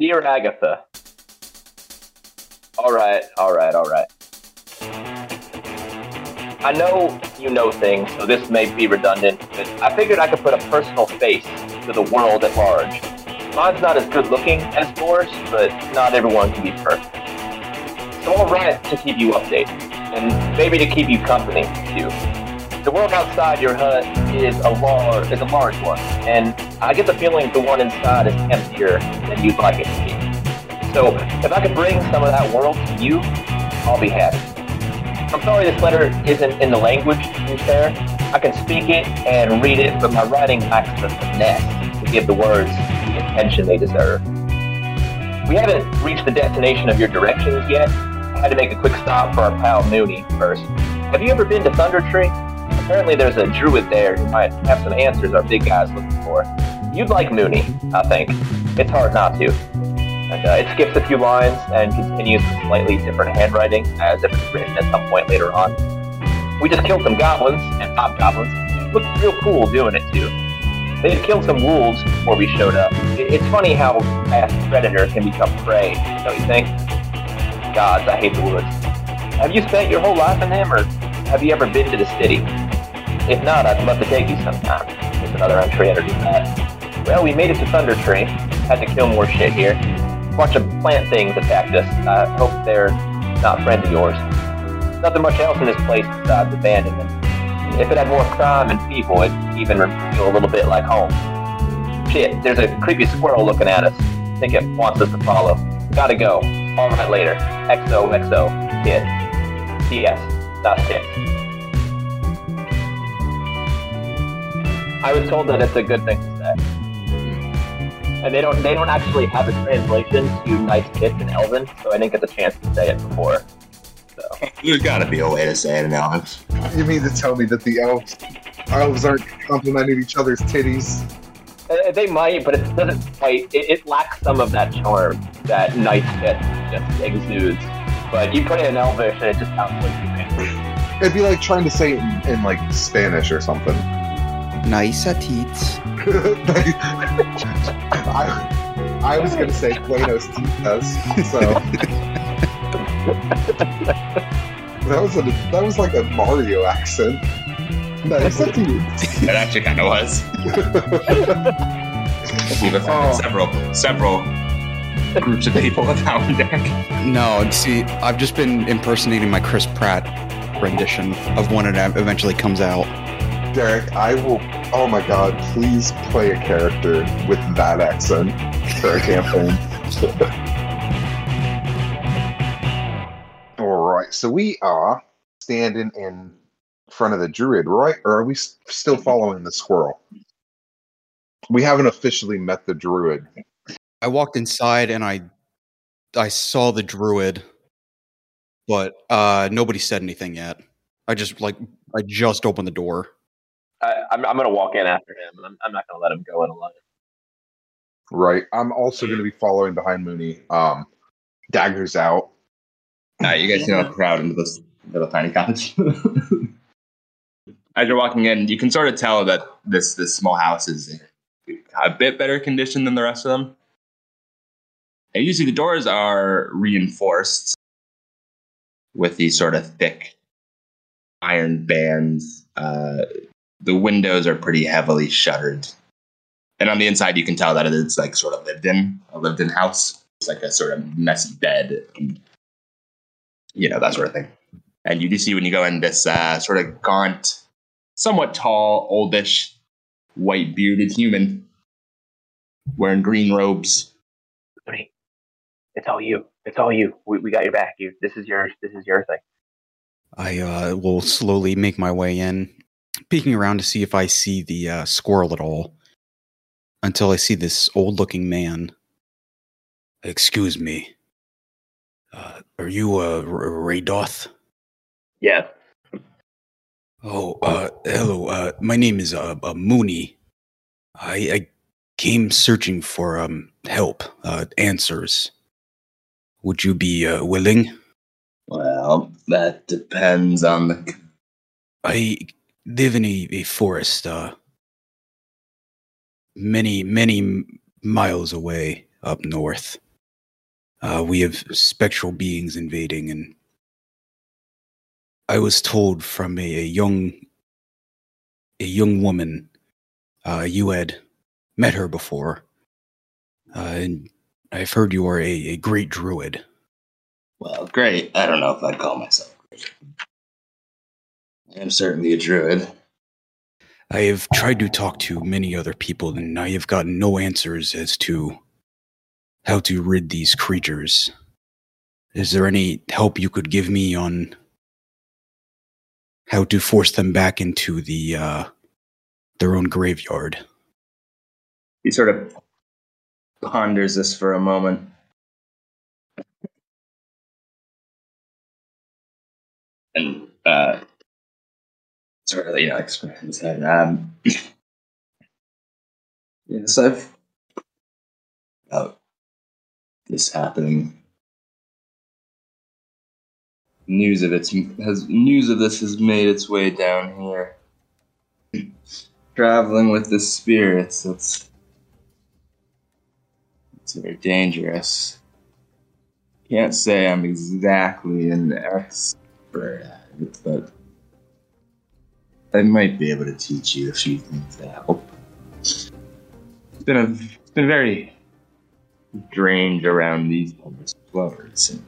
Dear Agatha. All right, all right, all right. I know you know things, so this may be redundant, but I figured I could put a personal face to the world at large. Mine's not as good looking as yours, but not everyone can be perfect. So I'll write to keep you updated, and maybe to keep you company, too. The world outside your hut is a large, is a large one, and I get the feeling the one inside is emptier than you'd like it to be. So if I could bring some of that world to you, I'll be happy. I'm sorry this letter isn't in the language you share. I can speak it and read it, but my writing lacks the finesse to give the words the attention they deserve. We haven't reached the destination of your directions yet. I had to make a quick stop for our pal Mooney first. Have you ever been to Thunder Tree? Apparently there's a druid there who might have some answers our big guy's looking for. You'd like Mooney, I think. It's hard not to. And uh, it skips a few lines and continues with slightly different handwriting, as if it's written at some point later on. We just killed some goblins and hobgoblins. Looked real cool doing it too. They had killed some wolves before we showed up. It's funny how fast predator can become prey, don't you think? Gods, I hate the woods. Have you spent your whole life in them, or have you ever been to the city? If not, I'd love to take you sometime. There's another entry underneath that. Well, we made it to Thundertree. Had to kill more shit here. Bunch of plant things attacked us. I hope they're not friends of yours. Nothing much else in this place besides abandonment. If it had more crime and people, it'd even feel a little bit like home. Shit, there's a creepy squirrel looking at us. Think it wants us to follow. Gotta go. All right later. XOXO. Kid. P.S. Not sick. I was told that it's a good thing to say. And they don't they don't actually have a translation to nice tits in Elven, so I didn't get the chance to say it before. So There's got to be a way to say it in Elven. You mean to tell me that the elves elves aren't complimenting each other's titties? Uh, they might, but it doesn't quite. It, it lacks some of that charm that nice tit just exudes. But you put it in Elvish, and it just sounds like you man. It'd be like trying to say it in, in like Spanish or something. Nice teats. I, I was gonna say Buenos Titas, so that was a that was like a Mario accent. Nice teats. It actually kind of was. We've offended Oh. several, several groups of people with that one, Derek. No, see, I've just been impersonating my Chris Pratt rendition of when it eventually comes out. Derek, I will. Oh my God! Please play a character with that accent for a campaign. All right, so we are standing in front of the druid, right? Or are we still following the squirrel? We haven't officially met the druid. I walked inside and I I saw the druid, but uh nobody said anything yet. I just like I just opened the door. I, I'm, I'm gonna walk in after him. I'm, I'm not gonna let him go in alone. Right. I'm also going to be following behind Mooney. Um, daggers out. Uh, you guys see a crowd into this little tiny cottage. As you're walking in, you can sort of tell that this this small house is a bit better condition than the rest of them. And you see the doors are reinforced with these sort of thick iron bands. Uh, the windows are pretty heavily shuttered. And on the inside, you can tell that it's like sort of lived in, a lived in house. It's like a sort of messy bed and you know, that sort of thing. And you do see when you go in this uh, sort of gaunt, somewhat tall, oldish, white bearded human wearing green robes. Mooney, It's all you. It's all you. We, we got your back. You. This is yours. This is your thing. I uh, will slowly make my way in, peeking around to see if I see the uh, squirrel at all. Until I see this old-looking man. Excuse me. Uh, are you uh, R- Reidoth? Yeah. Oh, uh, hello. Uh, my name is uh, uh Mooney. I, I came searching for um help, uh, answers. Would you be uh, willing? Well, that depends on the. I live in a, a forest, uh, many, many miles away up north. Uh, we have spectral beings invading, and I was told from a, a young a young woman. Uh, you had met her before, uh, and I've heard you are a, a great druid. Well, great. I don't know if I'd call myself great. I am certainly a druid. I have tried to talk to many other people, and I have gotten no answers as to how to rid these creatures. Is there any help you could give me on how to force them back into the uh, their own graveyard? He sort of ponders this for a moment. And uh, of, you know, his head. Um, yes, I've about this happening. News of it has news of this has made its way down here. Traveling with the spirits, it's it's very dangerous. Can't say I'm exactly an expert at it, but I might be able to teach you a few things to help. It's been a it's been very strange around these flowers.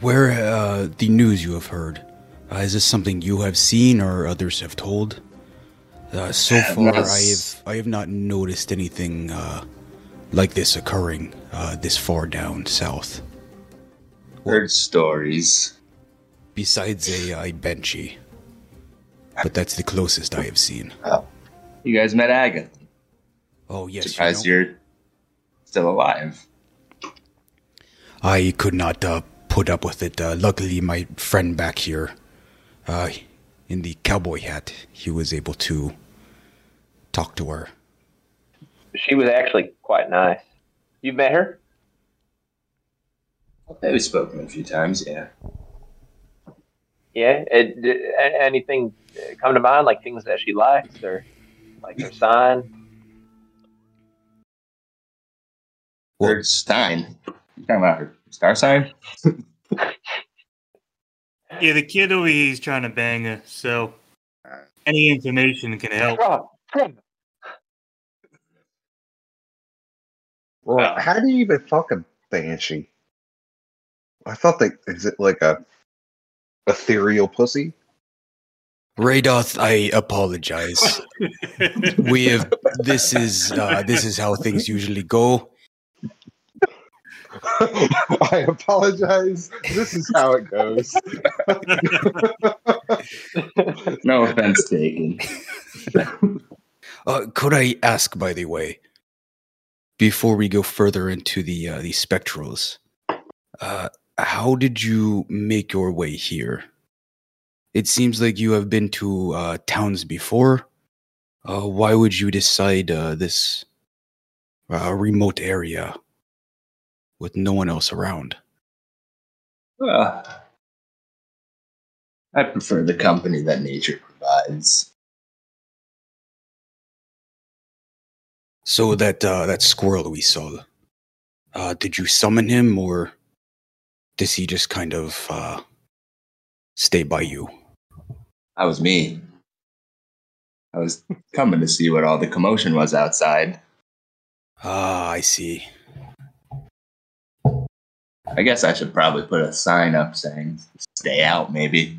Where uh, the news you have heard? Uh, is this something you have seen or others have told? Uh, so far, I have I have not noticed anything uh, like this occurring uh, this far down south. Heard stories. Besides a, a banshee, but that's the closest I have seen. Oh, you guys met Agatha. Oh yes, Surprised you know, you're still alive. I could not uh, put up with it. Uh, luckily, my friend back here, uh, in the cowboy hat, he was able to talk to her. She was actually quite nice. You've met her? We've spoken a few times, yeah. Yeah. It, did anything come to mind, like things that she likes or like her sign? Well, Stein. You talking about her star sign? Yeah, the kid over here is trying to bang her, so any information can help. Well, Wow. how do you even fucking banshee? I thought that is it like a ethereal pussy? Reidoth, I apologize. we have this is uh, this is how things usually go. I apologize. This is how it goes. No offense taken. Uh, could I ask, by the way, before we go further into the uh, the spectrals, uh, how did you make your way here? It seems like you have been to uh, towns before. Uh, why would you decide uh, this uh, remote area with no one else around? Uh, I prefer the company that nature provides. So that uh, that squirrel we saw, uh, did you summon him, or does he just kind of uh, stay by you? That was me. I was coming to see what all the commotion was outside. Ah, I see. I guess I should probably put a sign up saying stay out, maybe.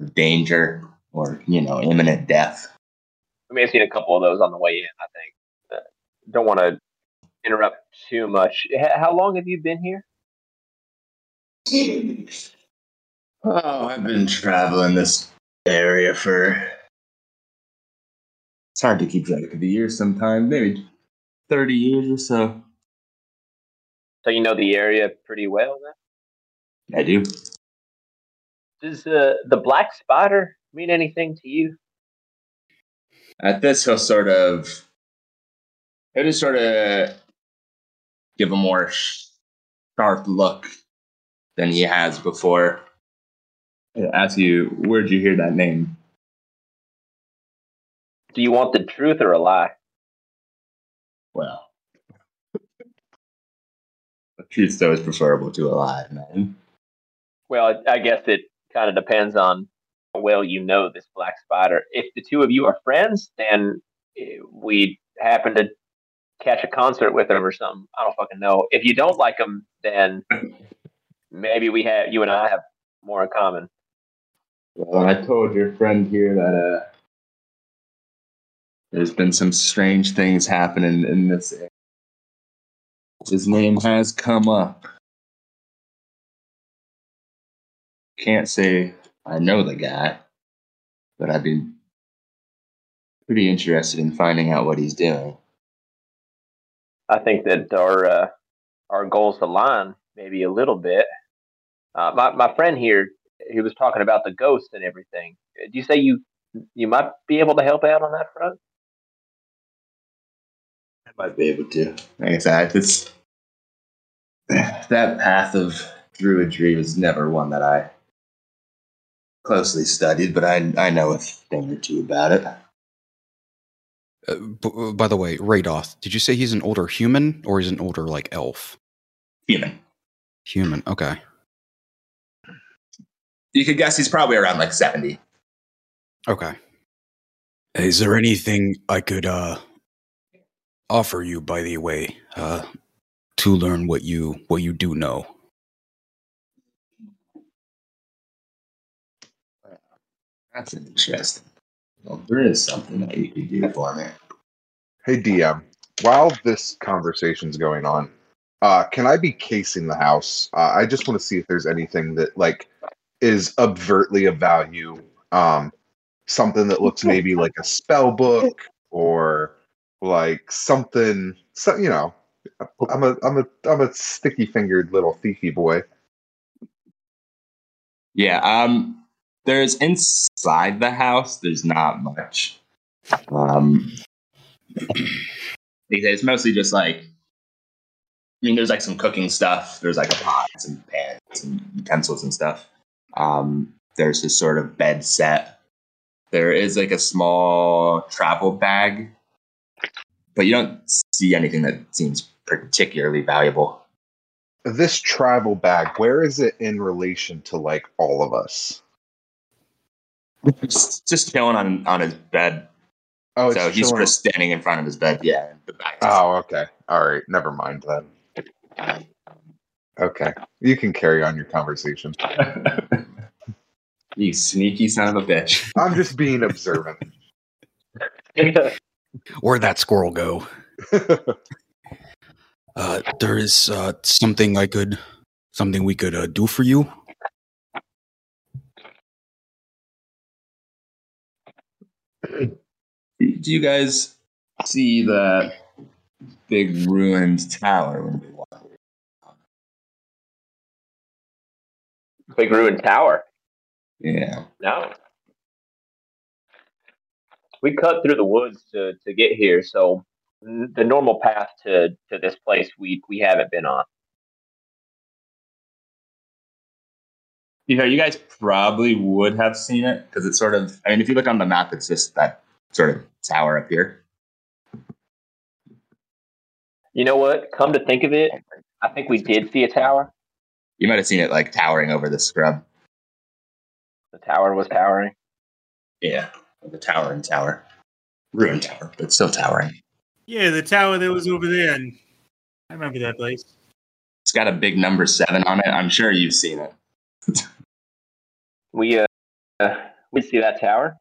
Or danger, or, you know, imminent death. I may have seen a couple of those on the way in. I think. Uh, don't want to interrupt too much. H- how long have you been here? Oh, I've been traveling this area for. It's hard to keep track of the years sometimes, maybe 30 years or so. So you know the area pretty well. Then I do. does uh, the black spider mean anything to you? At this, he'll sort of. He'll just sort of give a more sharp look than he has before. He'll ask you, where'd you hear that name? Do you want the truth or a lie? Well, the Truth's always preferable to a lie, man. Well, I guess it kind of depends on how well you know this black spider. If the two of you are friends, then eh, we happen to catch a concert with him or something. I don't fucking know. If you don't like him, then maybe we have you and I have more in common. Well, I told your friend here that uh, there's been some strange things happening in this area. His name has come up. Can't say I know the guy, but I've been pretty interested in finding out what he's doing. I think that our uh, our goals align maybe a little bit. Uh, my my friend here, he was talking about the ghost and everything. Do you say you you might be able to help out on that front? I might be able to. Like I said, it's that path of druidry was never one that I closely studied, but I I know a thing or two about it. Uh, b- by the way, Reidoth, did you say he's an older human or he's an older like elf? Human. Human. Okay. You could guess he's probably around like seventy. Okay. Is there anything I could uh offer you by the way uh to learn what you what you do know? That's interesting. Well, there is something that you could do for me. Hey DM, while this conversation's going on, uh, can I be casing the house? Uh, I just want to see if there's anything that like is overtly of value. Um, something that looks maybe like a spell book or like something. So you know, I'm a I'm a I'm a sticky fingered little thiefy boy. Yeah, um there's inside the house there's not much. Um it's mostly just like I mean there's like some cooking stuff, there's like a pot, some pans and utensils and stuff. Um there's this sort of bed set. There is like a small travel bag, but you don't see anything that seems particularly valuable. This travel bag, where is it in relation to like all of us? Just, just chilling on on his bed. Oh, so he's chilling- just standing in front of his bed. Yeah. Oh, okay. All right. Never mind then. Okay. You can carry on your conversation. you sneaky son of a bitch. I'm just being observant. Where'd that squirrel go? Uh there is uh something I could something we could uh, do for you. Do you guys see the big ruined tower when we walk? Big ruined tower. Yeah. No. We cut through the woods to, to get here, so the normal path to, to this place we we haven't been on. You know, you guys probably would have seen it because it's sort of. I mean, if you look on the map, it's just that sort of tower up here. You know what? Come to think of it, I think we did see a tower. You might have seen it like towering over the scrub. The tower was towering. Yeah, the towering tower, ruined tower, but still towering. Yeah, the tower that was over there, and I remember that place. It's got a big number seven on it. I'm sure you've seen it. We uh, uh we see that tower.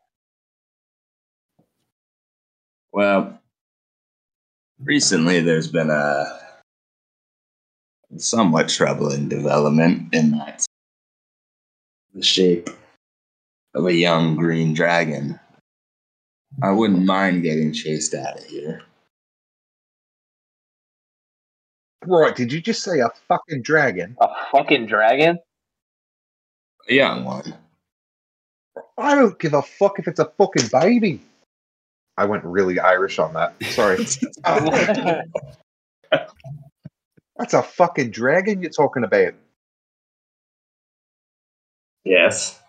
Well, recently there's been a somewhat troubling development in that the shape of a young green dragon. I wouldn't mind getting chased out of here. Roy, did you just say a fucking dragon? A fucking dragon? A young one. I don't give a fuck if it's a fucking baby. I went really Irish on that. Sorry. That's a fucking dragon you're talking about. Yes.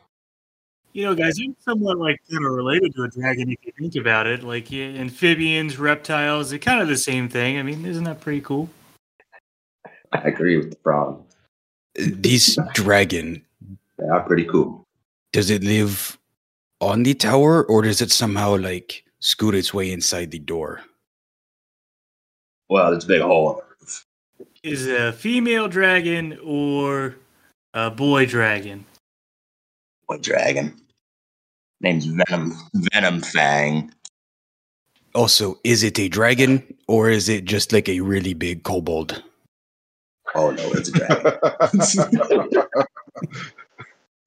You know, guys, I'm somewhat like kind of related to a dragon if you think about it. Like yeah, amphibians, reptiles, they're kind of the same thing. I mean, isn't that pretty cool? I agree with the problem. This dragon, They are pretty cool. does it live on the tower or does it somehow like scoot its way inside the door? Well, there's a big hole in the roof. Is it a female dragon or a boy dragon? What dragon? Name's Venom Venomfang. Also, is it a dragon or is it just like a really big kobold? Oh no, it's a dragon.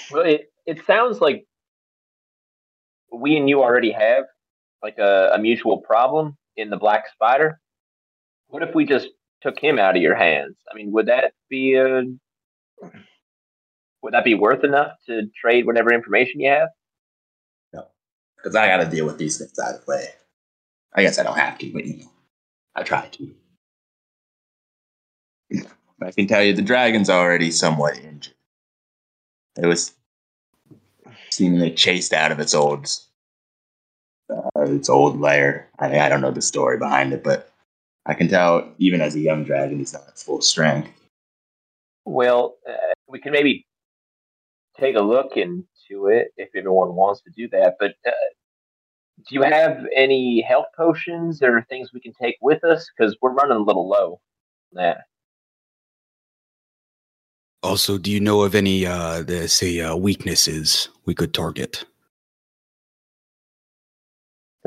Well, it, it sounds like we and you already have like a, a mutual problem in the Black Spider. What if we just took him out of your hands? I mean, would that be a would that be worth enough to trade whatever information you have? No, because I got to deal with these things out of the way. I guess I don't have to, but you know, I try to. I can tell you the dragon's already somewhat injured. It was seemingly chased out of its old uh, its old lair. I I don't know the story behind it, but I can tell even as a young dragon, he's not at full strength. Well, uh, we can maybe take a look into it if everyone wants to do that. But uh, do you have any health potions or things we can take with us? Because we're running a little low. on That Also, do you know of any, uh, the, say, uh, weaknesses we could target?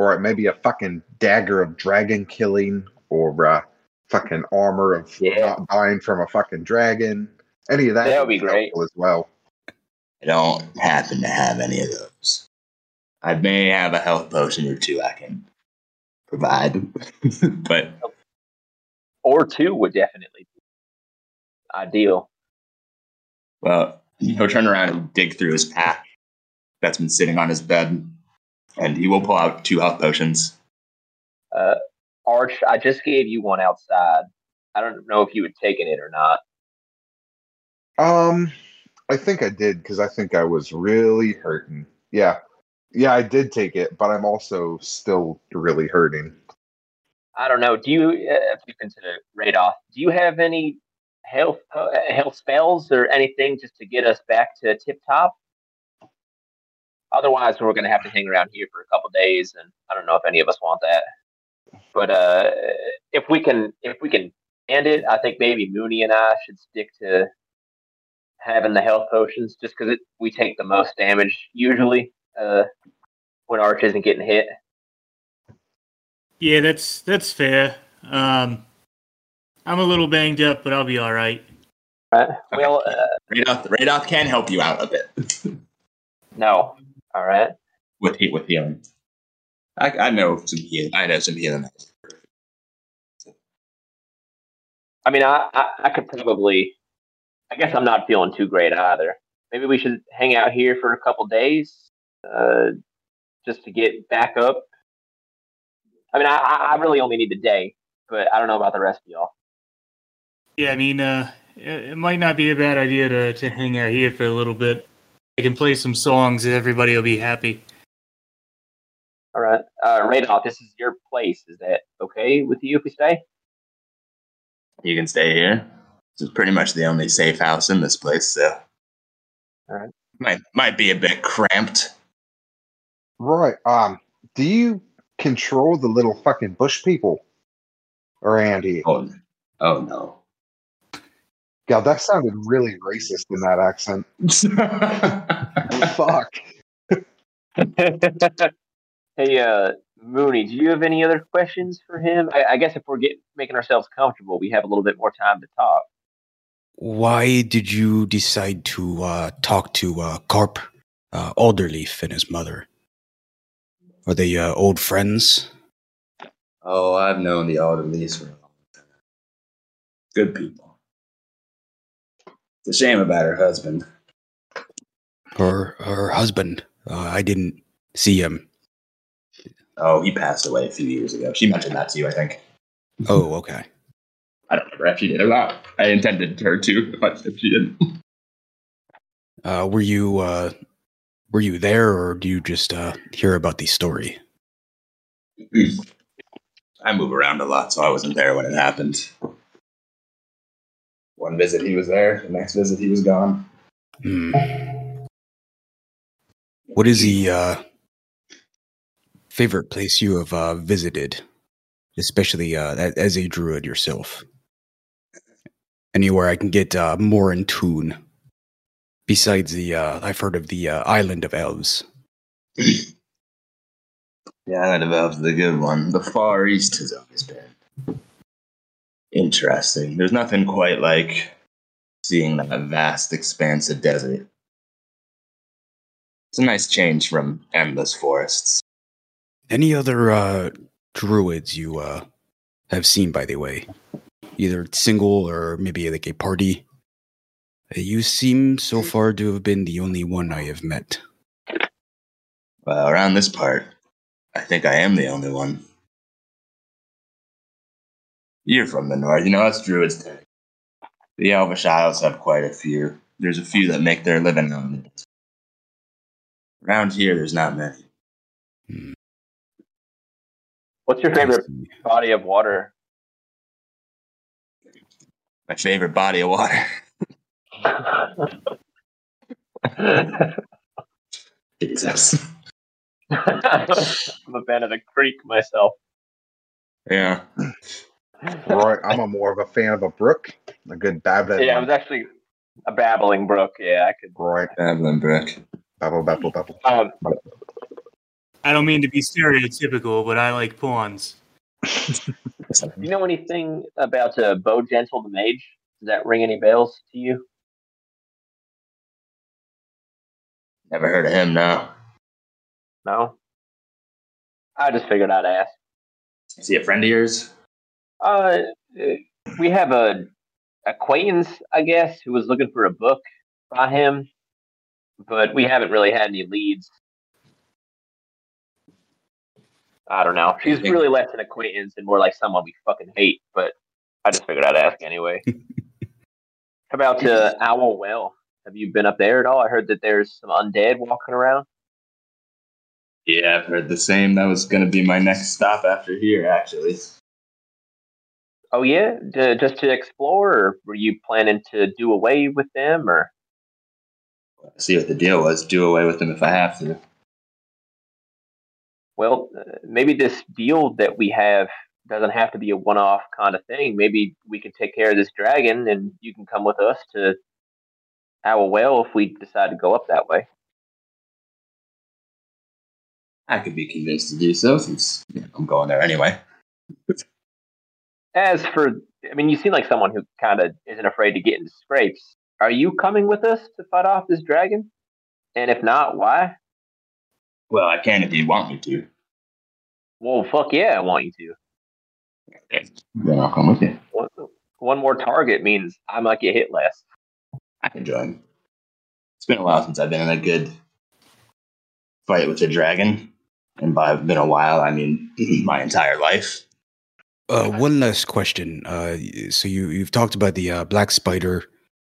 or maybe a fucking dagger of dragon killing, or uh, fucking armor of Yeah. not dying from a fucking dragon. Any of that, That would be great. as well. I don't happen to have any of those. I may have a health potion or two I can provide, but or two would definitely be ideal. well, he'll turn around and dig through his pack that's been sitting on his bed, and he will pull out two health potions. Uh, Arch, I just gave you one outside. I don't know if you had taken it or not. Um, I think I did because I think I was really hurting. Yeah, yeah, I did take it, but I'm also still really hurting. I don't know. Do you, uh, if you consider Reidoth, do you have any health uh, health spells or anything just to get us back to tip top? Otherwise, we're going to have to hang around here for a couple days, and I don't know if any of us want that. But uh, if we can, if we can end it, I think maybe Mooney and I should stick to having the health potions, just because we take the most damage usually uh, when Arch isn't getting hit. Yeah, that's that's fair. Um, I'm a little banged up, but I'll be all right. Right? Well, uh, Reidoth, Reidoth can help you out a bit no. All right. with he- with healing. I, I know some healing. I know some healing. I mean, I, I, I could probably. I guess I'm not feeling too great either. Maybe we should hang out here for a couple days, uh, just to get back up. I mean, I, I I really only need a day, but I don't know about the rest of y'all. Yeah, I mean, uh, it, it might not be a bad idea to to hang out here for a little bit. I can play some songs, and everybody will be happy. All right, uh, Reidoth, this is your place. Is that okay with you if we stay? You can stay here. This is pretty much the only safe house in this place, so. Alright. Might might be a bit cramped. Right. Um, do you control the little fucking bush people around here? Oh, oh no. God, that sounded really racist in that accent. Fuck. hey, uh, Mooney, do you have any other questions for him? I, I guess if we're getting making ourselves comfortable, we have a little bit more time to talk. Why did you decide to uh, talk to uh, Carp, uh, Alderleaf, and his mother? Are they uh, old friends? Oh, I've known the Alderleys for a long time. Good people. It's a shame about her husband. Her her husband? Uh, I didn't see him. Oh, he passed away a few years ago. She mentioned that to you, I think. Oh, okay. I don't remember if she did or not. I intended her to, but if she didn't. Uh, were you uh, were you there, or do you just uh, hear about the story? I move around a lot, so I wasn't there when it happened. One visit he was there, the next visit he was gone. Hmm. What is he? uh, favorite place you have uh, visited, especially uh, as a druid yourself? Anywhere I can get uh, more in tune. Besides the, uh, I've heard of the uh, island of elves. The island of Elves is a good one. The Far East has always been interesting. There's nothing quite like seeing that vast expanse of desert. It's a nice change from endless forests. Any other uh, druids you uh, have seen, by the way? Either single or maybe like a party? You seem so far to have been the only one I have met. Well, around this part, I think I am the only one. You're from the north, you know, us druids. tend- The Elvish Isles have quite a few. There's a few that make their living on it. Around here, there's not many. Hmm, What's your favorite see. body of water? My favorite body of water. Jesus. I'm a fan of the creek myself. Yeah. Roy, I'm a more of a fan of a brook, a good babbling. Yeah, I was actually a babbling brook. Yeah, I could. Roy, Evelyn Brook. babble, babble, babble. Um, I don't mean to be stereotypical, but I like pawns. Do you know anything about uh, Bowgentle the Mage? Does that ring any bells to you? Never heard of him, no. No. I just figured I'd ask. Is he a friend of yours? Uh, we have a acquaintance, I guess, who was looking for a book by him, but we haven't really had any leads. I don't know. She's really less an acquaintance and more like someone we fucking hate, but I just figured I'd ask anyway. How about uh, Owl Well? Have you been up there at all? I heard that there's some undead walking around. Yeah, I've heard the same. That was going to be my next stop after here, actually. Oh yeah, D- just to explore, or were you planning to do away with them, or See what the deal was. Do away with them if I have to. Well, maybe this deal that we have doesn't have to be a one-off kind of thing. Maybe we can take care of this dragon, and you can come with us to our well if we decide to go up that way. I could be convinced to do so since you know, I'm going there anyway. As for, I mean, you seem like someone who kind of isn't afraid to get into scrapes. Are you coming with us to fight off this dragon? And if not, why? Well, I can if you want me to. Well, fuck yeah, I want you to. Then I'll come with you. One, one more target means I might get hit less. I can join. It's been a while since I've been in a good fight with a dragon. And by been a while, I mean my entire life. Uh, one last question. Uh, so you you've talked about the uh, black spider,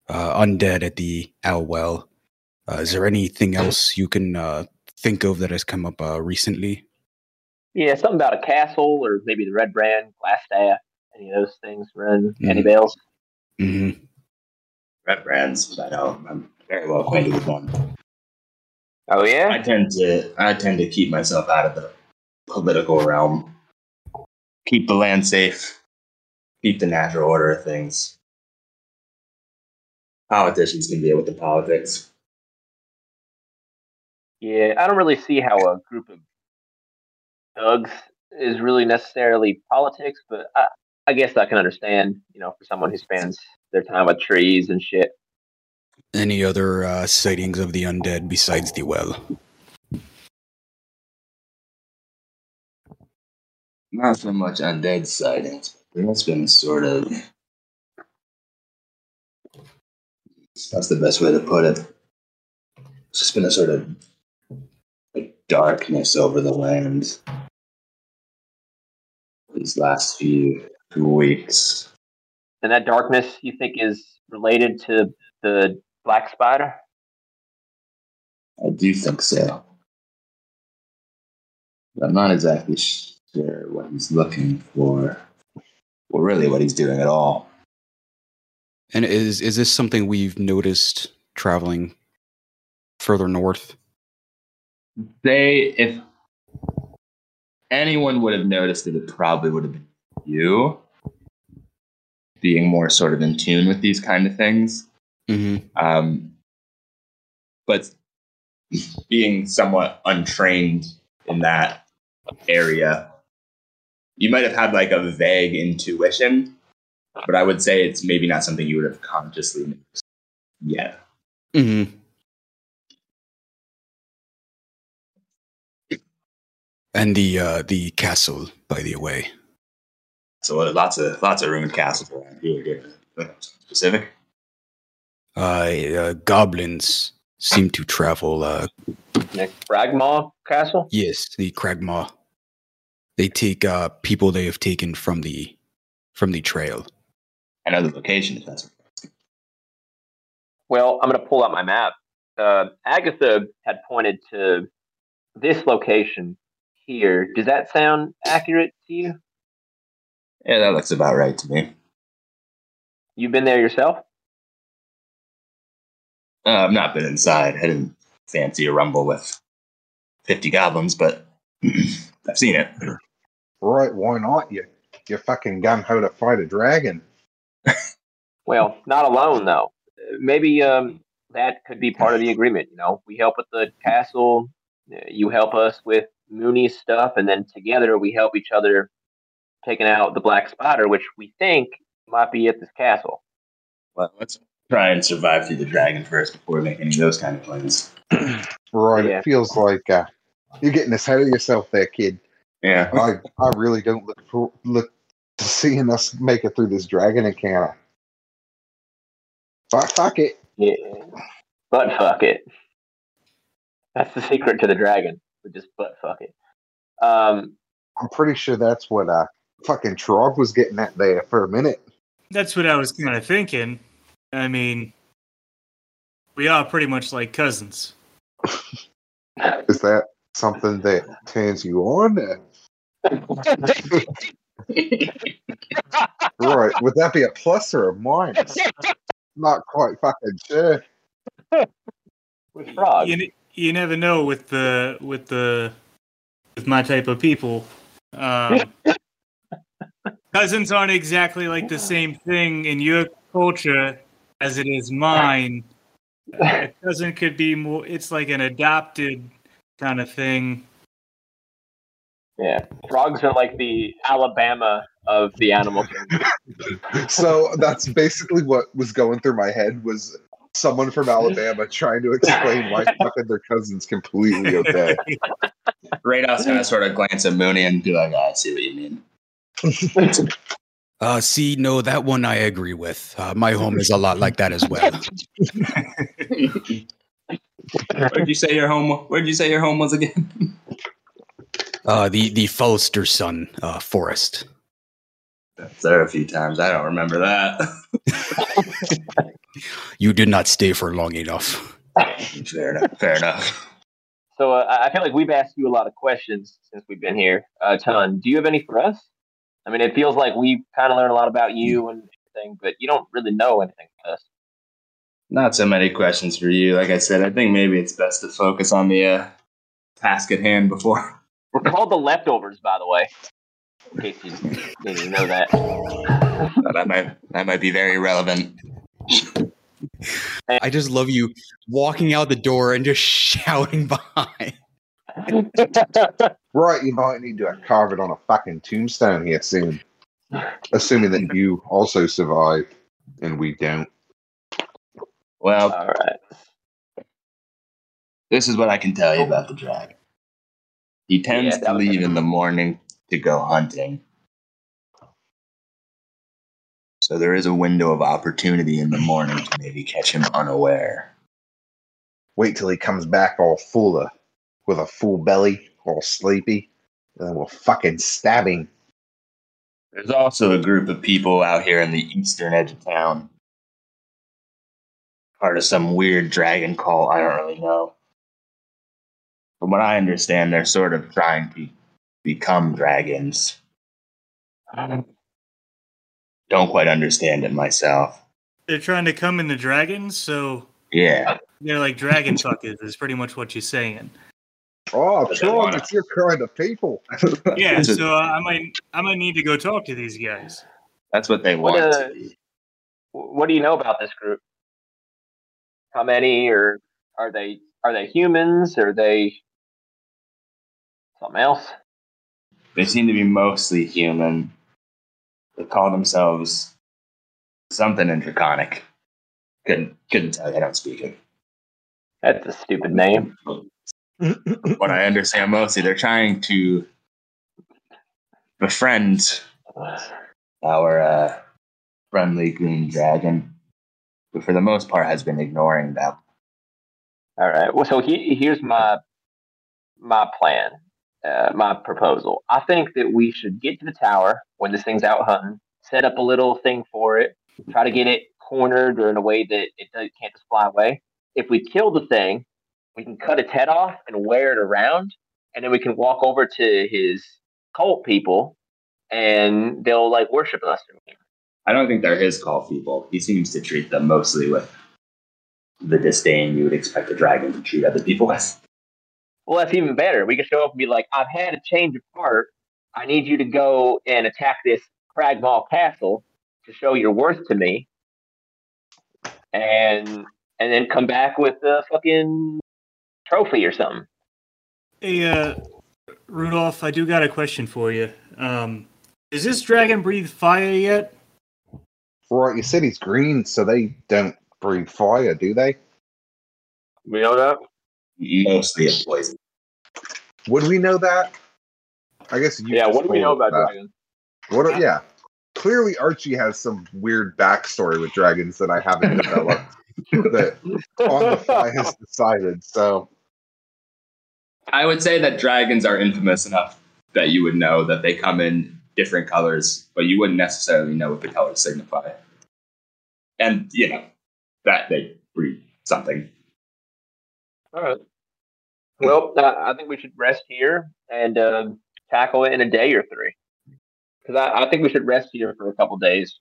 uh, undead at the owl well. Uh, is there anything else you can uh, think of that has come up uh, recently? Yeah, something about a castle or maybe the red brand, Glasstaff, any of those things run any Mhm. bells? hmm Red brands, I know. I'm very well acquainted with one. Oh yeah. I tend to I tend to keep myself out of the political realm. Keep the land safe. Keep the natural order of things. Politicians can deal with the politics. Yeah, I don't really see how a group of thugs is really necessarily politics, but I, I guess I can understand, you know, for someone who spends their time with trees and shit. Any other uh, sightings of the undead besides the well? Not so much undead sightings, but there has been a sort of that's the best way to put it. It's just been a sort of like darkness over the land these last few weeks. And that darkness you think is related to the black spider? I do think so. But I'm not exactly sure what he's looking for, or really what he's doing at all. And is is this something we've noticed traveling further north? They, if anyone would have noticed it, it probably would have been you, being more sort of in tune with these kind of things. Mm-hmm. Um, but being somewhat untrained in that area, you might have had like a vague intuition, but I would say it's maybe not something you would have consciously noticed yet. Mm-hmm. And the uh, the castle, by the way. So uh, lots of lots of ruined castles around here. here. Specific. Uh, uh, goblins seem to travel. Uh, Next Cragmaw Castle. yes, the Cragmaw. They take uh, people they have taken from the from the trail. I know the location. If that's Well, I'm going to pull out my map. Uh, Agatha had pointed to this location here. Does that sound accurate to you? yeah, that looks about right to me. You've been there yourself? Uh, I've not been inside. I didn't fancy a rumble with fifty goblins, but I've seen it. Right, why not? You you fucking gun ho to fight a dragon. Well, not alone though. Uh, Maybe um, that could be part of the agreement. You know, we help with the castle. uh, You help us with Mooney's stuff, and then together we help each other taking out the Black Spider, which we think might be at this castle. Well, let's try and survive through the dragon first before we make any of those kind of plans. Right, Yeah. it feels like uh, you're getting ahead of yourself there, kid. Yeah. I I really don't look for, look to seeing us make it through this dragon encounter. Fuck, fuck it. Yeah, butt fuck it. That's the secret to the dragon. We just butt fuck it. Um, I'm pretty sure that's what uh fucking Trog was getting at there for a minute. That's what I was kind of thinking. I mean, we are pretty much like cousins. Is that something that turns you on? right. Would that be a plus or a minus? Not quite fucking sure. with frogs. You, ne- you never know with the with the with my type of people. Um, cousins aren't exactly like the same thing in your culture as it is mine. A cousin could be more. It's like an adopted kind of thing. Yeah, frogs are like the Alabama of the animal kingdom. So that's basically what was going through my head was someone from Alabama trying to explain why fucking their cousin's completely okay. Reidoth's gonna sort of glance at Mooney and be like, "I see what you mean." Uh, see, no, that one I agree with. Uh, my home is a lot like that as well. Where'd you say your home? Where'd you say your home was again? Uh, the the Falsterson uh, forest. That's there a few times. I don't remember that. You did not stay for long enough. fair enough. Fair enough. So uh, I I feel like we've asked you a lot of questions since we've been here. A ton. Do you have any for us? I mean, it feels like we kind of learned a lot about you and everything, but you don't really know anything about us. Not so many questions for you. Like I said, I think maybe it's best to focus on the uh, task at hand before. We're called the leftovers, by the way. In case you didn't know that. that might that might be very relevant. I just love you walking out the door and just shouting behind. Right, you might need to carve it on a fucking tombstone here soon. Assuming that you also survive and we don't. Well, All right. this is what I can tell you about the dragon. He tends Yeah, to leave in the morning to go hunting. So there is a window of opportunity in the morning to maybe catch him unaware. Wait till he comes back all full of with a full belly, all sleepy, and then we'll fucking stab him. There's also a group of people out here in the eastern edge of town. Part of some weird dragon cult, I don't really know. From what I understand, they're sort of trying to become dragons. I don't quite understand it myself. they're trying to come in the dragons, so Yeah. they're like dragon fuckers. Is pretty much what you're saying. Oh, But they Sean, wanna- it's your kind of people. Yeah, so uh, I might I might need to go talk to these guys. That's what they What, want uh. What do you know about this group? How many, or are they are they humans? Are they something else? They seem to be mostly human. They call themselves something in Draconic. Couldn't couldn't tell you. I don't speak it. That's a stupid name. What I understand mostly, they're trying to befriend our uh, friendly green dragon, but for the most part has been ignoring them. All right. Well, so he, here's my my plan, uh, my proposal. I think that we should get to the tower when this thing's out hunting, set up a little thing for it, try to get it cornered or in a way that it can't just fly away. If we kill the thing, we can cut its head off and wear it around, and then we can walk over to his cult people, and they'll like worship us. I don't think they're his cult people. He seems to treat them mostly with the disdain you would expect a dragon to treat other people with. Well, that's even better. We can show up and be like, I've had a change of heart. I need you to go and attack this Cragmaw castle to show your worth to me. And and then come back with a fucking trophy or something. Hey, uh, Rudolph, I do got a question for you. Um, does this dragon breathe fire yet? Right, you said he's green, so they don't breathe fire, do they? We know that? Mostly a poison. Would we know that? I guess you Yeah, what do we know about that. dragons? What? Yeah, clearly Archie has some weird backstory with dragons that I haven't developed. that on the fly has decided. So I would say that dragons are infamous enough that you would know that they come in different colors, but you wouldn't necessarily know what the colors signify. And, you know, that they breed something. All right. Well, uh, I think we should rest here and uh, tackle it in a day or three. Because I, I think we should rest here for a couple days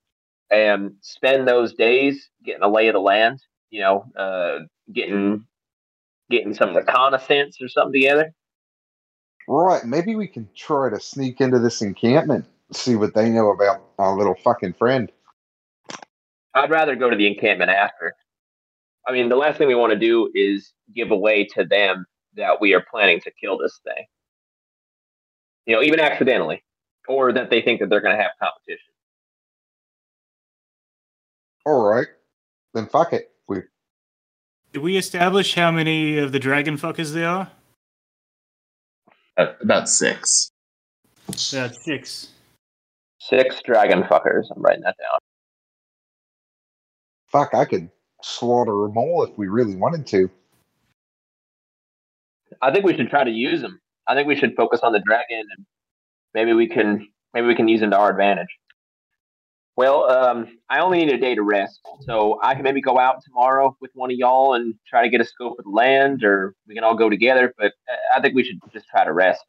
and spend those days getting a lay of the land. You know, uh, getting getting some reconnaissance or something together. right, maybe we can try to sneak into this encampment, see what they know about our little fucking friend. I'd rather go to the encampment after. I mean, the last thing we want to do is give away to them that we are planning to kill this thing. You know, even accidentally, or that they think that they're going to have competition. All right, then fuck it. We Did we establish how many of the dragon fuckers there are? Uh, about six. About six. Six dragon fuckers. I'm writing that down. fuck. I could slaughter them all if we really wanted to. I think we should try to use them. I think we should focus on the dragon, and maybe we can maybe we can use them to our advantage. Well, um, I only need a day to rest, so I can maybe go out tomorrow with one of y'all and try to get a scope of the land, or we can all go together. But I think we should just try to rest.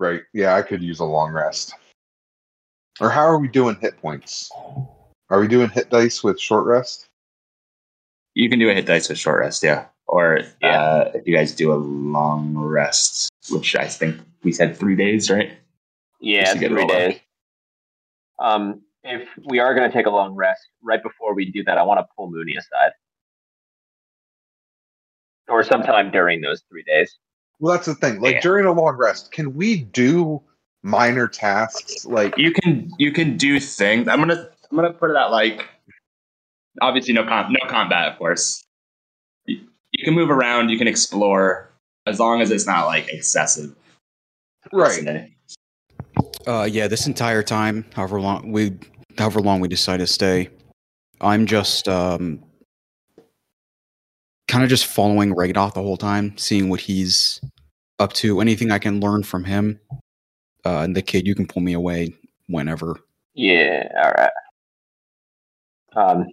Right? Yeah, I could use a long rest. Or how are we doing hit points? Are we doing hit dice with short rest? You can do a hit dice with short rest, yeah. Or Yeah. uh, if you guys do a long rest, which I think we said three days, right? Yeah, Just to get it three all done. days. Um, if we are going to take a long rest, right before we do that, I want to pull Mooney aside, or sometime during those three days. Well, that's the thing. Like Yeah. during a long rest, can we do minor tasks? Like You can you can do things. I'm gonna I'm gonna put it out like obviously no com- no combat, of course. You, you can move around, you can explore, as long as it's not like excessive. right? Uh, yeah, this entire time, however long we, however long we decide to stay, I'm just um, kind of just following Reidoth the whole time, seeing what he's up to, anything I can learn from him. Uh, and the kid, you can pull me away whenever. Yeah, all right. Um.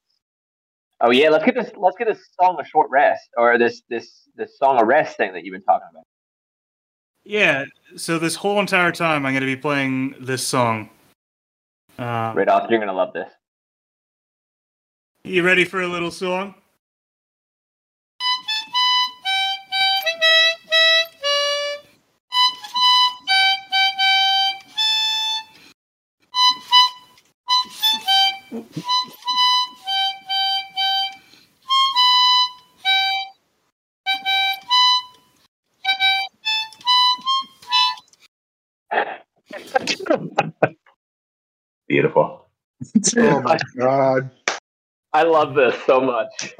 Oh yeah, let's get this. Let's get this song a short rest, or this this this song a rest thing that you've been talking about. Yeah, so this whole entire time I'm going to be playing this song. Uh, Reidoth, you're gonna love this. You ready for a little song? Oh my god. I love this so much.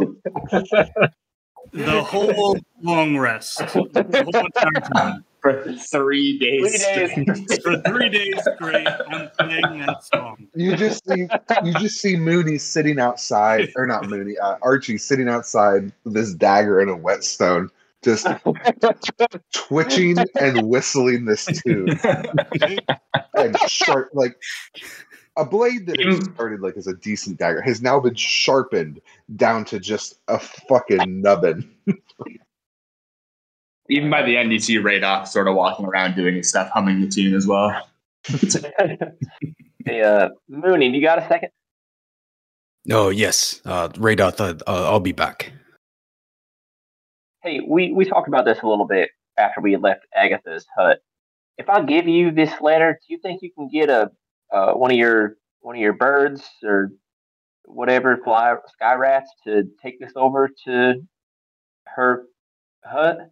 The whole long rest. The whole entire time. For three days. Three days. For three days straight, I'm playing that song. You just see you just see Mooney sitting outside, or not Mooney, uh, Archie sitting outside with this dagger and a whetstone, just twitching and whistling this tune. And sharp, like a blade that had started like as a decent dagger has now been sharpened down to just a fucking nubbin. Even by the end, you see Reidoth sort of walking around doing his stuff, humming the tune as well. hey, uh, Mooney, you got a second? Oh yes, uh, Radar. Th- uh, I'll be back. Hey, we, we talked about this a little bit after we left Agatha's hut. If I give you this letter, do you think you can get a uh, one of your one of your birds or whatever fly sky rats to take this over to her hut?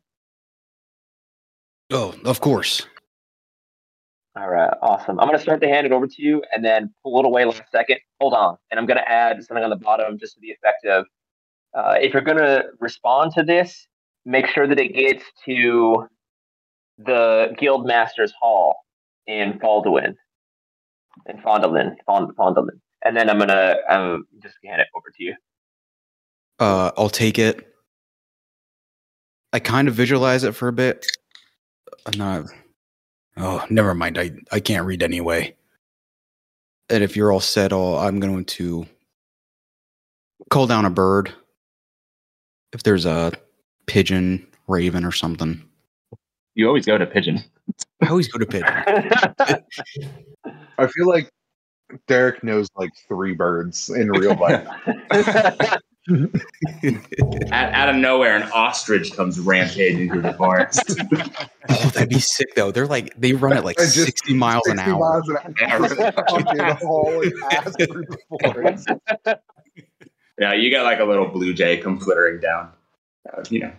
Oh, of course. All right, awesome. I'm gonna start to hand it over to you, and then pull it away last second. Hold on, and I'm gonna add something on the bottom just to the effect of, uh, if you're gonna respond to this, make sure that it gets to the Guild Masters Hall in Faldwin, in Phandalin, Fond, Phandalin, and then I'm gonna um, just hand it over to you. Uh, I'll take it. I kind of visualize it for a bit. I'm not. Oh, never mind. I I can't read anyway. And if you're all set, I'll, I'm going to call down a bird. If there's a pigeon, raven, or something, You always go to Pigeon. I always go to pigeon. I feel like Derek knows like three birds in real life. Out, out of nowhere, an ostrich comes rampaging through the forest. oh, that'd be sick though. They're like they run at like just- 60 miles an hour. miles an hour. Yeah, really. Fucking holy ass through the forest. yeah, you got like a little blue jay come flittering down. Uh, you know,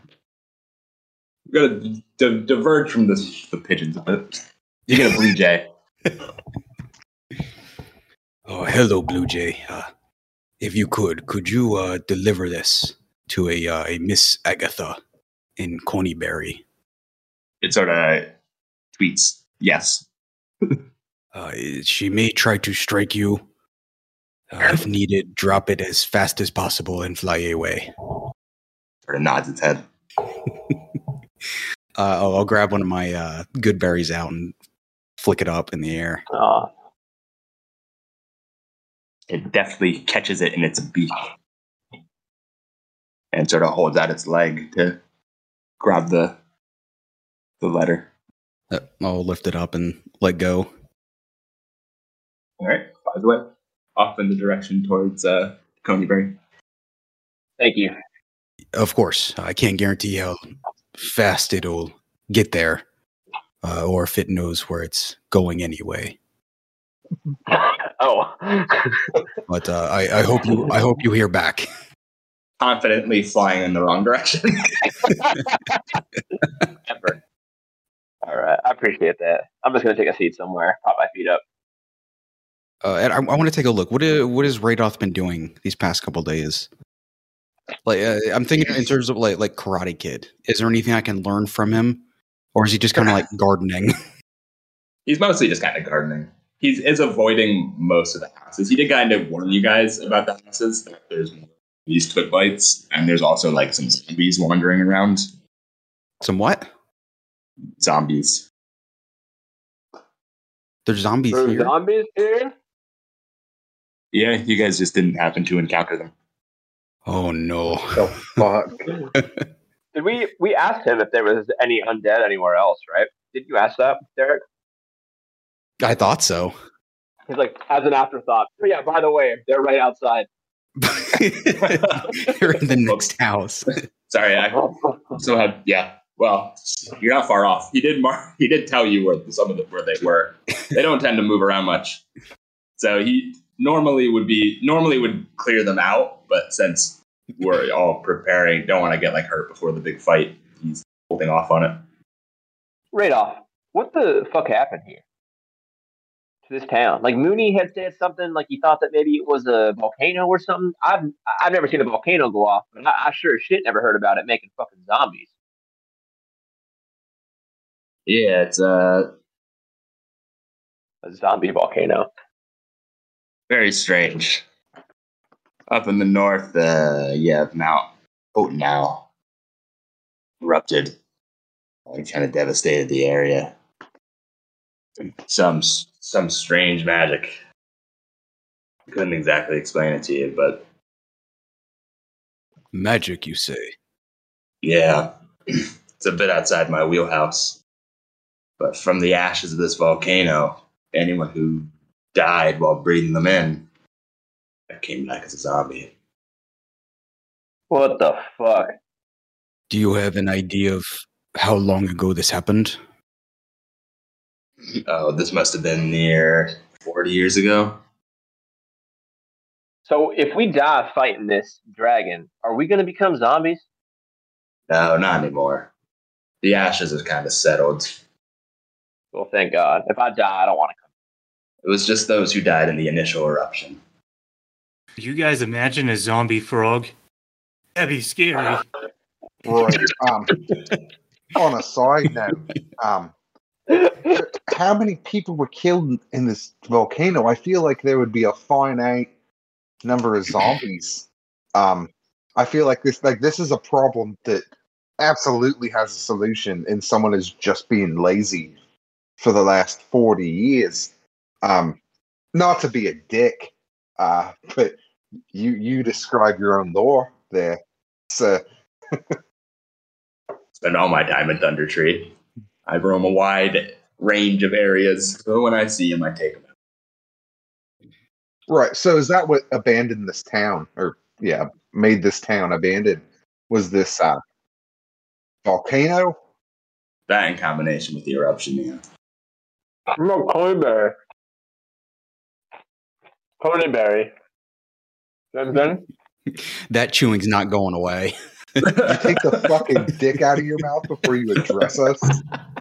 you got to di- diverge from the, the pigeons a bit. You get a blue jay. Oh, hello, Blue Jay. Uh, if you could, could you uh, deliver this to a, uh, a Miss Agatha in Conyberry? It sort of tweets, yes. Uh, she may try to strike you. Uh, if needed, drop it as fast as possible and fly away. Sort of nods its head. Uh, I'll, I'll grab one of my uh, good berries out and flick it up in the air. Aw. It deftly catches it in its beak and sort of holds out its leg to grab the the letter. Uh, I'll lift it up and let go. All right, flies away off in the direction towards uh, Conyberry. Thank you. Of course, I can't guarantee how fast it'll get there, uh, or if it knows where it's going anyway. oh. But uh, I, I hope you I hope you hear back. Confidently flying in the wrong direction. Ever. All right, I appreciate that. I'm just gonna take a seat somewhere, pop my feet up. Uh, and I, I want to take a look. What what has Reidoth been doing these past couple days? Like uh, I'm thinking in terms of like like Karate Kid. Is there anything I can learn from him, or is he just kind of like gardening? He's mostly just kind of gardening. He is avoiding most of the houses. He did kind of warn you guys about the houses. that There's these twig blights, and there's also like some zombies wandering around. Some what? Zombies. There's zombies There's here. zombies here. Yeah, you guys just didn't happen to encounter them. Oh no! The fuck? Did we we asked him if there was any undead anywhere else, right? Did you ask that, Derek? I thought so. He's like, as an afterthought. Oh, yeah, by the way, they're right outside. You're in the next house. Sorry, I still had yeah. Well, you're not far off. He did mark. He did tell you where some of the where they were. They don't tend to move around much, so he normally would be normally would clear them out. But since we're all preparing, don't want to get like hurt before the big fight. He's holding off on it. Reidoth. what the fuck happened here? To this town? Like Mooney had said something like he thought that maybe it was a volcano or something. I've I've never seen a volcano go off, but I, I sure as shit never heard about it making fucking zombies. Yeah, it's uh A zombie volcano. very strange. Up in the north, uh, yeah, Mount Hotenow erupted. It kind of devastated the area. Some some strange magic. Couldn't exactly explain it to you, but Magic, you say? yeah, it's a bit outside my wheelhouse. But from the ashes of this volcano, anyone who died while breathing them in came back as a zombie. What the fuck? Do you have an idea of how long ago this happened? Oh, this must have been near 40 years ago. So if we die fighting this dragon, are we gonna become zombies? No, not anymore. The ashes have kind of settled. Well, thank God. If I die, I don't want to come. It was just those who died in the initial eruption. You guys imagine a zombie frog? That'd be scary. Right. Um, on a side note, um, how many people were killed in this volcano? I feel like there would be a finite number of zombies. Um, I feel like this like this is a problem that absolutely has a solution, and someone is just being lazy for the last forty years. Um, not to be a dick, uh, but you you describe your own lore there, so. Spend all my at Thundertree. I roam a wide range of areas. So when I see him, I take him out. Right. So is that what abandoned this town, or yeah, made this town abandoned? Was this uh, volcano? That in combination with the eruption, yeah. No, Conyberry. Conyberry. Then, then That chewing's not going away. You take the fucking dick out of your mouth before you address us.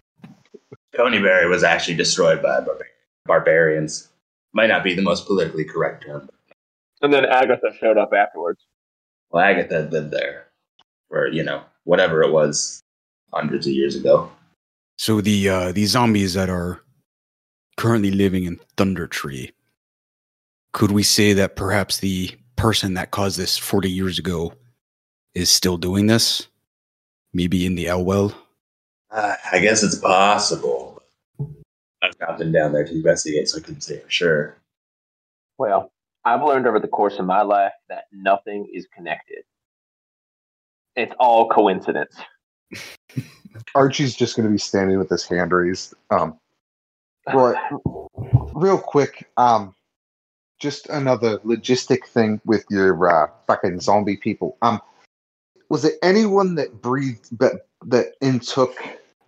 Conyberry was actually destroyed by barbar- barbarians. Might not be the most politically correct term. and then Agatha showed up afterwards. Well, Agatha lived there for, you know, whatever it was hundreds of years ago. So the uh, these zombies that are currently living in Thundertree, could we say that perhaps the person that caused this 40 years ago is still doing this? Maybe in the Elwell? Uh, I guess it's possible. I've not been down there to investigate, so I couldn't say for sure. Well, I've learned over the course of my life that nothing is connected. It's all coincidence. Archie's just going to be standing with his hand raised. Um, right. Real quick, um, just another logistic thing with your uh, fucking zombie people. Um, was it anyone that breathed that that intook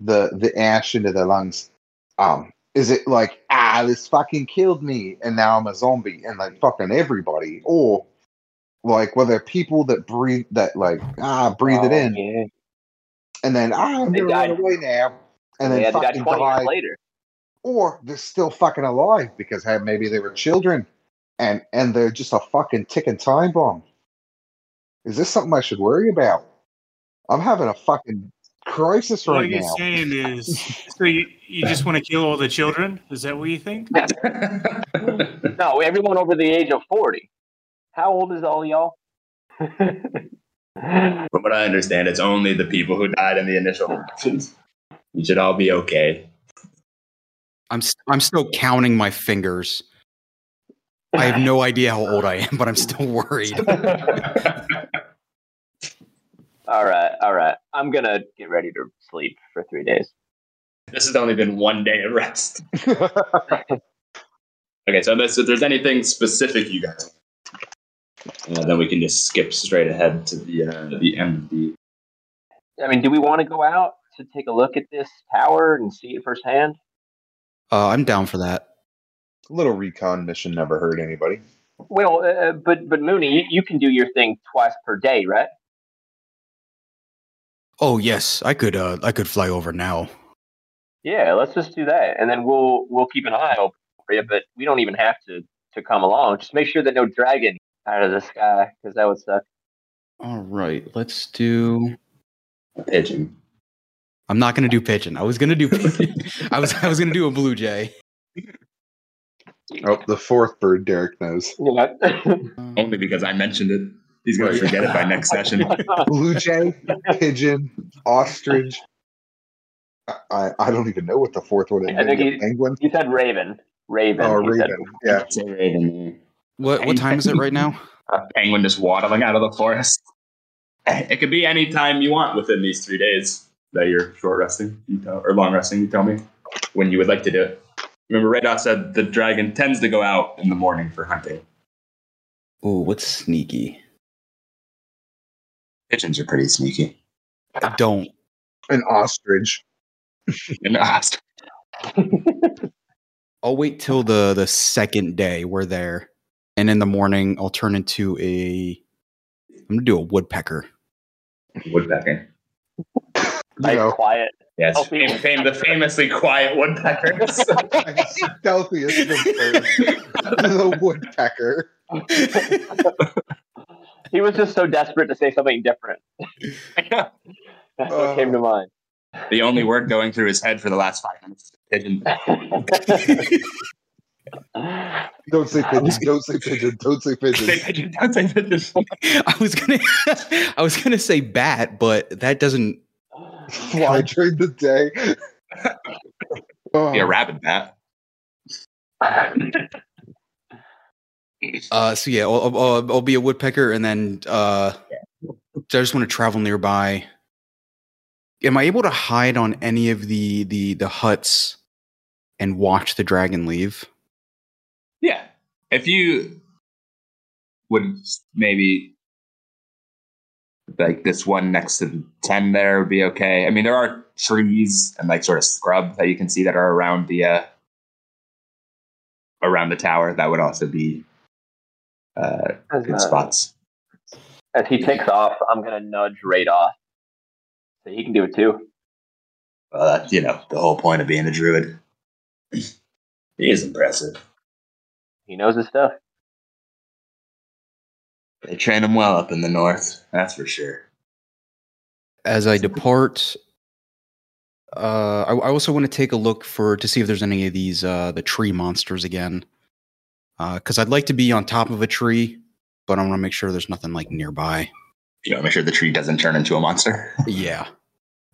the the ash into their lungs? Um, is it like ah, this fucking killed me, and now I'm a zombie, and like fucking everybody, or like were there people that breathe that like ah breathe it Oh, in, Yeah. and then ah, I'm They gonna run away now, and then yeah, died fucking 20 die later. or they're still fucking alive because hey, maybe they were children and and they're just a fucking ticking time bomb. Is this something I should worry about? I'm having a fucking crisis right What right you're now. saying is, so you, you just want to kill all the children? Is that what you think? No, everyone over the age of 40. How old is all y'all? From what I understand, it's only the people who died in the initial eruptions. You should all be okay. I'm st- I'm still counting my fingers. I have no idea how old I am, but I'm still worried. All right, all right. I'm going to get ready to sleep for three days. This has only been one day of rest. Okay, so this, if there's anything specific you guys, And then we can just skip straight ahead to the uh, the end of the. I mean, do we want to go out to take a look at this tower and see it firsthand? Uh, I'm down for that. A little recon mission never hurt anybody. Well, uh, but but Mooney, you, you can do your thing twice per day, right? Oh yes, I could. Uh, I could fly over now. Yeah, let's just do that, and then we'll we'll keep an eye open for you. But we don't even have to to come along. Just make sure that no dragon out of the sky, because that would suck. All right, let's do. A pigeon. I'm not gonna do pigeon. I was gonna do. I was. I was gonna do a blue jay. Oh, the fourth bird Derek knows. Yeah. Only because I mentioned it. He's gonna forget it by next session. Blue jay, pigeon, ostrich. I- I, I don't even know what the fourth one is. I think he- penguin. you said raven. Raven. Oh, you said. raven. Yeah. Say raven. What? What time is it right now? A penguin just waddling out of the forest. It could be any time you want within these three days that you're short resting, you tell, or long resting. You tell me when you would like to do it. Remember, Reidoth said the dragon tends to go out in the morning for hunting. Oh, what's sneaky? Pigeons are pretty sneaky. I don't. An ostrich. And uh, I'll wait till the the second day we're there, and in the morning I'll turn into a. I'm gonna do a woodpecker. woodpecker. You Nice, know, quiet. Yes, fame, fame, the famously quiet woodpeckers. stealthiest of birds. the woodpecker. He was just so desperate to say something different. That's what came to oh. mind. the only word going through his head for the last five minutes pigeon. Don't say pigeon. Don't say pigeon. Don't say Say pigeon. pigeon, don't say pigeon. I was gonna. I was gonna say bat, but that doesn't. Fly during the day. Oh, Be a oh. rabbit bat. Uh, so yeah, I'll, I'll, I'll be a woodpecker, and then uh, so I just want to travel nearby. Am I able to hide on any of the the the huts and watch the dragon leave? Yeah. If you would maybe like this one next to the 10 there would be okay. I mean, there are trees and like sort of scrub that you can see that are around the uh, around the tower. That would also be uh, As, good uh, spots. as he takes off, I'm gonna nudge Reidoth. so he can do it too. Well, that's, you know, the whole point of being a druid. he is impressive. He knows his stuff. They train him well up in the north, that's for sure. As I depart, uh, I, I also want to take a look for to see if there's any of these uh, the tree monsters again, because I'd like to be on top of a tree, but I want to make sure there's nothing like nearby. You know, make sure the tree doesn't turn into a monster. Yeah,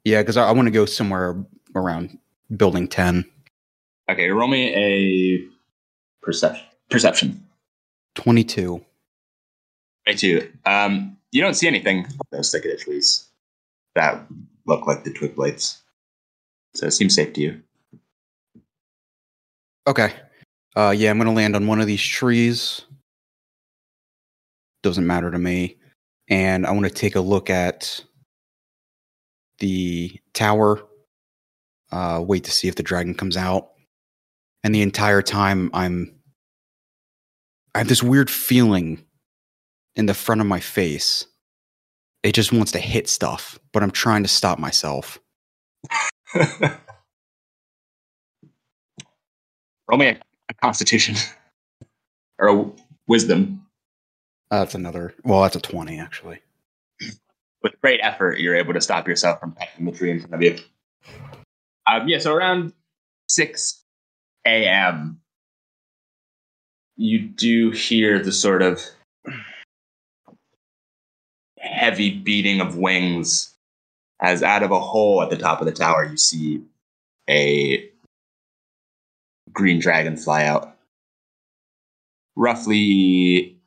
yeah, because I, I want to go somewhere around building ten. Okay, roll me a perception. Perception. 22. 22. Um, you don't see anything those thicketed trees that look like the twig blights. So it seems safe to you. Okay. Uh, yeah, I'm going to land on one of these trees. Doesn't matter to me. And I want to take a look at the tower. Uh, wait to see if the dragon comes out. And the entire time, I'm. I have this weird feeling in the front of my face. It just wants to hit stuff, but I'm trying to stop myself. roll me a, a constitution or a wisdom. Uh, that's another. Well, that's a 20, actually. With great effort, you're able to stop yourself from pecking the tree in front of you. Um, yeah, so around 6 a.m., you do hear the sort of heavy beating of wings as out of a hole at the top of the tower you see a green dragon fly out. Roughly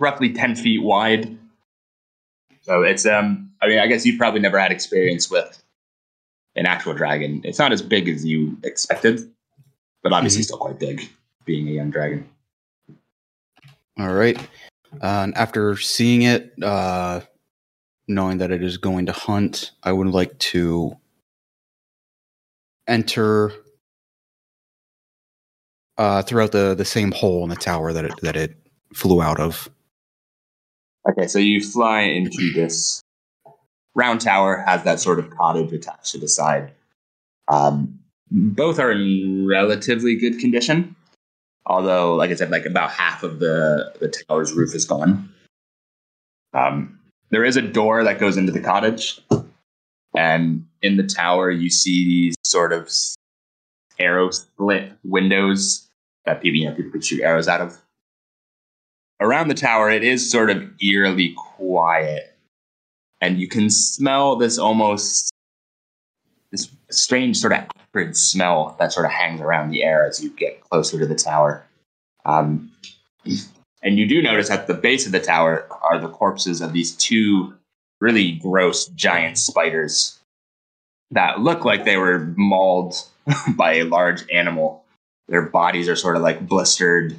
roughly 10 feet wide. So it's um I mean I guess you've probably never had experience with an actual dragon. It's not as big as you expected, but obviously still quite big, being a young dragon. All right. Uh, and after seeing it, uh, knowing that it is going to hunt, I would like to enter uh, throughout the, the same hole in the tower that it, that it flew out of. Okay, so you fly into this round tower, has that sort of cottage attached to the side. Um, both are in relatively good condition, although, like I said, like about half of the the tower's roof is gone. Um, there is a door that goes into the cottage, and in the tower you see these sort of arrow split windows that people you know people could shoot arrows out of. Around the tower, it is sort of eerily quiet, and you can smell this almost this strange sort of acrid smell that sort of hangs around the air as you get closer to the tower. Um, and you do notice at the base of the tower are the corpses of these two really gross giant spiders that look like they were mauled by a large animal. Their bodies are sort of like blistered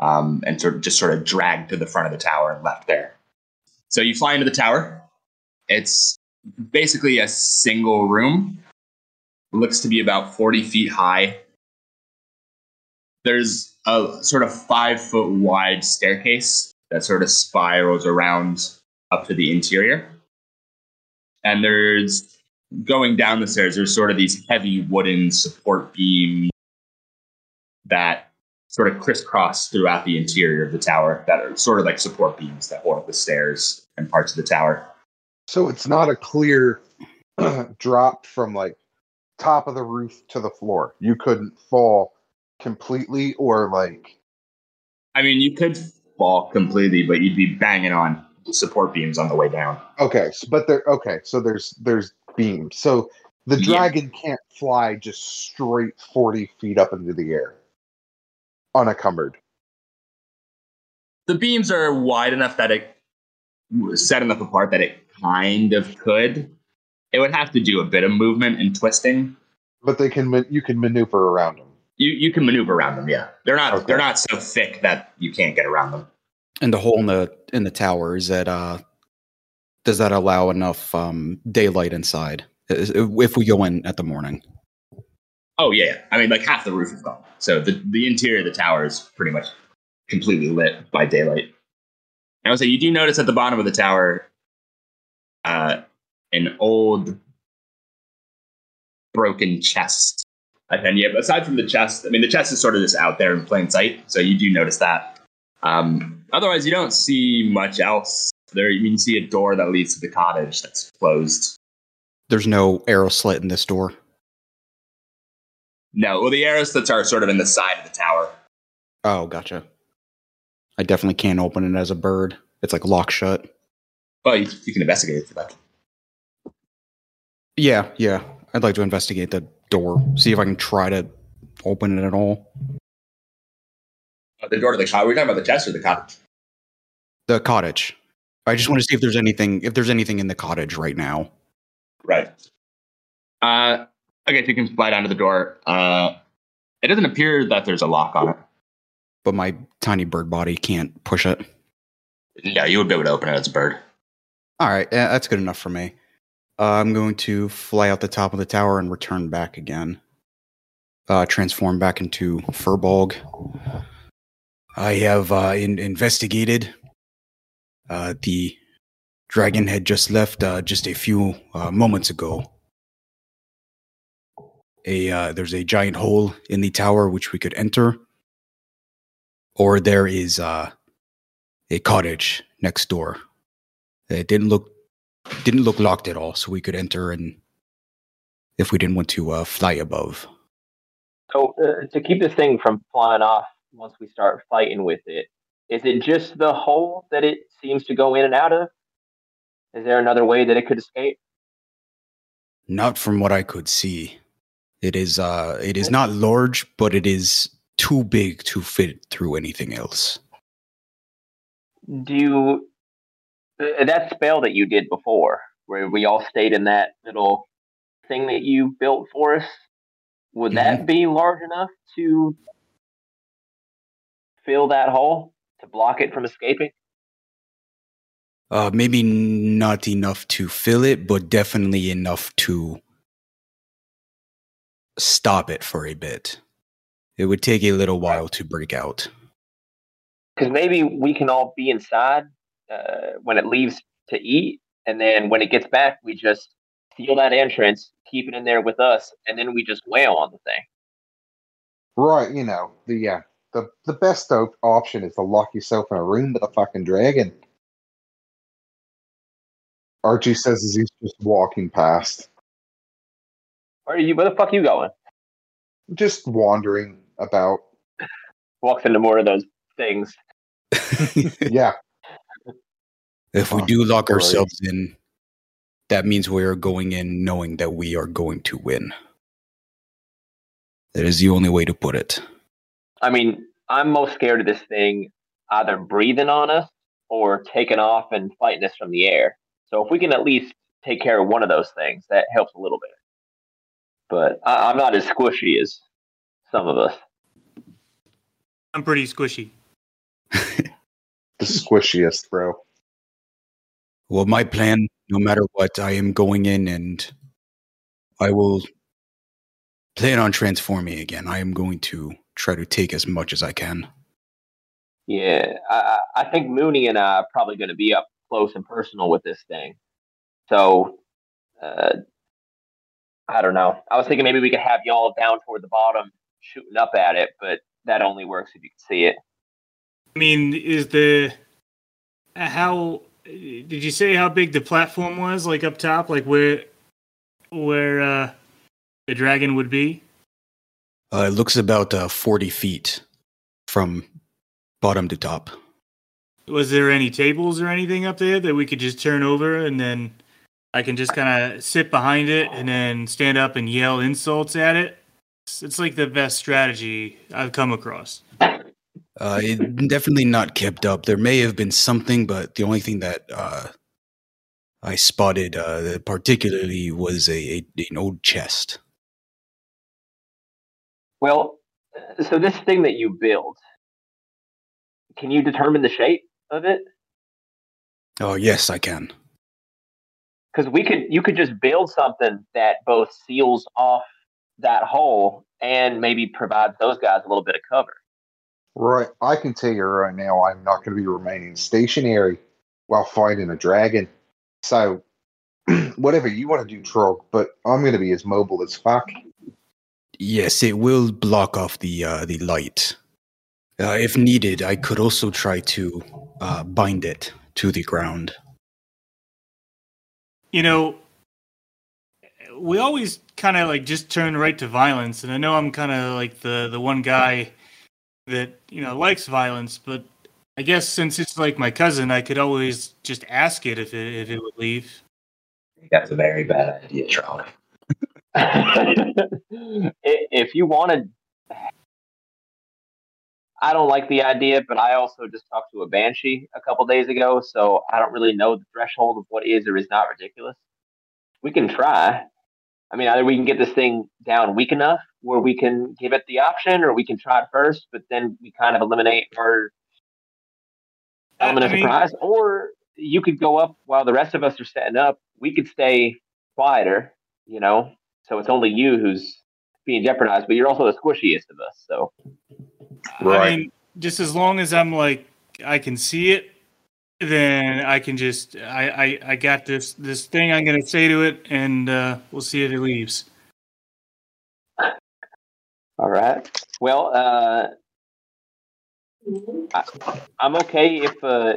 um, and sort of just sort of dragged to the front of the tower and left there. So you fly into the tower. It's basically a single room. Looks to be about 40 feet high. There's a sort of five foot wide staircase that sort of spirals around up to the interior. And there's going down the stairs, there's sort of these heavy wooden support beams that sort of crisscross throughout the interior of the tower that are sort of like support beams that hold up the stairs and parts of the tower. So it's not a clear uh, drop from like top of the roof to the floor. You couldn't fall completely or like I mean, you could fall completely, but you'd be banging on support beams on the way down. okay, so, but there okay, so there's there's beams. So the Yeah. dragon can't fly just straight 40 feet up into the air unencumbered. The beams are wide enough that it set enough apart that it kind of could. It would have to do a bit of movement and twisting. But they can you can maneuver around them. You you can maneuver around them, yeah. They're not Okay. they're not so thick that you can't get around them. And the hole in the in the tower is that uh, does that allow enough um, daylight inside if we go in at the morning? Oh yeah. I mean like half the roof is gone. So the the interior of the tower is pretty much completely lit by daylight. And I would say you do notice at the bottom of the tower uh, an old broken chest. And yeah, aside from the chest, I mean the chest is sort of just out there in plain sight, so you do notice that. Um, otherwise, you don't see much else. There, you see a door that leads to the cottage that's closed. There's no arrow slit in this door. No, well, the arrow slits are sort of in the side of the tower. Oh, gotcha. I definitely can't open it as a bird. It's like locked shut. Well, you, you can investigate it for that. Yeah, yeah. I'd like to investigate the door, see if I can try to open it at all. Uh, the door to the cottage. We're talking about the chest or the cottage. The cottage. I just want to see if there's anything if there's anything in the cottage right now. Right. Uh, okay, so you can fly down to the door. Uh, it doesn't appear that there's a lock on it. But my tiny bird body can't push it. Yeah, you would be able to open it as a bird. All right, yeah, that's good enough for me. Uh, I'm going to fly out the top of the tower and return back again. Uh, transform back into Furbolg. I have uh, in- investigated. Uh, the dragon had just left uh, just a few uh, moments ago. A uh, there's a giant hole in the tower which we could enter, or there is uh, a cottage next door. It didn't look didn't look locked at all, so we could enter and if we didn't want to fly above. So to keep this thing from flying off once we start fighting with it, is it just the hole that it seems to go in and out of? Is there another way that it could escape? Not from what I could see. It is uh it is not large, but it is too big to fit through anything else. Do you uh, that spell that you did before, where we all stayed in that little thing that you built for us? Would that be large enough to fill that hole? to block it from escaping? Uh, maybe not enough to fill it, but definitely enough to stop it for a bit. It would take a little while to break out. Because maybe we can all be inside uh, when it leaves to eat, and then when it gets back, we just seal that entrance, keep it in there with us, and then we just wail on the thing. Right, you know, the yeah, the the best op- option is to lock yourself in a room with a fucking dragon. Archie says as he's just walking past, Where are you? Where the fuck you going? just wandering about. Walks into more of those things. Yeah, If we do lock right. ourselves in, that means we are going in knowing that we are going to win. That is the only way to put it. I mean, I'm most scared of this thing either breathing on us or taking off and fighting us from the air. So if we can at least take care of one of those things, that helps a little bit. But I, I'm not as squishy as some of us. I'm pretty squishy. the squishiest, bro. Well, my plan, no matter what, I am going in and I will plan on transforming again. I am going to try to take as much as I can. Yeah, I, I I think Mooney and I are probably going to be up close and personal with this thing. So, uh, I don't know. I was thinking maybe we could have y'all down toward the bottom shooting up at it, but that only works if you can see it. I mean, is the uh, how did you say how big the platform was? Like up top, like where where uh, the dragon would be? Uh, it looks about uh, 40 feet from bottom to top. Was there any tables or anything up there that we could just turn over and then I can just kind of sit behind it and then stand up and yell insults at it? It's, it's like the best strategy I've come across. Uh, it, definitely not kept up. There may have been something, but the only thing that uh, I spotted uh, particularly was a, a an old chest. Well, so this thing that you build, can you determine the shape of it? Oh yes, I can. Because we could, you could just build something that both seals off that hole and maybe provides those guys a little bit of cover. Right, I can tell you right now, I'm not going to be remaining stationary while fighting a dragon. So, whatever you want to do, Trog, but I'm going to be as mobile as fuck. Yes, it will block off the uh, the light. Uh, if needed, I could also try to uh, bind it to the ground. You know, we always kind of like just turn right to violence, and I know I'm kind of like the the one guy that you know likes violence, but I guess since it's like my cousin, I could always just ask it if it if it would leave. That's a very bad idea, Trog. If you wanted, I don't like the idea, but I also just talked to a banshee a couple days ago, so I don't really know the threshold of what is or is not ridiculous. We can try. I mean, either we can get this thing down weak enough where we can give it the option, or we can try it first, but then we kind of eliminate our element of surprise. Or you could go up while the rest of us are setting up. We could stay quieter, you know, so it's only you who's being jeopardized, but you're also the squishiest of us. So right. I mean, just as long as I'm like I can see it, then I can just I I, I got this this thing I'm gonna say to it, and uh, we'll see if it leaves. All right. Well, uh, I, I'm okay if. Uh,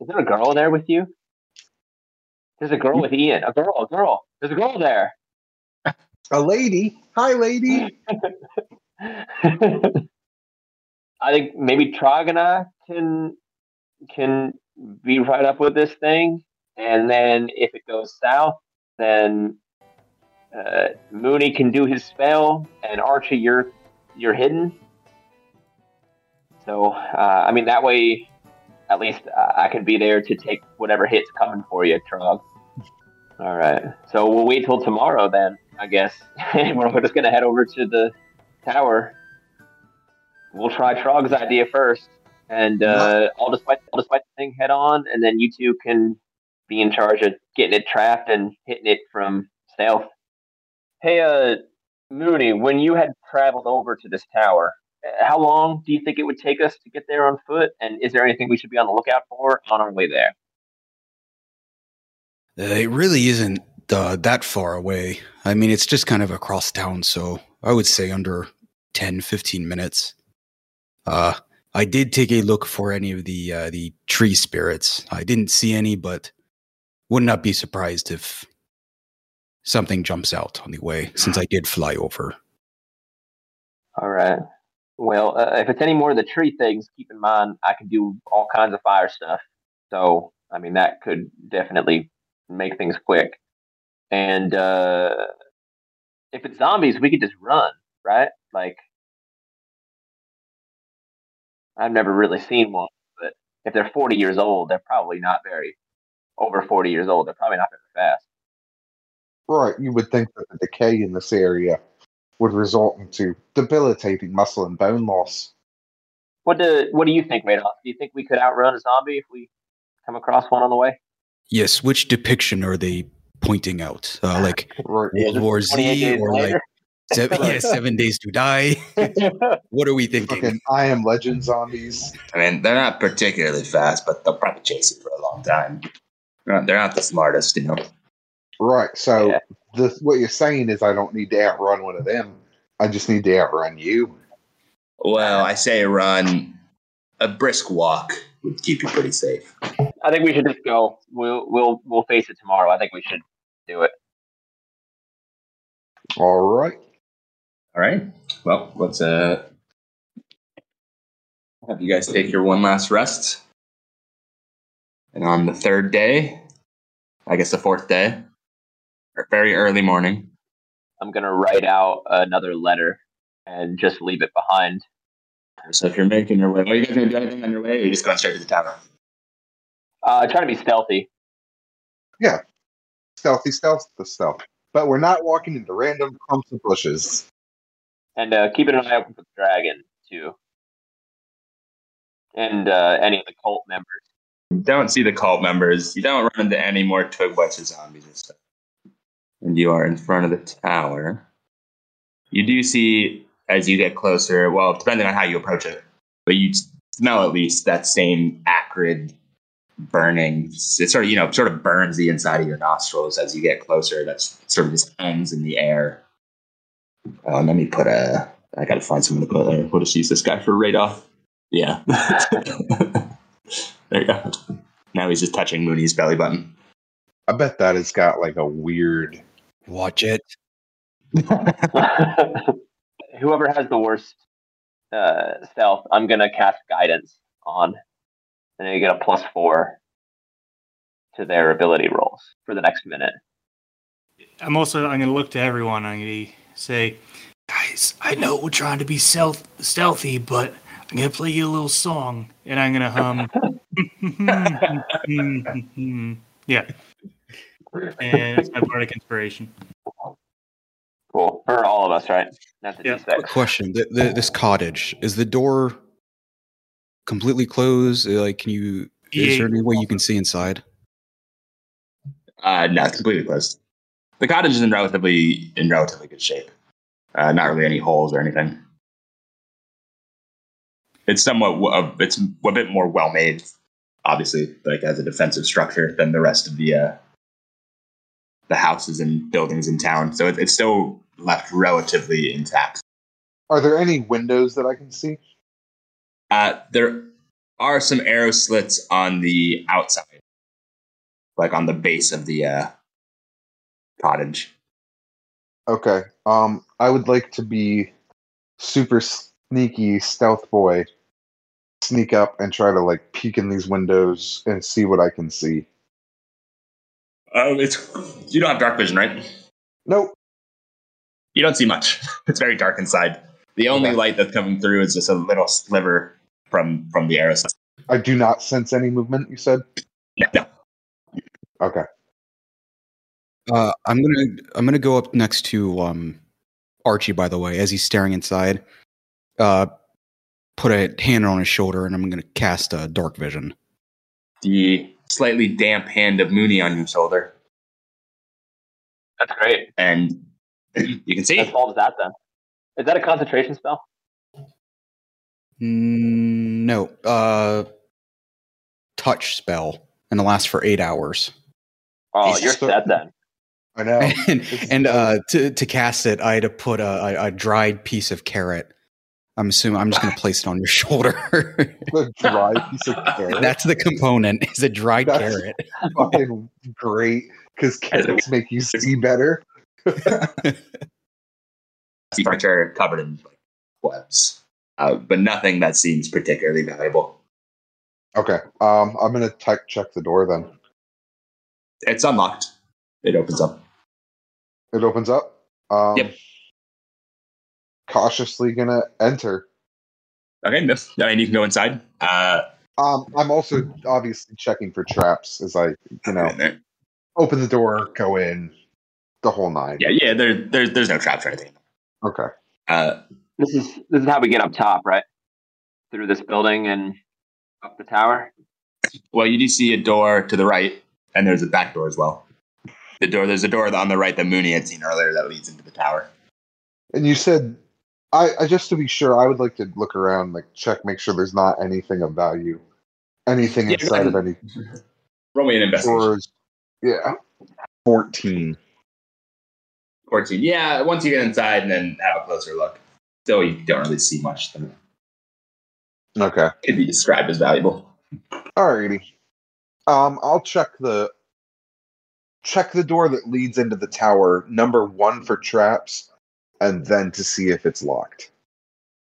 is there a girl there with you? There's a girl with Ian. A girl. A girl. There's a girl there. A lady. Hi, lady. I think maybe I can can be right up with this thing, and then if it goes south, then uh, Mooney can do his spell, and Archie, you're you're hidden. So uh, I mean that way, at least uh, I can be there to take whatever hits coming for you, Trog. All right. So we'll wait till tomorrow then, I guess. We're just gonna head over to the tower. We'll try Trog's idea first, and uh, I'll just fight. I'll just fight the thing head on, and then you two can be in charge of getting it trapped and hitting it from stealth. Hey, uh, Mooney, when you had traveled over to this tower, how long do you think it would take us to get there on foot? And is there anything we should be on the lookout for on our way there? Uh, it really isn't uh, that far away. I mean, it's just kind of across town, so I would say under 10, 15 minutes. Uh, I did take a look for any of the uh, the tree spirits. I didn't see any, but would not be surprised if something jumps out on the way, since I did fly over. All right. Well, uh, if it's any more of the tree things, keep in mind I can do all kinds of fire stuff. So, I mean, that could definitely make things quick. And uh, if it's zombies, we could just run, right? Like, I've never really seen one, but if they're 40 years old, they're probably not very over 40 years old. They're probably not very fast. Right, you would think that the decay in this area would result into debilitating muscle and bone loss. What do What do you think, Madoff? Do you think we could outrun a zombie if we come across one on the way? Yes, which depiction are they pointing out? Uh, like Right. World War Z days or like seven, yeah, seven Days to Die? what are we thinking? Fucking I am legend zombies. I mean, they're not particularly fast, but they'll probably chase you for a long time. They're not, they're not the smartest, you know. Right. So Yeah. the, what you're saying is I don't need to outrun one of them. I just need to outrun you. Well, I say run. A brisk walk would keep you pretty safe. I think we should just go. We'll we'll we'll face it tomorrow. I think we should do it. All right. All right. Well, let's uh have you guys take your one last rest. And on the third day, I guess the fourth day, or very early morning, I'm gonna write out another letter and just leave it behind. So if you're making your way, are you guys gonna do anything on your way, or are you just going straight to the tower? Uh, try to be stealthy. Stealthy, stealth, the stealth. But we're not walking into random clumps of bushes. And uh, keep an eye open for the dragon too, and uh, any of the cult members. You don't see the cult members. You don't run into any more twig blights or zombies and stuff. And you are in front of the tower. You do see as you get closer, well, depending on how you approach it, but you smell at least that same acrid burning. It sort of, you know, sort of burns the inside of your nostrils as you get closer. That's sort of just hangs in the air. Uh, let me put a. I gotta find someone to put there. We'll just use this guy for radar. Yeah. there you go. Now he's just touching Mooney's belly button. I bet that it's got like a weird. Watch it. Whoever has the worst uh, stealth, I'm gonna cast guidance on, and they get a plus four to their ability rolls for the next minute. I'm also I'm gonna look to everyone. I'm gonna say, guys, I know we're trying to be stealth, stealthy, but I'm gonna play you a little song, and I'm gonna hum. yeah, and it's my bardic inspiration. Cool for all of us, right? Not the Yeah. D6. Question: the, the, This cottage is the door completely closed? Uh, Like, can you? Is there any way you can see inside? Uh, no, it's completely closed. The cottage is in relatively in relatively good shape. Uh, not really any holes or anything. It's somewhat w- uh, it's a bit more well made, obviously, like as a defensive structure than the rest of the uh, the houses and buildings in town. So it, it's still left relatively intact. Are there any windows that I can see? Uh, there are some arrow slits on the outside, like on the base of the uh, cottage. Okay. Um, I would like to be super sneaky stealth boy. Sneak up and try to like peek in these windows and see what I can see. Oh, it's you don't have dark vision, right? Nope. You don't see much. It's very dark inside. The only Okay. light that's coming through is just a little sliver from from the arrow. I do not sense any movement. You said. No, no. Okay. Uh, I'm gonna I'm gonna go up next to um, Archie. By the way, as he's staring inside, uh, put a hand on his shoulder and I'm going to cast a dark vision. The slightly damp hand of Mooney on your shoulder, That's great. and you can see. That solves that then. Is that a concentration spell? Mm, No, uh, touch spell, and it lasts for eight hours. Oh, Jesus. you're set then. I know. and and uh, to to cast it, I had to put a, a, a dried piece of carrot. I'm assuming I'm just going to place it on your shoulder. the dry piece of carrot. That's the component. Is a dried That's- carrot. fucking great because carrots make you see better. See furniture covered in webs, uh, but nothing that seems particularly valuable. Okay. Um, I'm gonna check check the door then. It's unlocked. It opens up. It opens up. Um, Yep. Cautiously gonna enter. Okay, I mean you can go inside. Uh, Um, I'm also obviously checking for traps as I, you know, open the door, go in, the whole nine. yeah, yeah. There, there's there's no traps or anything. Okay. Uh, This is this is how we get up top, right? Through this building and up the tower. well, you do see a door to the right, and there's a back door as well. The door, there's a door on the right that Mooney had seen earlier that leads into the tower. And you said, I, I just to be sure, I would like to look around, like check, make sure there's not anything of value, anything Yeah, inside of any Roll me an investigation. drawers. Yeah. Fourteen. 14. Yeah, once you get inside and then have a closer look, still you don't really see much that Okay. could be described as valuable. Alrighty. Um, I'll check the check the door that leads into the tower. Number one for traps, and then to see if it's locked.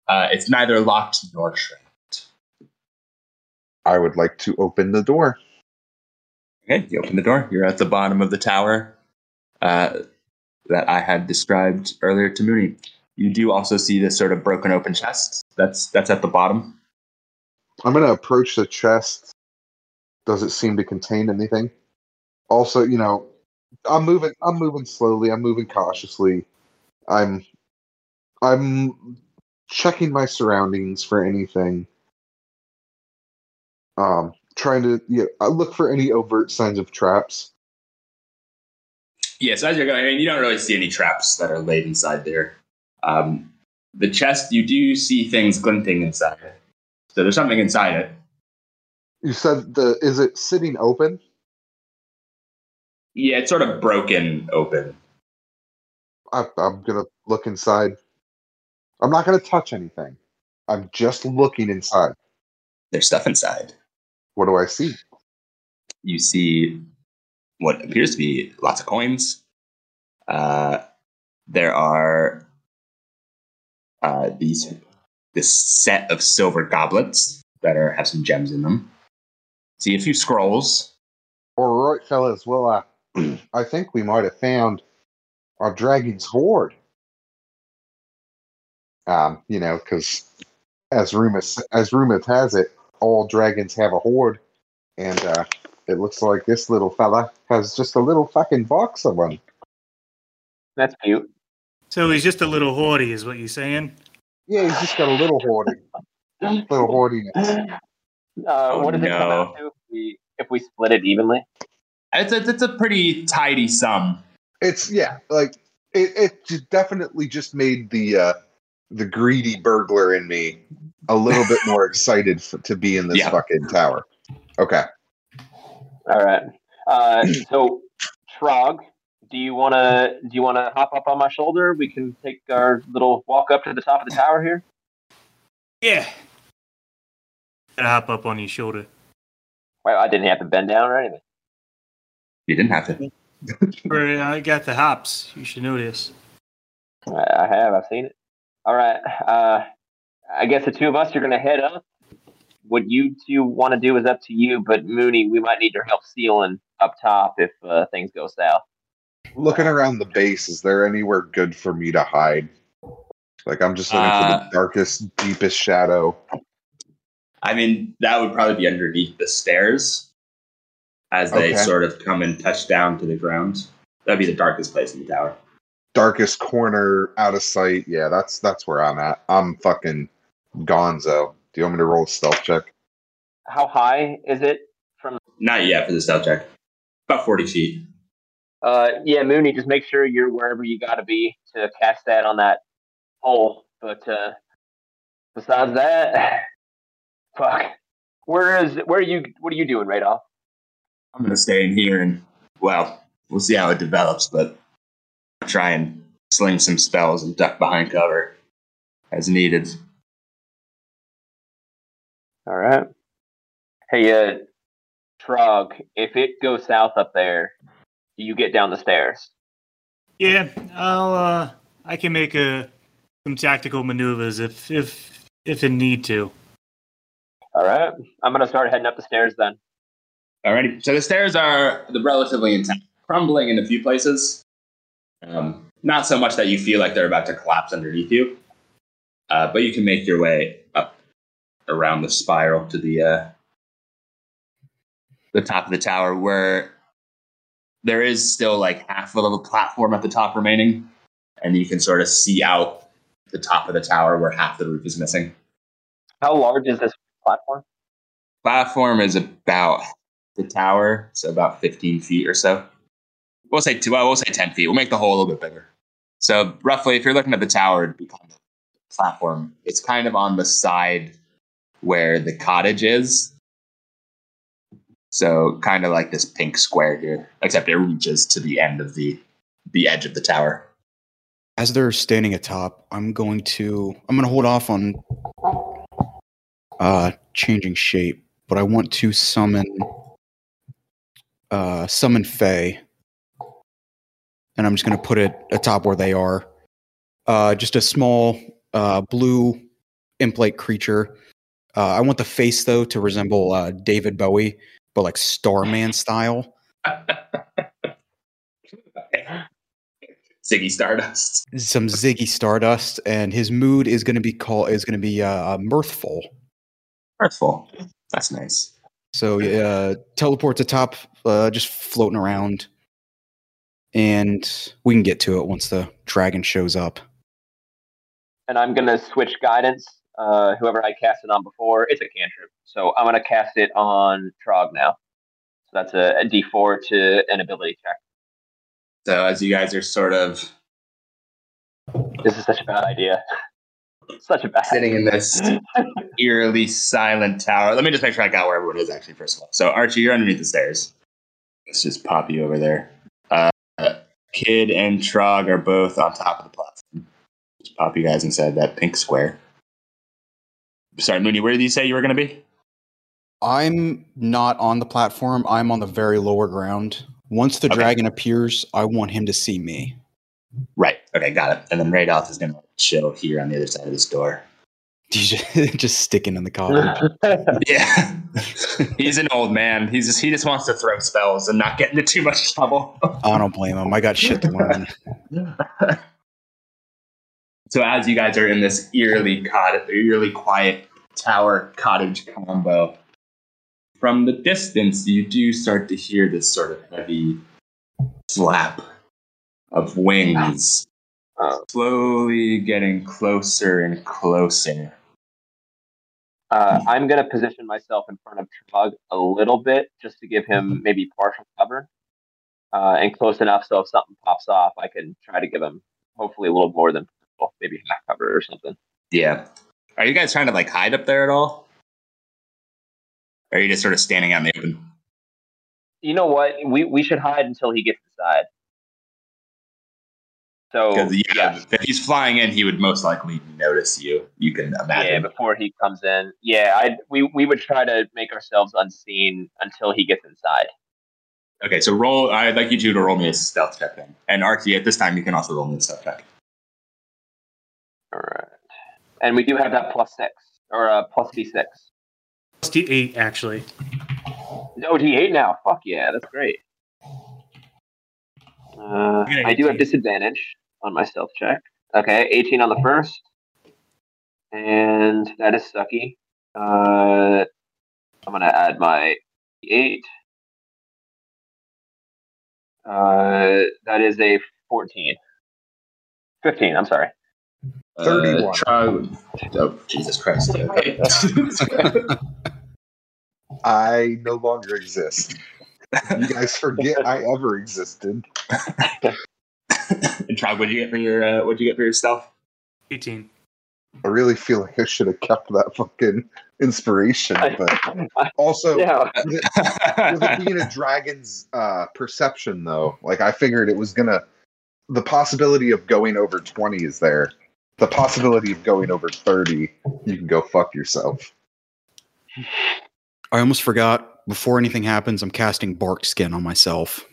Uh, it's neither locked nor trapped. I would like to open the door. Okay, you open the door. You're at the bottom of the tower uh, that I had described earlier to Mooney. You do also see this sort of broken open chest. That's that's at the bottom. I'm gonna approach the chest. Does it seem to contain anything? Also, you know, I'm moving. I'm moving slowly. I'm moving cautiously. I'm, I'm checking my surroundings for anything. Um, trying to yeah, I look for any overt signs of traps. Yes, as you're going, I mean, you don't really see any traps that are laid inside there. Um, the chest, you do see things glinting inside it. So there's something inside it. You said the is it sitting open? Yeah, it's sort of broken open. I, I'm gonna look inside. I'm not gonna touch anything. I'm just looking inside. There's stuff inside. What do I see? You see what appears to be lots of coins. Uh, there are uh, these this set of silver goblets that are have some gems in them. See a few scrolls. All right, fellas. Well, uh, I think we might have found our dragon's hoard. Um, you know, because as rumor as rumor has it, all dragons have a hoard, and uh, it looks like this little fella has just a little fucking box of them. That's cute. So he's just a little hoardy, is what you're saying? Yeah, he's just got a little hoarding, little hoardiness. Uh, Oh, what does it come out to if we, if we split it evenly? It's a, it's a pretty tidy sum. It's yeah, like it. It definitely just made the uh, the greedy burglar in me a little bit more excited f- to be in this Yeah. fucking tower. Okay. All right. Uh, so, Trog, do you want to do you want to hop up on my shoulder? We can take our little walk up to the top of the tower here. Yeah. Gotta hop up on your shoulder. Well, I didn't have to bend down or anything. You didn't have to. I got the hops. You should know this. I I have. I've seen it. All right. Uh, I guess the two of us are going to head up. What you two want to do is up to you, but Mooney, we might need your help sealing up top if uh, things go south. Looking around the base, is there anywhere good for me to hide? Like I'm just looking for Uh, the darkest, deepest shadow. I mean, that would probably be underneath the stairs as they Okay. sort of come and touch down to the ground. That'd be the darkest place in the tower. Darkest corner, out of sight. Yeah, that's that's where I'm at. I'm fucking gonzo. Do you want me to roll a stealth check? How high is it from? Not yet for the stealth check. About 40 feet. Uh, yeah, Mooney, just make sure you're wherever you got to be to cast that on that hole. But uh, besides that, fuck. Where is? Where are you? What are you doing, Radolf? I'm to stay in here and, well, we'll see how it develops, but I'll try and sling some spells and duck behind cover as needed. All right. Hey, uh, Trog, if it goes south up there, you get down the stairs? Yeah, I'll. Uh, I can make a some tactical maneuvers if if if it need to. All right. I'm gonna start heading up the stairs then. Alrighty. So the stairs are the relatively intact, crumbling in a few places. Um, not so much that you feel like they're about to collapse underneath you, uh, but you can make your way up around the spiral to the uh, the top of the tower, where there is still like half of a platform at the top remaining, and you can sort of see out the top of the tower where half the roof is missing. How large is this platform? Platform is about the tower, so about 15 feet or so. We'll say two. Well, we'll say 10 feet. We'll make the hole a little bit bigger. So roughly, if you're looking at the tower, it'd be kind of platform. It's kind of on the side where the cottage is. So kind of like this pink square here, except it reaches to the end of the the edge of the tower. As they're standing atop, I'm going to I'm going to hold off on uh changing shape, but I want to summon uh summon fey. And I'm just going to put it atop where they are. Uh just a small uh blue imp-like creature. Uh, I want the face though to resemble uh, David Bowie, but like Starman style. Ziggy Stardust. Some Ziggy Stardust, and his mood is going to be called is going to be uh, mirthful. Mirthful. That's nice. So uh, teleport to top, uh, just floating around, and we can get to it once the dragon shows up. And I'm gonna switch guidance. Uh, whoever I cast it on before, it's a cantrip, so I'm gonna cast it on Trog now. So that's a a D4 to an ability check. So as you guys are sort of This is such a bad idea. such a bad. sitting in this eerily silent tower, let me just make sure I got where everyone is actually. First of all, so Archie, you're underneath the stairs. Let's just pop you over there. Uh, Kid and Trog are both on top of the platform. Just pop you guys inside that pink square. Sorry, Mooney, where did you say you were going to be? I'm not on the platform. I'm on the very lower ground. Once the Okay. dragon appears, I want him to see me. Right. Okay, got it. And then Radolf is going to chill here on the other side of this door. He's just, just sticking in the cottage. Yeah, he's an old man. He's just he just wants to throw spells and not get into too much trouble. I don't blame him. I got shit to learn. so as you guys are in this eerily cottage, eerily quiet tower cottage combo, from the distance you do start to hear this sort of heavy flap of wings, slowly getting closer and closer. Uh, I'm going to position myself in front of Trog a little bit just to give him maybe partial cover uh, and close enough so if something pops off, I can try to give him hopefully a little more than maybe half cover or something. Yeah. Are you guys trying to like hide up there at all? Or are you just sort of standing out in the open? You know what? We we should hide until he gets inside. So yeah, yeah, if he's flying in, he would most likely notice you. You can yeah, imagine. before he comes in, yeah, I we we would try to make ourselves unseen until he gets inside. okay, so roll. I'd like you two to roll me a stealth check then, and Archie at this time you can also roll me a stealth check. All right, and we do have that plus six or uh, plus d six. Plus D8, actually. No D eight now. Fuck yeah, that's great. Uh, I do have disadvantage on my stealth check. Okay, eighteen on the first, and that is sucky. Uh, I'm gonna add my eight. Uh, that is a fourteen. Fifteen. I'm sorry. Uh, 31. Trog- oh, Jesus Christ. Okay. I no longer exist. You guys forget I ever existed. and Trog, what'd you get for your uh, what'd you get for your stealth? 18. I really feel like I should have kept that fucking inspiration, but also Yeah. with it, with it being a dragon's uh, perception, though, like I figured it was gonna. The possibility of going over twenty is there. The possibility of going over thirty, you can go fuck yourself. I almost forgot. Before anything happens, I'm casting bark skin on myself.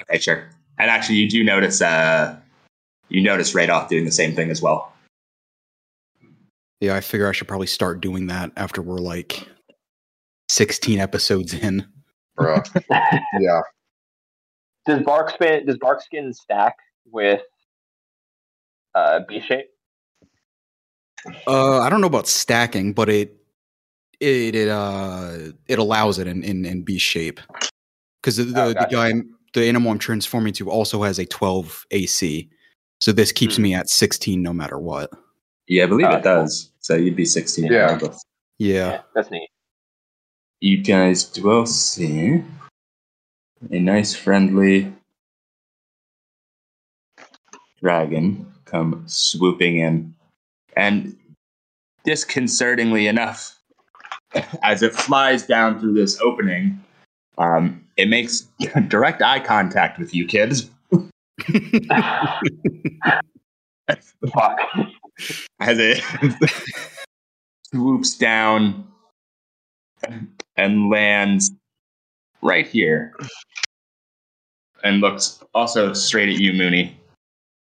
okay, sure. And actually, you do notice uh, you notice Radoff doing the same thing as well. Yeah, I figure I should probably start doing that after we're like 16 episodes in. Bruh. yeah, Does Barkskin does bark skin stack with uh, B shape? Uh, I don't know about stacking, but it it it uh it allows it in in, in B shape because the the, Oh, the guy the animal I'm transforming to also has a 12 AC, so this keeps Hmm. me at 16 no matter what. Yeah, I believe Oh, it does. So you'd be 16 Yeah. regardless. Yeah, that's neat. You guys will see a nice, friendly dragon come swooping in. And disconcertingly enough, as it flies down through this opening, um, it makes direct eye contact with you kids. Fuck. as it swoops down and lands right here and looks also straight at you, Mooney.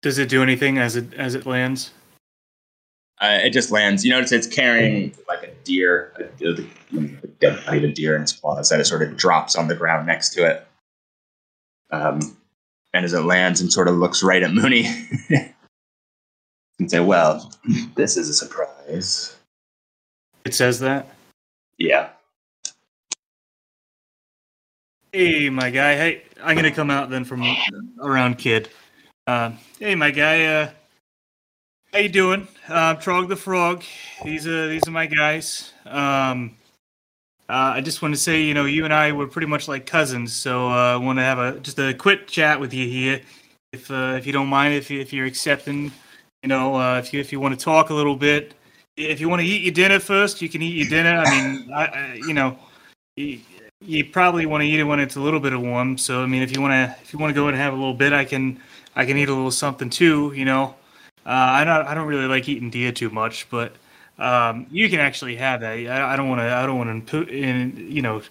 Does it do anything as it as it lands? Uh, it just lands. You notice it's carrying like a deer, a, a, a dead bite of deer in its claws that it sort of drops on the ground next to it. Um, and as it lands and sort of looks right at Mooney, and say, "Well, this is a surprise." It says that. Yeah. Hey, my guy. Hey, I'm gonna come out then from around kid. Uh, hey, my guy. Uh, how you doing? Uh, Trog the Frog. These are these are my guys. Um, uh, I just want to say, you know, you and I were pretty much like cousins, so uh, I want to have a just a quick chat with you here, if uh, if you don't mind, if you, if you're accepting, you know, uh, if you if you want to talk a little bit. If you want to eat your dinner first, you can eat your dinner. I mean, I, I you know, you, you probably want to eat it when it's a little bit of warm. So I mean, if you want to if you want to go and have a little bit, I can I can eat a little something too. You know, uh, I don't I don't really like eating deer too much, but um, you can actually have that. I, don't want to I don't want to you know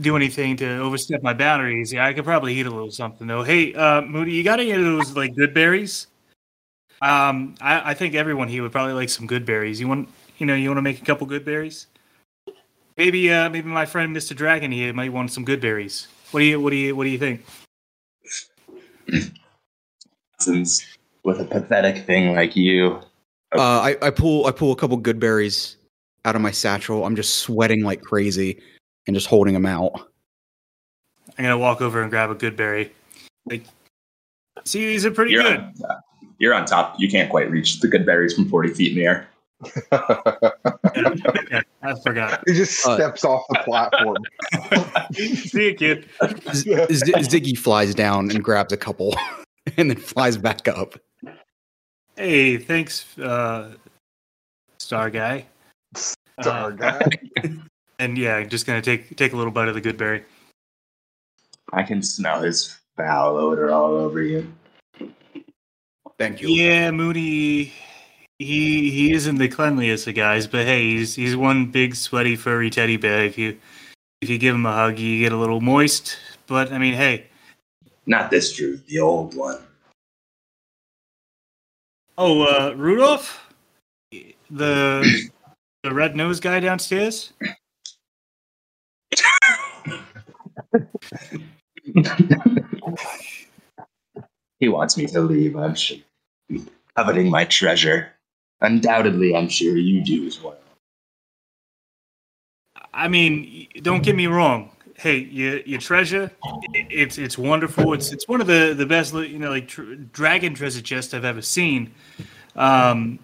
do anything to overstep my boundaries. Yeah, I could probably eat a little something though. Hey, uh, Moody, you got any of those like good berries? Um, I, I think everyone here would probably like some good berries. You want you know you want to make a couple good berries? Maybe uh maybe my friend Mr. Dragon here might want some good berries. What do you what do you what do you think? Since with a pathetic thing like you, uh, I I pull I pull a couple good berries out of my satchel. I'm just sweating like crazy and just holding them out. I'm gonna walk over and grab a good berry. Like, see, these are pretty you're good. on, uh, you're on top. You can't quite reach the good berries from 40 feet in the air. Yeah, I forgot. he just Uh, steps off the platform. See you, kid. Z- Z- Ziggy flies down and grabs a couple, and then flies back up. Hey, thanks, uh, Star Guy. Star Uh, guy. And yeah, just gonna take take a little bite of the good berry. I can smell his foul odor all over you. Thank you. Yeah, Moody. He he isn't the cleanliest of guys, but hey, he's he's one big sweaty furry teddy bear. If you if you give him a hug, you get a little moist. But I mean, hey, Not this Drew, the old one. Oh uh, Rudolph, the the red nose guy downstairs. He wants me to leave, I'm sure. Coveting my treasure. Undoubtedly, I'm sure you do as well. I mean, don't get me wrong. Hey, your your treasure, i- it's it's wonderful. It's it's one of the the best, you know, like tr- dragon treasure chest I've ever seen. Um,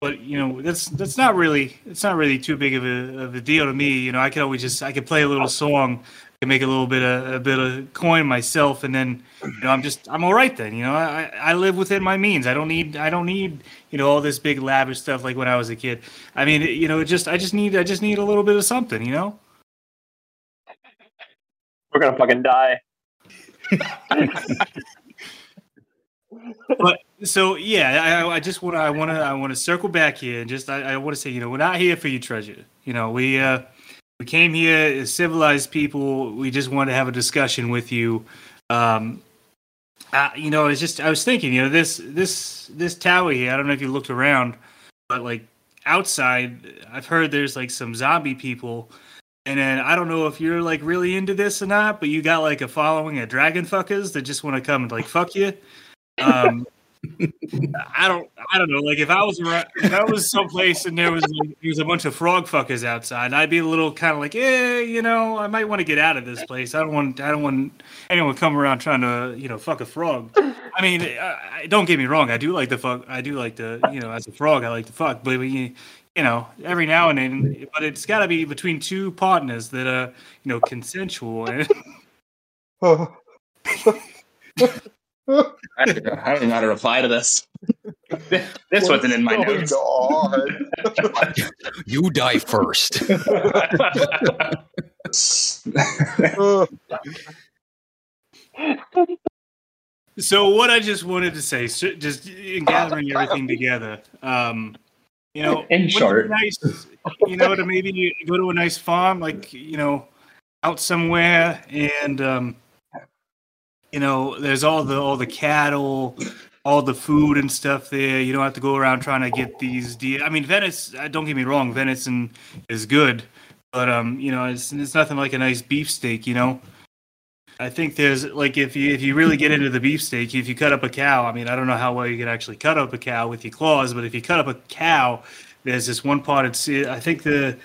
but you know that's that's not really it's not really too big of a, of a deal to me. You know, I can always just I could play a little song, could make a little bit of a bit of coin myself, and then you know I'm just I'm all right then. You know, I I live within my means. I don't need I don't need you know all this big lavish stuff like when I was a kid. I mean, you know, it just I just need I just need a little bit of something. You know. We're gonna fucking die. but so yeah, I, I just want to I want to I want to circle back here and just I, I want to say you know we're not here for you treasure. You know we uh we came here as civilized people. We just want to have a discussion with you. Um, uh, you know, it's just I was thinking, you know, this this this tower here. I don't know if you looked around, but like outside, I've heard there's like some zombie people. And then I don't know if you're like really into this or not, but you got like a following of dragon fuckers that just want to come and like fuck you. Um, I don't, I don't know. Like if I was around, if I was someplace and there was like, there was a bunch of frog fuckers outside, I'd be a little kind of like, eh, you know, I might want to get out of this place. I don't want, I don't want anyone come around trying to, you know, fuck a frog. I mean, I, don't get me wrong. I do like the fuck. I do like the, you know, as a frog, I like to fuck. But you, you know, every now and then, but it's got to be between two partners that are, you know, consensual. I don't, know, I don't know how to reply to this. This wasn't in my notes. you die first. so what I just wanted to say, just in gathering everything together, um, you know, short, nice, you know, to maybe go to a nice farm, like you know, out somewhere, and um, you know, there's all the all the cattle, all the food and stuff there. You don't have to go around trying to get these. De- I mean, Venice. Uh, don't get me wrong, venison is good, but um, you know, it's it's nothing like a nice beefsteak. You know, I think there's like if you if you really get into the beefsteak, if you cut up a cow. I mean, I don't know how well you can actually cut up a cow with your claws, but if you cut up a cow, there's this one part. It's I think the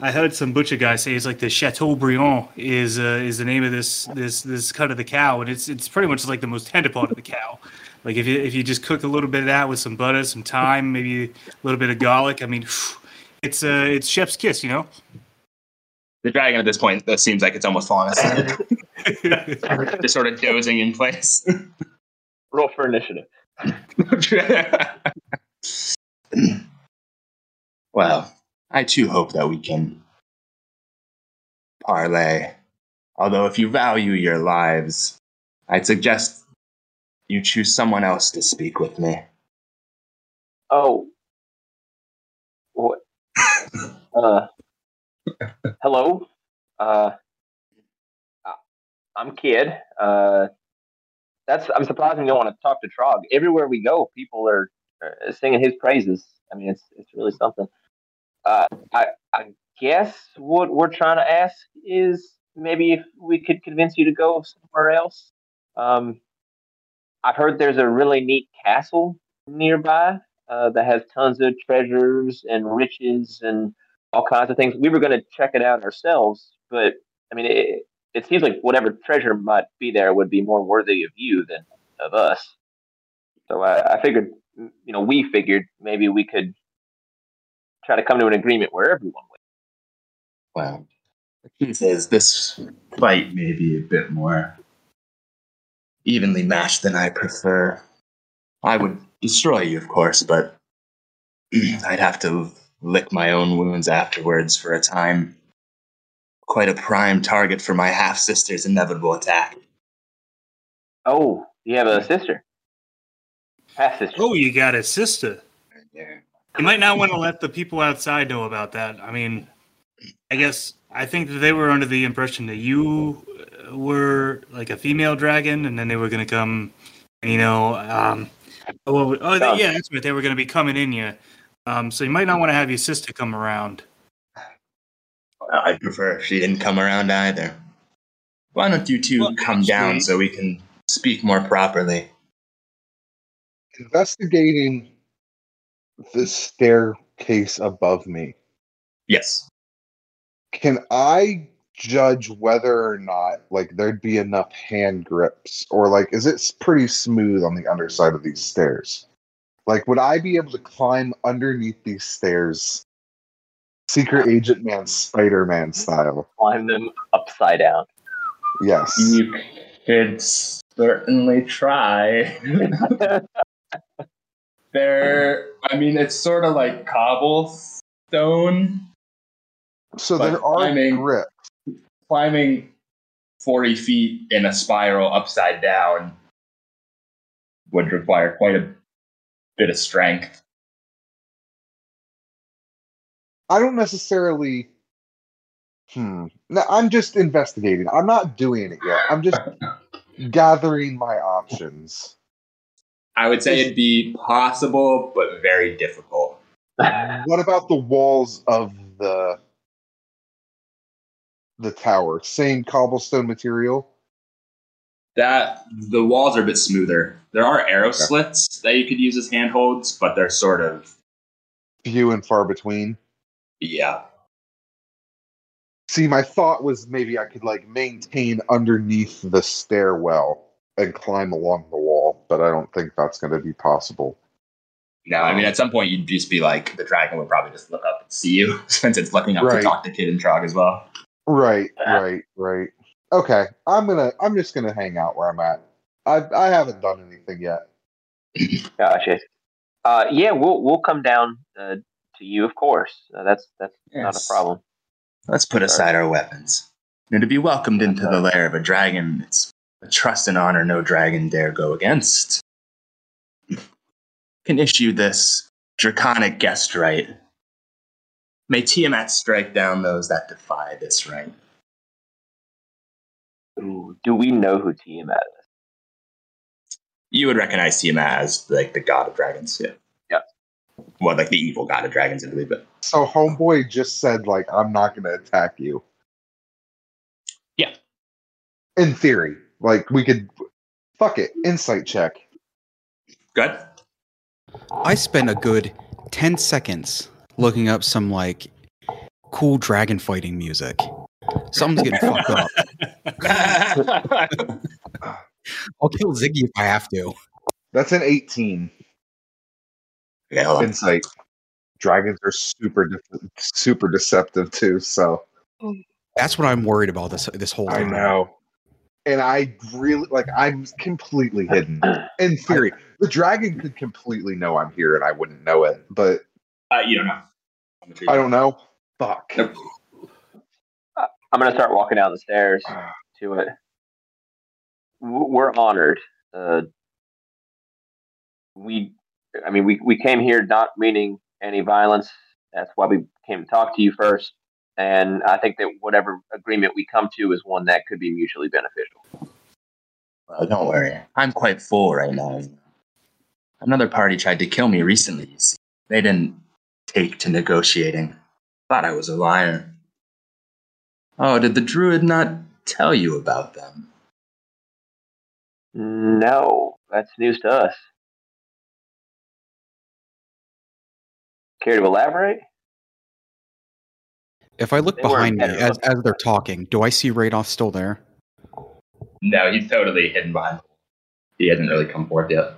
I heard some butcher guy say it's like the Chateaubriand is uh, is the name of this this this cut of the cow, and it's it's pretty much like the most tender part of the cow. Like if you if you just cook a little bit of that with some butter, some thyme, maybe a little bit of garlic. I mean, it's uh it's chef's kiss, you know. The dragon at this point that seems like it's almost falling asleep, just sort of dozing in place. Roll for initiative. well, I too hope that we can parlay. Although, if you value your lives, I'd suggest you choose someone else to speak with me. Oh. What? uh. hello. Uh. I'm Kid. Uh. That's. I'm surprised you don't want to talk to Trog. Everywhere we go, people are, are singing his praises. I mean, it's it's really something uh, I, I guess what we're trying to ask is maybe if we could convince you to go somewhere else. Um, I've heard there's a really neat castle nearby uh, that has tons of treasures and riches and all kinds of things. We were going to check it out ourselves, but I mean, it, it seems like whatever treasure might be there would be more worthy of you than of us. So I, I figured, you know, we figured maybe we could try to come to an agreement where everyone wins. The truth is, this fight may be a bit more evenly matched than I prefer. I would destroy you, of course, but I'd have to lick my own wounds afterwards for a time. Quite a prime target for my half sister's inevitable attack. Oh, you have a sister? Half sister. Oh, you got a sister. Yeah. You might not want to let the people outside know about that. I mean, I guess I think that they were under the impression that you were like a female dragon, and then they were going to come, and, you know, um, oh, oh yeah, that's right. They were going to be coming in you. Um, so you might not want to have your sister come around. I prefer if she didn't come around either. Why don't you two well, come down so we can speak more properly? Investigating the staircase above me. Yes. Can I judge whether or not like there'd be enough hand grips or like is it pretty smooth on the underside of these stairs? Like, would I be able to climb underneath these stairs, Secret Agent Man, Spider Man style? Climb them upside down. Yes. You could certainly try. there, I mean, it's sort of like cobblestone. So there are climbing- grips. Climbing 40 feet in a spiral upside down would require quite a bit of strength. I don't necessarily. Hmm. No, I'm just investigating. I'm not doing it yet. I'm just gathering my options. I would say it'd be possible, but very difficult. What about the walls of the the tower? Same cobblestone material. That the walls are a bit smoother. There are arrow slits that you could use as handholds, but they're sort of Few and far between. Yeah. See, my thought was maybe I could like maintain underneath the stairwell and climb along the wall, but I don't think that's going to be possible. No, I mean at some point you'd just be like the dragon would probably just look up and see you since it's looking up Right. to talk to Kid and Trog as well. Right, Ah. right, right. Okay, I'm gonna. I'm just gonna hang out where I'm at. I I haven't done anything yet. Gotcha. Uh, yeah, we'll we'll come down uh, to you, of course. Uh, that's that's not a problem. Let's put aside our weapons. And to be welcomed into the lair of a dragon, it's a trust and honor no dragon dare go against. Can issue this draconic guest right. May Tiamat strike down those that defy this right. Ooh, do we know who Tiamat is? You would recognize Tiamat as like the god of dragons, yeah. Yeah. Well, like the evil god of dragons, I believe, but So homeboy just said like I'm not gonna attack you. Yeah. In theory, like we could. Fuck it. Insight check. good. I spent a good 10 seconds looking up some like cool dragon fighting music. Something's getting fucked up. I'll kill Ziggy if I have to. That's an 18 Okay, hold on. insight. Dragons are super de- super deceptive too. So That's what I'm worried about this this whole Thing. I know. And I really like I'm completely hidden. In theory, the dragon could completely know I'm here and I wouldn't know it, but Uh, you don't know. I don't know. Fuck. Nope. I'm gonna start walking down the stairs to it. We're honored. Uh, we, I mean, we we came here not meaning any violence. That's why we came to talk to you first. And I think that whatever agreement we come to is one that could be mutually beneficial. Well, don't worry. I'm quite full right now. Another party tried to kill me recently, you see. They didn't take to negotiating. Thought I was a liar. Oh, did the druid not tell you about them? No, that's news to us. Care to elaborate? If I look They behind me as, as they're talking, do I see Radoff still there? No, he's totally hidden behind. He hasn't really come forth yet.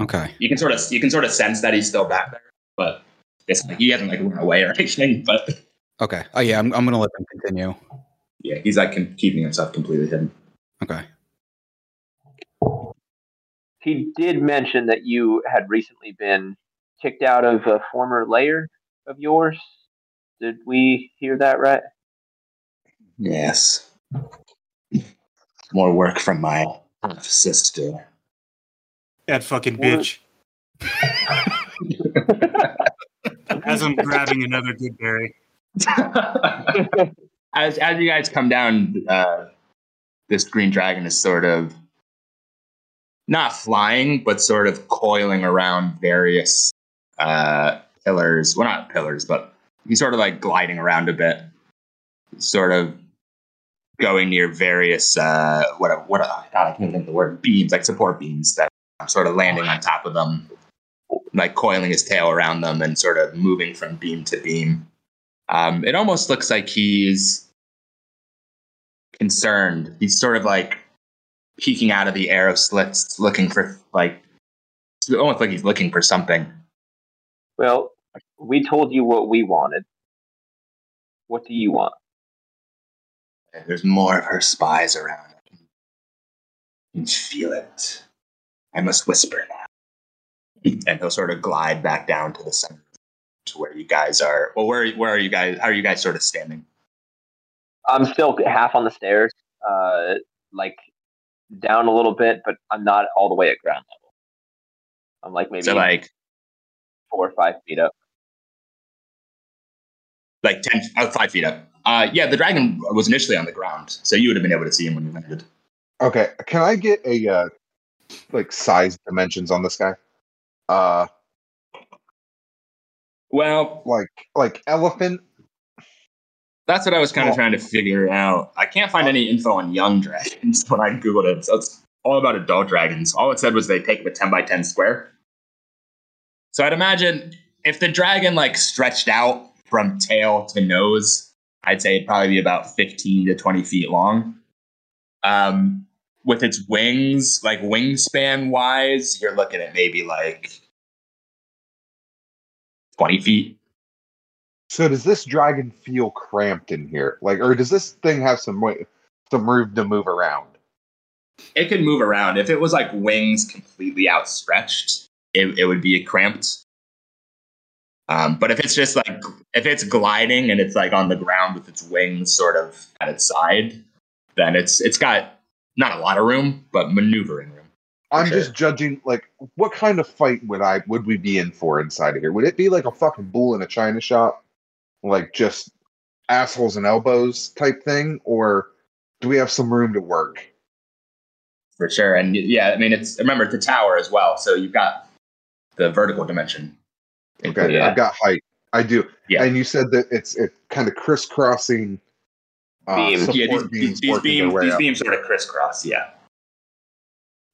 Okay. You can sort of you can sort of sense that he's still back there, but it's like he hasn't like run away or anything. But Okay. Oh yeah, I'm, I'm gonna let them continue. yeah, he's like com- keeping himself completely hidden. Okay. He did mention that you had recently been kicked out of a former lair of yours. Did we hear that right? Yes. More work from my half sister. That fucking bitch. As I'm grabbing another good berry. as as you guys come down, uh, this green dragon is sort of not flying, but sort of coiling around various uh, pillars. Well, not pillars, but he's sort of like gliding around a bit, sort of going near various uh, what what God, I can't think of the word beams, like support beams that I'm sort of landing on top of them, like coiling his tail around them and sort of moving from beam to beam. Um, it almost looks like he's concerned. He's sort of like peeking out of the arrow slits, looking for like almost like he's looking for something. Well, we told you what we wanted. What do you want? There's more of her spies around. I can feel it. I must whisper now. And he'll sort of glide back down to the center to where you guys are. Well, where where are you guys? How are you guys sort of standing? I'm still half on the stairs, uh, like down a little bit, but I'm not all the way at ground level. I'm like maybe So like four or five feet up. like ten, oh, five feet up. Uh, yeah, the dragon was initially on the ground, so you would have been able to see him when you landed. Okay, can I get a uh, like size dimensions on this guy? Uh, Well, like like elephant. that's what I was kind of Well- trying to figure out. I can't find any info on young dragons when I googled it. So it's all about adult dragons. All it said was they take up a ten by ten square. So I'd imagine if the dragon like stretched out from tail to nose, I'd say it'd probably be about fifteen to twenty feet long. Um, with its wings, like wingspan wise, you're looking at maybe like twenty feet. So does this dragon feel cramped in here? Like, or does this thing have some some room to move around? it could move around. If it was like wings completely outstretched, it, it would be cramped. Um, but if it's just like if it's gliding and it's like on the ground with its wings sort of at its side, then it's it's got not a lot of room, but maneuvering room. I'm sure. just judging. Like, what kind of fight would I would we be in for inside of here? Would it be like a fucking bull in a china shop, like just assholes and elbows type thing, or do we have some room to work? for sure. And yeah, I mean, it's remember it's a tower as well, so you've got the vertical dimension. Okay, Yeah. I've got height. I do. Yeah. And you said that it's it kind of crisscrossing uh, Beams. support yeah, these, beams these, these beams, these beams sort of crisscross. Yeah.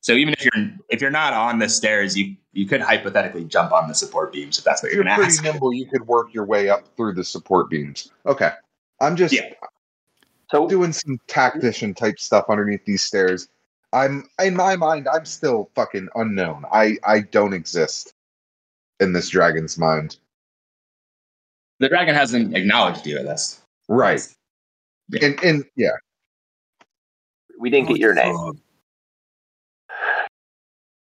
So even if you're if you're not on the stairs, you you could hypothetically jump on the support beams if that's what If you're you're going to pretty ask. nimble, you could work your way up through the support beams. Okay. I'm just Yeah. So doing some tactician type stuff underneath these stairs. I'm in my mind, I'm still fucking unknown. I I don't exist in this dragon's mind. The dragon hasn't acknowledged you at this. Right. Yeah. And and yeah. we didn't get your name. Oh,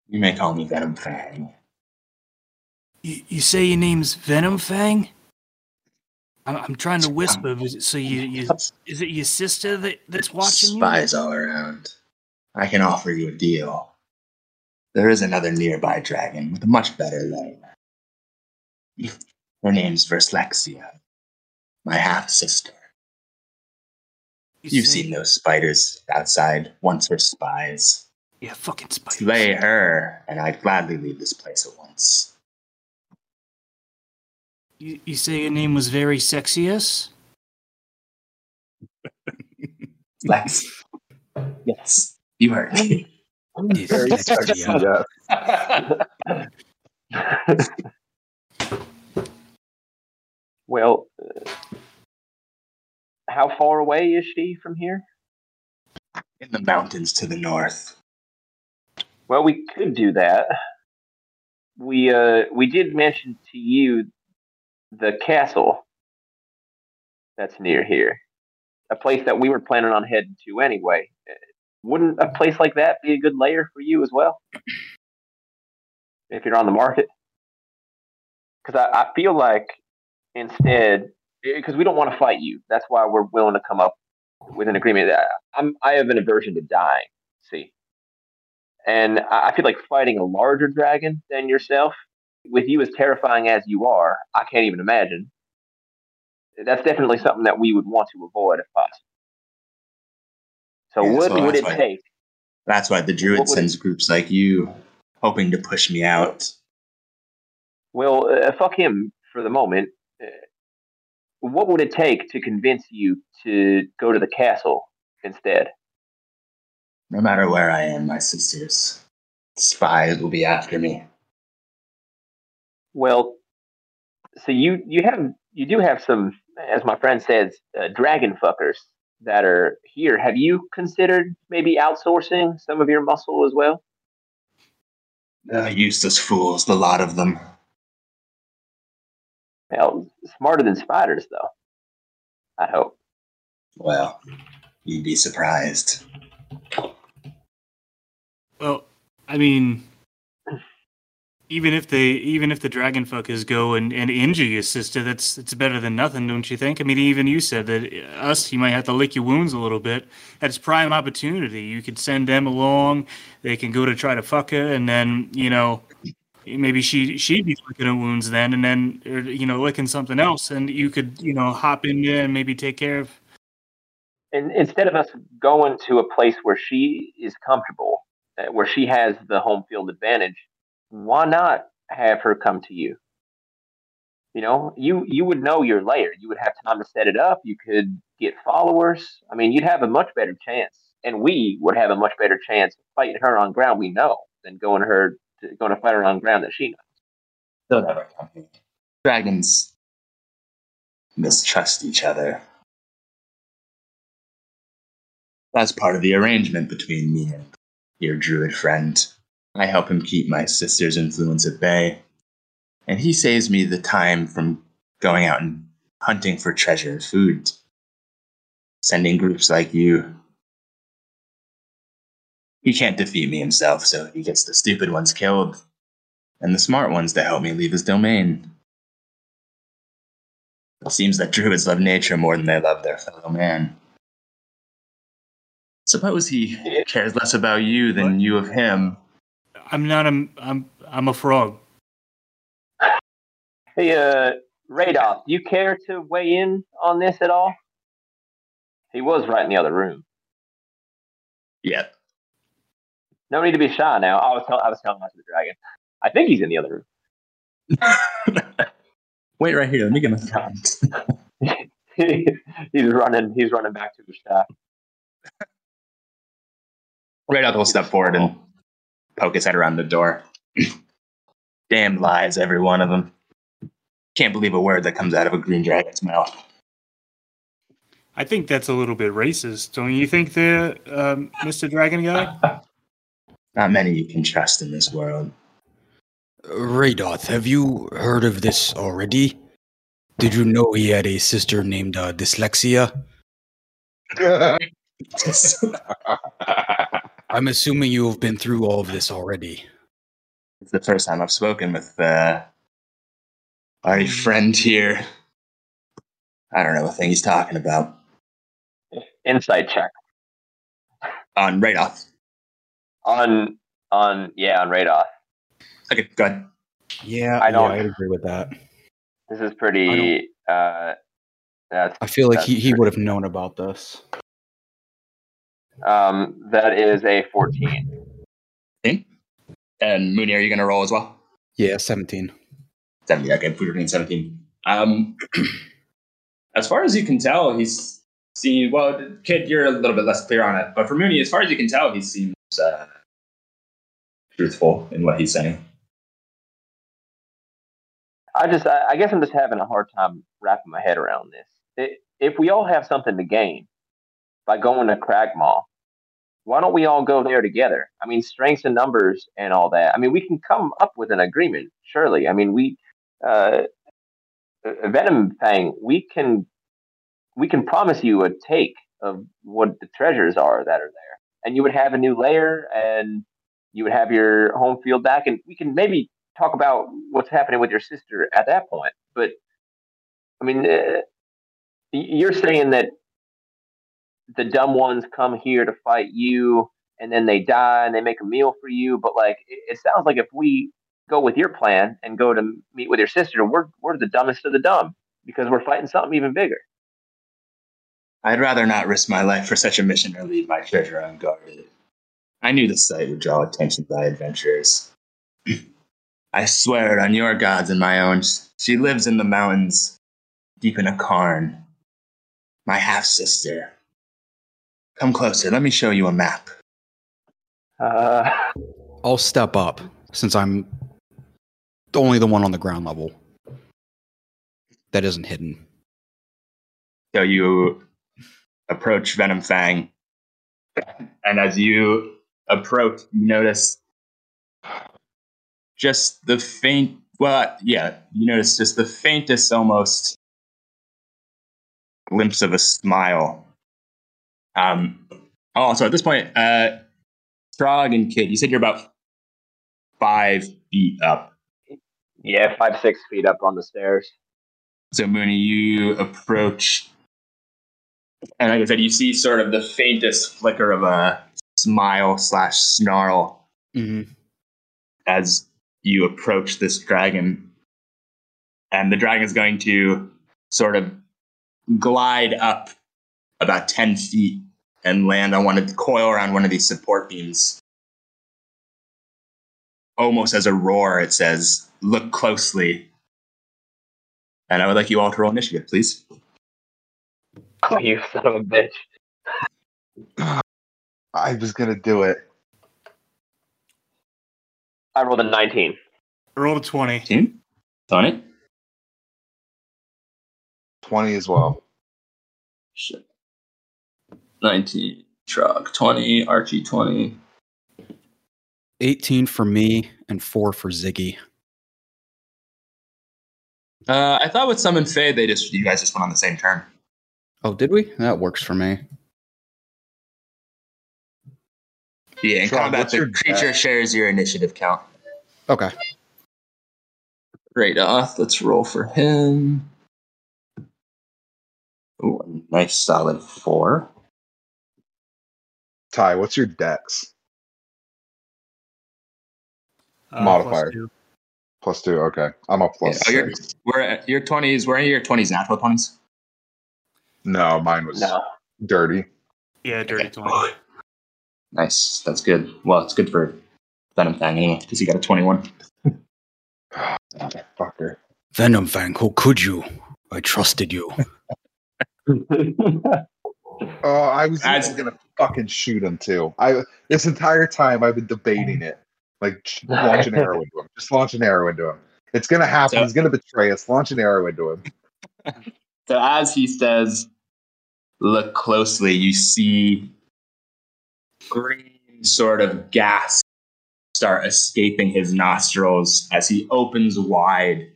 you may call me Venomfang. You, you say your name's Venomfang? I'm, I'm trying to whisper. Is it, so you, you is it your sister that, that's watching you? Spies all around. I can offer you a deal. There is another nearby dragon with a much better lair. Her name's Verslexia, my half sister. you? You've say- seen those spiders outside, once her spies. Yeah, fucking spiders. Slay her, and I'd gladly leave this place at once. You, you say your name was very sexiest? Lex. yes, you heard me. Very sexy, yeah. well, uh, how far away is she from here? In the mountains to the north. Well, we could do that. We uh we did mention to you the castle that's near here, a place that we were planning on heading to anyway. Wouldn't a place like that be a good lair for you as well? If you're on the market, because I, I feel like instead, because we don't want to fight you, that's why we're willing to come up with an agreement. I'm I have an aversion to dying. See, and I feel like fighting a larger dragon than yourself, with you as terrifying as you are, I can't even imagine. That's definitely something that we would want to avoid if possible. So Yeah, what would it why- take? That's why the druid sends groups like you, hoping to push me out. Well, uh, fuck him for the moment. What would it take to convince you to go to the castle instead? No matter where I am, my sisters, spies will be after me. Well, so you you have you do have some, as my friend says, uh, dragon fuckers that are here. Have you considered maybe outsourcing some of your muscle as well? Uh, useless fools, the lot of them. Hell, smarter than spiders, though. I hope. Well, you'd be surprised. Well, I mean, even if they, even if the dragon fuckers go and, and injure your sister, that's it's better than nothing, don't you think? I mean, even you said that uh, us, you might have to lick your wounds a little bit. That's prime opportunity. You could send them along. They can go to try to fuck her, and then you know, maybe she she'd be licking her wounds then, and then or, you know, licking something else, and you could you know hop in there and maybe take care of. And instead of us going to a place where she is comfortable, uh, where she has the home field advantage, why not have her come to you? You know, you you would know your lair. You would have time to set it up. You could get followers. I mean, you'd have a much better chance, and we would have a much better chance fighting her on ground we know than going her to, going to fight her on ground that she knows. They'll never come here. Dragons mistrust each other. That's part of the arrangement between me and your druid friend. I help him keep my sister's influence at bay, and he saves me the time from going out and hunting for treasure and food, sending groups like you. He can't defeat me himself, so he gets the stupid ones killed and the smart ones to help me leave his domain. It seems that druids love nature more than they love their fellow man. Suppose he cares less about you than you of him. I'm not a I'm I'm a frog. Hey, uh, Reidoth, do you care to weigh in on this at all? He was right in the other room. Yeah. No need to be shy now. I was telling I was telling that to the dragon. I think he's in the other room. Wait right here. Let me get my count. he's running. He's running back to the staff. Right out, he'll step forward and poke his head around the door. Damn lies, every one of them. Can't believe a word that comes out of a green dragon's mouth. I think that's a little bit racist, don't you think, there, um, Mr. Dragon Guy? Not many you can trust in this world. Reidoth, have you heard of this already? Did you know he had a sister named uh, Dyslexia? I'm assuming you have been through all of this already. It's the first time I've spoken with uh, our friend here. I don't know what thing he's talking about. Insight check On Reidoth. On on yeah on Reidoth. Okay, go ahead. Yeah, I don't- yeah, I'd agree with that. This is pretty. Uh, that's I feel like That's he, he would have known about this. um that is a fourteen. Okay. And Mooney, are you going to roll as well? Yeah, 17. 70. Okay, put your 17. Um, as far as you can tell, he's seen. Well, Kid, you're a little bit less clear on it, but for Mooney, as far as you can tell, he seems uh, truthful in what he's saying. I just I, guess I'm just having a hard time wrapping my head around this. If we all have something to gain by going to Cragmaw, why don't we all go there together? I mean, strengths and numbers and all that. I mean, we can come up with an agreement, surely. I mean, we uh, Venomfang, we can we can promise you a take of what the treasures are that are there, and you would have a new lair, and you would have your home field back, and we can maybe talk about what's happening with your sister at that point. But I mean, uh, you're saying that the dumb ones come here to fight you, and then they die, and they make a meal for you. But like, it, it sounds like if we go with your plan and go to meet with your sister, we're we're the dumbest of the dumb because we're fighting something even bigger. I'd rather not risk my life for such a mission or leave my treasure unguarded. I knew the site would draw attention to by adventurers. I swear it on your gods and my own. She lives in the mountains, deep in a cairn. My half sister. Come closer. Let me show you a map. Uh, I'll step up since I'm only the one on the ground level that isn't hidden. So you approach Venomfang, and as you approach, you notice just the faint. Well, yeah, you notice just the faintest, almost glimpse of a smile. Um. Oh, so at this point, uh, Trog and Kid, you said you're about five feet up. Yeah, five, six feet up on the stairs. So Mooney, you approach, and like I said, you see sort of the faintest flicker of a smile slash snarl hmm as you approach this dragon. And the dragon is going to sort of glide up about 10 feet and land on one of the coil around one of these support beams. Almost as a roar, it says, Look closely. And I would like you all to roll initiative, please. Oh, you son of a bitch. I was gonna do it. I rolled a 19. I rolled a 20. Team? Tony? Twenty as well. Shit. 19. truck 20. Archie 20. 18 for me and 4 for Ziggy. Uh, I thought with Summon Fey, they just you guys just went on the same turn. Oh, did we? That works for me. Yeah, in Trog, combat, the your creature dex? shares your initiative count. Okay. Great off. Let's roll for him. Ooh, nice solid four. Ty, what's your dex? Uh, Modifier. plus two. Plus two. Okay, I'm a plus Yeah, oh, you're- We're at your twenties. We're in your twenties, natural twenties. No, mine was No. dirty. Yeah, dirty Okay. 20. Nice. That's good. Well, it's good for Venomfang anyway because he got a twenty-one. Fucker. Venomfang, how could you? I trusted you. Oh, I was As- even gonna fucking shoot him too. I this entire time I've been debating it. Like launch an arrow into him. Just launch an arrow into him. It's gonna happen. So- He's gonna betray us. Launch an arrow into him. So as he says, look closely, you see green sort of gas start escaping his nostrils as he opens wide,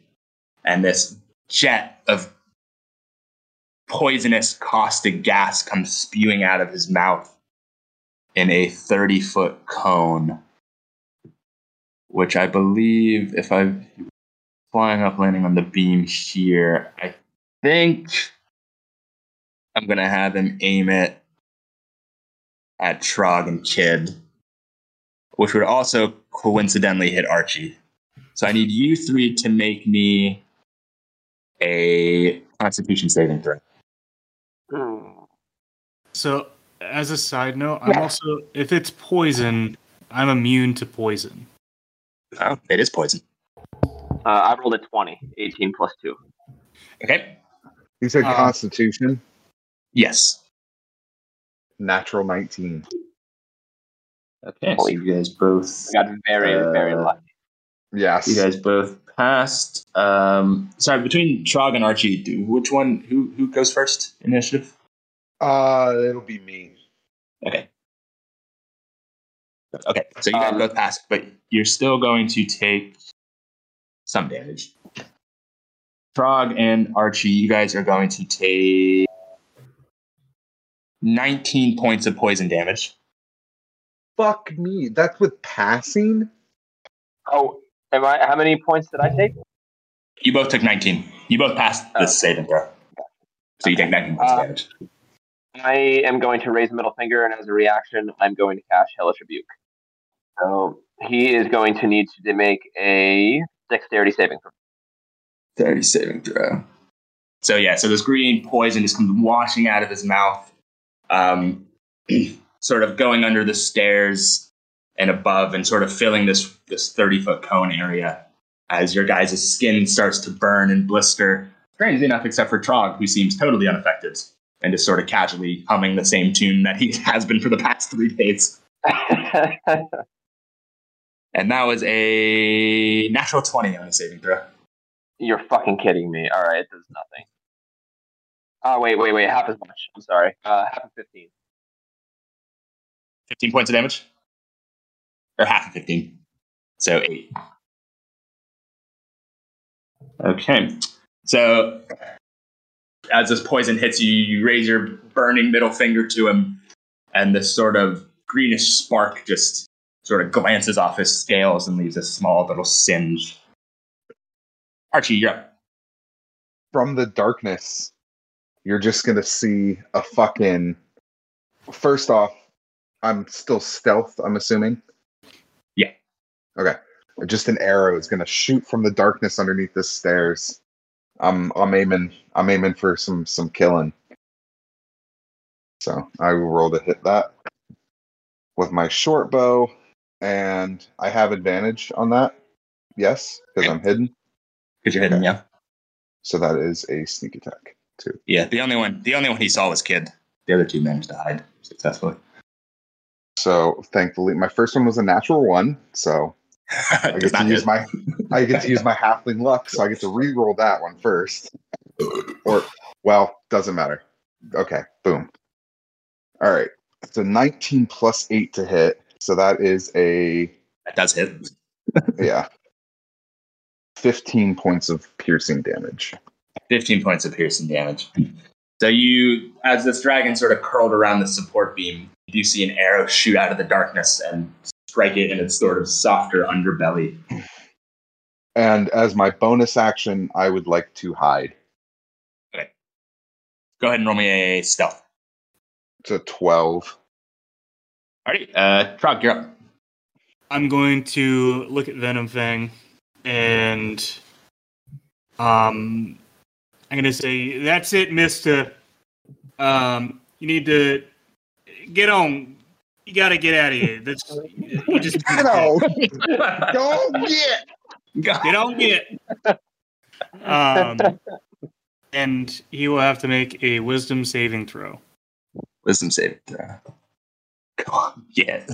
and this jet of poisonous caustic gas comes spewing out of his mouth in a 30 foot cone. Which I believe, if I'm flying up, landing on the beam here, I think I'm gonna have him aim it at Trog and Kid, which would also coincidentally hit Archie. So I need you three to make me a Constitution saving throw. So, as a side note, I'm also, if it's poison, I'm immune to poison. Oh, it is poison. Uh, I rolled a 20. 18 plus 2. Okay. You said Uh, Constitution, Yes. Natural nineteen. Okay. Holy- so you guys both. I got very, very Uh, lucky. Yes. You guys both passed. Um, sorry, between Trog and Archie, do, which one? Who who goes first? Initiative. Uh, it'll be me. Okay. Okay, so you guys Um, both pass, but you're still going to take some damage. Trog and Archie, you guys are going to take 19 points of poison damage. Fuck me. That's with passing. Oh, am I? How many points did I take? You both took 19. You both passed Oh. saving throw. So you take 19 points of Uh, damage. I am going to raise the middle finger, and as a reaction, I'm going to cast Hellish Rebuke. So he is going to need to make a dexterity saving throw. 30 saving throw. So yeah, so this green poison just comes washing out of his mouth, um, sort of going under the stairs and above, and sort of filling this this thirty foot cone area as your guys' skin starts to burn and blister. Strangely enough, except for Trog, who seems totally unaffected and just sort of casually humming the same tune that he has been for the past three days. And that was a natural twenty on the saving throw. You're fucking kidding me. All right, it does nothing. Oh, wait, wait, wait. Half as much. I'm sorry. Uh, half of 15. 15 points of damage? Or half of 15. So 8. Okay. So as this poison hits you, you raise your burning middle finger to him, and this sort of greenish spark just sort of glances off his scales and leaves a small little singe. Archie, you're up. From the darkness, you're just gonna see a fucking. First off, I'm still stealth. I'm assuming. Yeah. Okay. Just an arrow is gonna shoot from the darkness underneath the stairs. I'm I'm aiming I'm aiming for some some killing. So I will roll to hit that with my short bow, and I have advantage on that. Yes, because I'm hidden. Because you're hidden, Okay. yeah. So that is a sneak attack too. Yeah, the only one the only one he saw was Kid. The other two managed to hide successfully. So thankfully, my first one was a natural one. So I get to use hit. my I get to use my halfling luck, so I get to re-roll that one first. Or well, doesn't matter. Okay, boom. All right. It's a 19 plus 8 to hit. So that is a That does hit. yeah. 15 points of piercing damage. 15 points of piercing damage. So you, as this dragon sort of curled around the support beam, you do see an arrow shoot out of the darkness and strike it in its sort of softer underbelly. And as my bonus action, I would like to hide. Okay. Go ahead and roll me a stealth. It's a 12. Alrighty, uh, Trog, you're up. I'm going to look at Venomfang and um I'm gonna say that's it, Mister. Um you need to get on. You gotta get out of here. That's you just Don't get. get on get. Um and he will have to make a wisdom saving throw. Wisdom saving throw. Come on, yeah.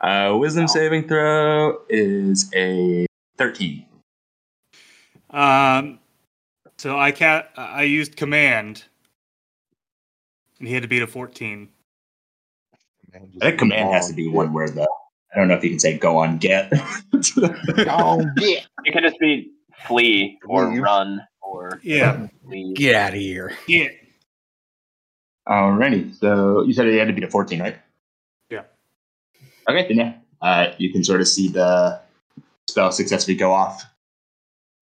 Uh, wisdom saving throw is a 13. Um so I ca- I used command and he had to beat a 14. I think command has to be one word, though. I don't know if you can say go on, get. Don't get. It can just be flee or Leave. run or Yeah. leave. Get out of here. Get. Alrighty, so you said it had to be a 14, right? Yeah. Okay, then yeah. Uh, you can sort of see the spell successfully go off.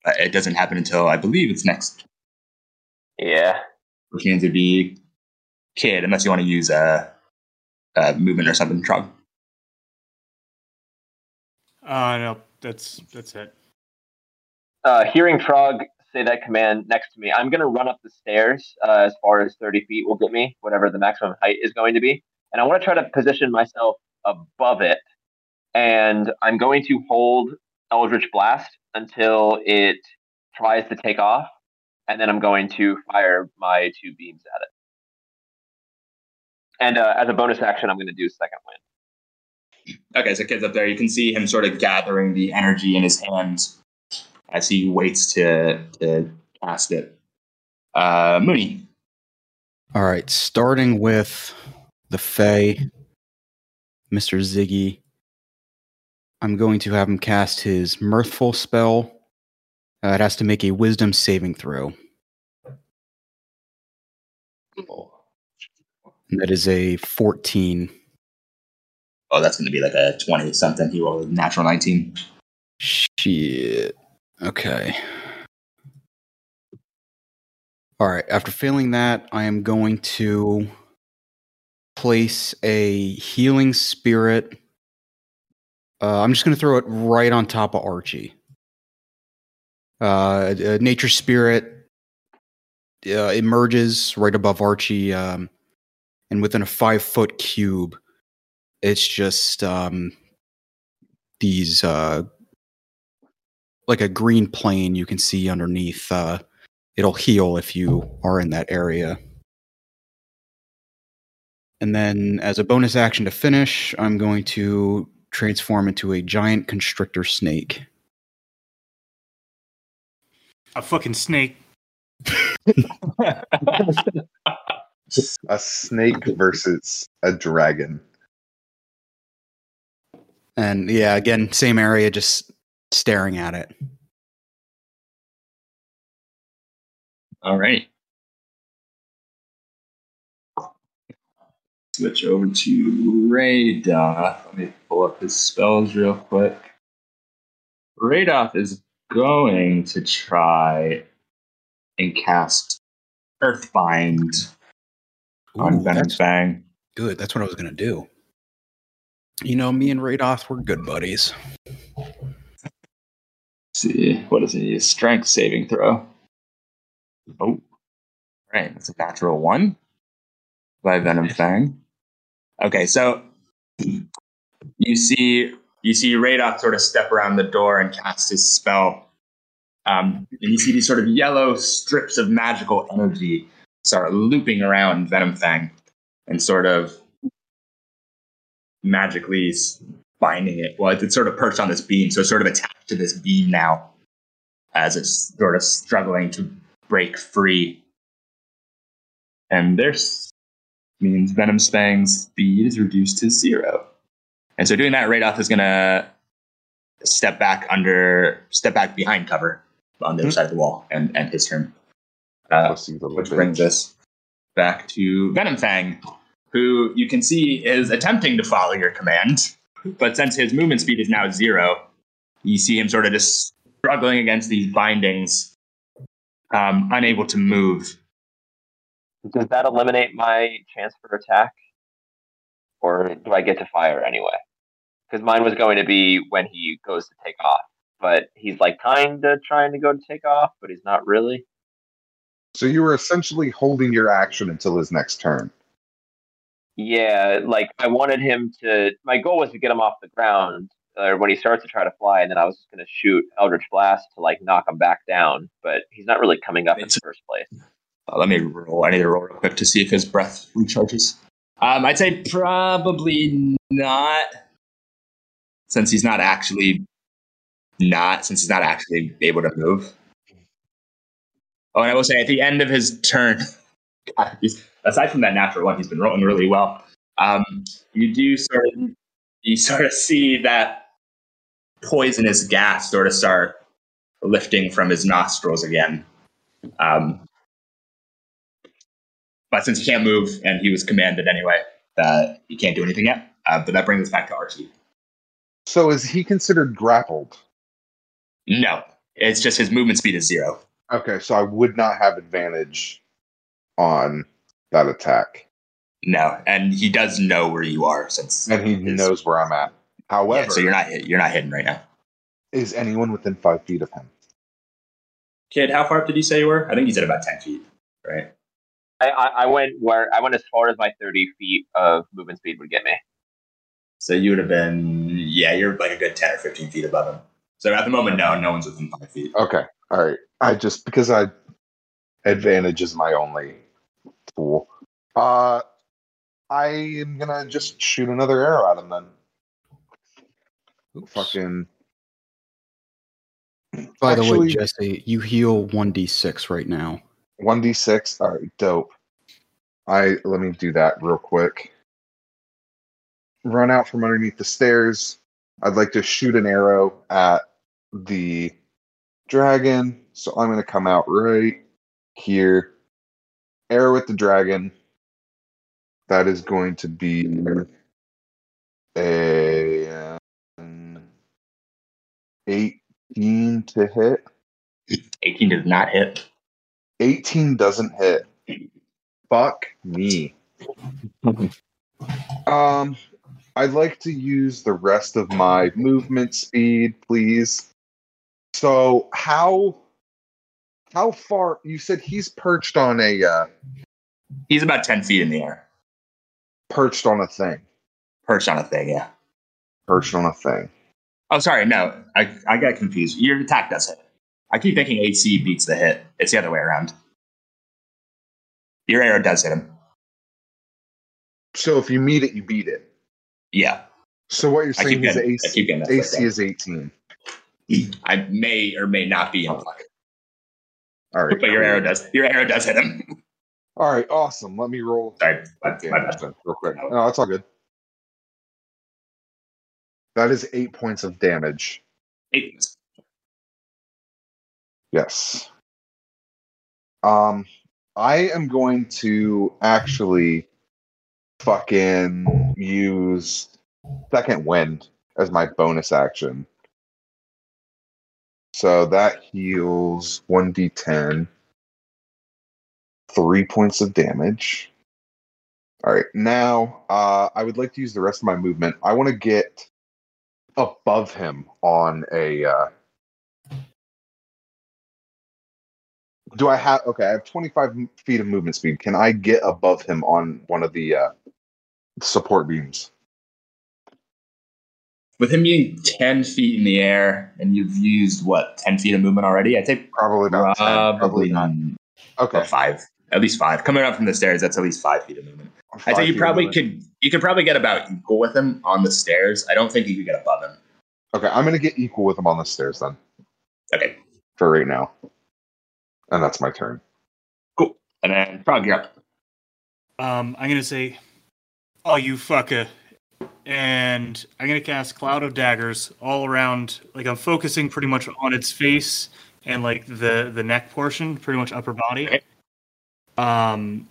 Uh, it doesn't happen until I believe it's next, Yeah. which means it'd be kid, unless you want to use a, a movement or something, Trog. Uh no, that's that's it. Uh, hearing Trog say that command next to me, I'm going to run up the stairs uh, as far as 30 feet will get me, whatever the maximum height is going to be. And I want to try to position myself above it. And I'm going to hold Eldritch Blast until it tries to take off. And then I'm going to fire my two beams at it. And uh, as a bonus action, I'm going to do Second Wind. Okay, so kid's up there. You can see him sort of gathering the energy in his hands as he waits to to cast it. Uh, Mooney. All right, starting with the Fey, Mr. Ziggy. I'm going to have him cast his Mirthful spell. Uh, it has to make a Wisdom saving throw. And that is a 14. Oh, that's going to be like a twenty something. He rolled a natural nineteen. Shit. Okay. All right. After failing that, I am going to place a healing spirit. Uh, I'm just going to throw it right on top of Archie. Uh, nature spirit uh, emerges right above Archie, um, and within a five foot cube, it's just um, these uh, like a green plane you can see underneath. Uh, it'll heal if you are in that area. And then, as a bonus action to finish, I'm going to transform into a giant constrictor snake? A fucking snake. a snake versus a dragon. And yeah, again, same area, just staring at it. All right. Switch over to Reidoth. Let me pull up his spells real quick. Reidoth is going to try and cast Earthbind on Ooh, Venom that's Fang. good. That's what I was gonna do. You know, me and Reidoth were good buddies. see, what is it? Strength saving throw. Oh, right. That's a natural one by Venomfang. Okay, so you see, you see Reidoth sort of step around the door and cast his spell. Um, and you see these sort of yellow strips of magical energy start looping around Venomfang and sort of magically binding it. Well, it's sort of perched on this beam, so it's sort of attached to this beam now as it's sort of struggling to break free. And this means Venomfang's speed is reduced to zero. And so doing that, Reidoth is gonna step back under step back behind cover on the other Mhm. side of the wall and end his turn. Uh, which brings us back to Venomfang, who you can see is attempting to follow your command, but since his movement speed is now zero, you see him sort of just struggling against these bindings, um, unable to move. Does that eliminate my chance for attack? Or do I get to fire anyway? Because mine was going to be when he goes to take off. But he's like kind of trying to go to take off, but he's not really. So you were essentially holding your action until his next turn. Yeah, like I wanted him to. My goal was to get him off the ground uh, when he starts to try to fly, and then I was just going to shoot Eldritch Blast to like knock him back down. But he's not really coming up in the first place. Uh, let me roll. I need to roll real quick to see if his breath recharges. Um, I'd say probably not, since he's not actually not since he's not actually able to move. Oh, and I will say at the end of his turn, God, aside from that natural one, he's been rolling really well. Um, you do sort of you sort of see that poisonous gas sort of start lifting from his nostrils again. Um, but since he can't move and he was commanded anyway, that he can't do anything yet. Uh, but that brings us back to Archie. So is he considered grappled? No, it's just his movement speed is zero. Okay, so I would not have advantage on that attack. No, and he does know where you are since. And he his- knows where I'm at. However, Yeah, so you're not hit- you're not hidden right now. is anyone within five feet of him? Kid, how far up did you say you were? I think he's at about ten feet, right? I, I, I went where I went as far as my thirty feet of movement speed would get me. So you would have been, yeah, you're like a good ten or fifteen feet above him. So at the moment, no, no one's within five feet. Okay, all right. I just because I advantage is my only tool. Uh, I am gonna just shoot another arrow at him then. Oops. Fucking. By the way, Jesse, you heal one d six right now. One d six. All right, dope. I let me do that real quick. Run out from underneath the stairs. I'd like to shoot an arrow at the dragon, so I'm going to come out right here. Arrow at the dragon. That is going to be a um, 18 to hit. Eighteen does not hit. 18 doesn't hit. Fuck me. um, I'd like to use the rest of my movement speed, please. So how how far you said he's perched on a uh, He's about ten feet in the air, perched on a thing. perched on a thing. Yeah. Perched on a thing. Oh, sorry. No, I I got confused. Your attack does hit. I keep thinking AC beats the hit. It's the other way around. Your arrow does hit him. So if you meet it, you beat it. Yeah. So what you're saying is getting, AC, keep getting that AC is 18. I may or may not be in play, All right. but your arrow does. Your arrow does hit him. All right, awesome. Let me roll. Sorry, Okay, my bad. real quick. No, that's all good. That is eight points of damage. Eight. Yes. Um, I am going to actually fucking use second wind as my bonus action. So that heals 1d10, three points of damage. All right, now uh, I would like to use the rest of my movement. I want to get above him on a. Uh, do I have okay? I have 25 feet of movement speed. Can I get above him on one of the uh, support beams? With him being 10 feet in the air, and you've used, what, 10 feet of movement already? I think Probably not. 10, probably probably not. Okay. five. At least five. Coming up from the stairs, that's at least five feet of movement. I Five think you probably could you could probably get about equal with him on the stairs. I don't think you could get above him. Okay, I'm gonna get equal with him on the stairs then Okay, for right now, and that's my turn. cool. And then Trog, you're up. Um, I'm gonna say, "Oh, you fucker," and I'm gonna cast Cloud of Daggers all around. Like I'm focusing pretty much on its face and like the the neck portion, pretty much upper body. Okay. Um,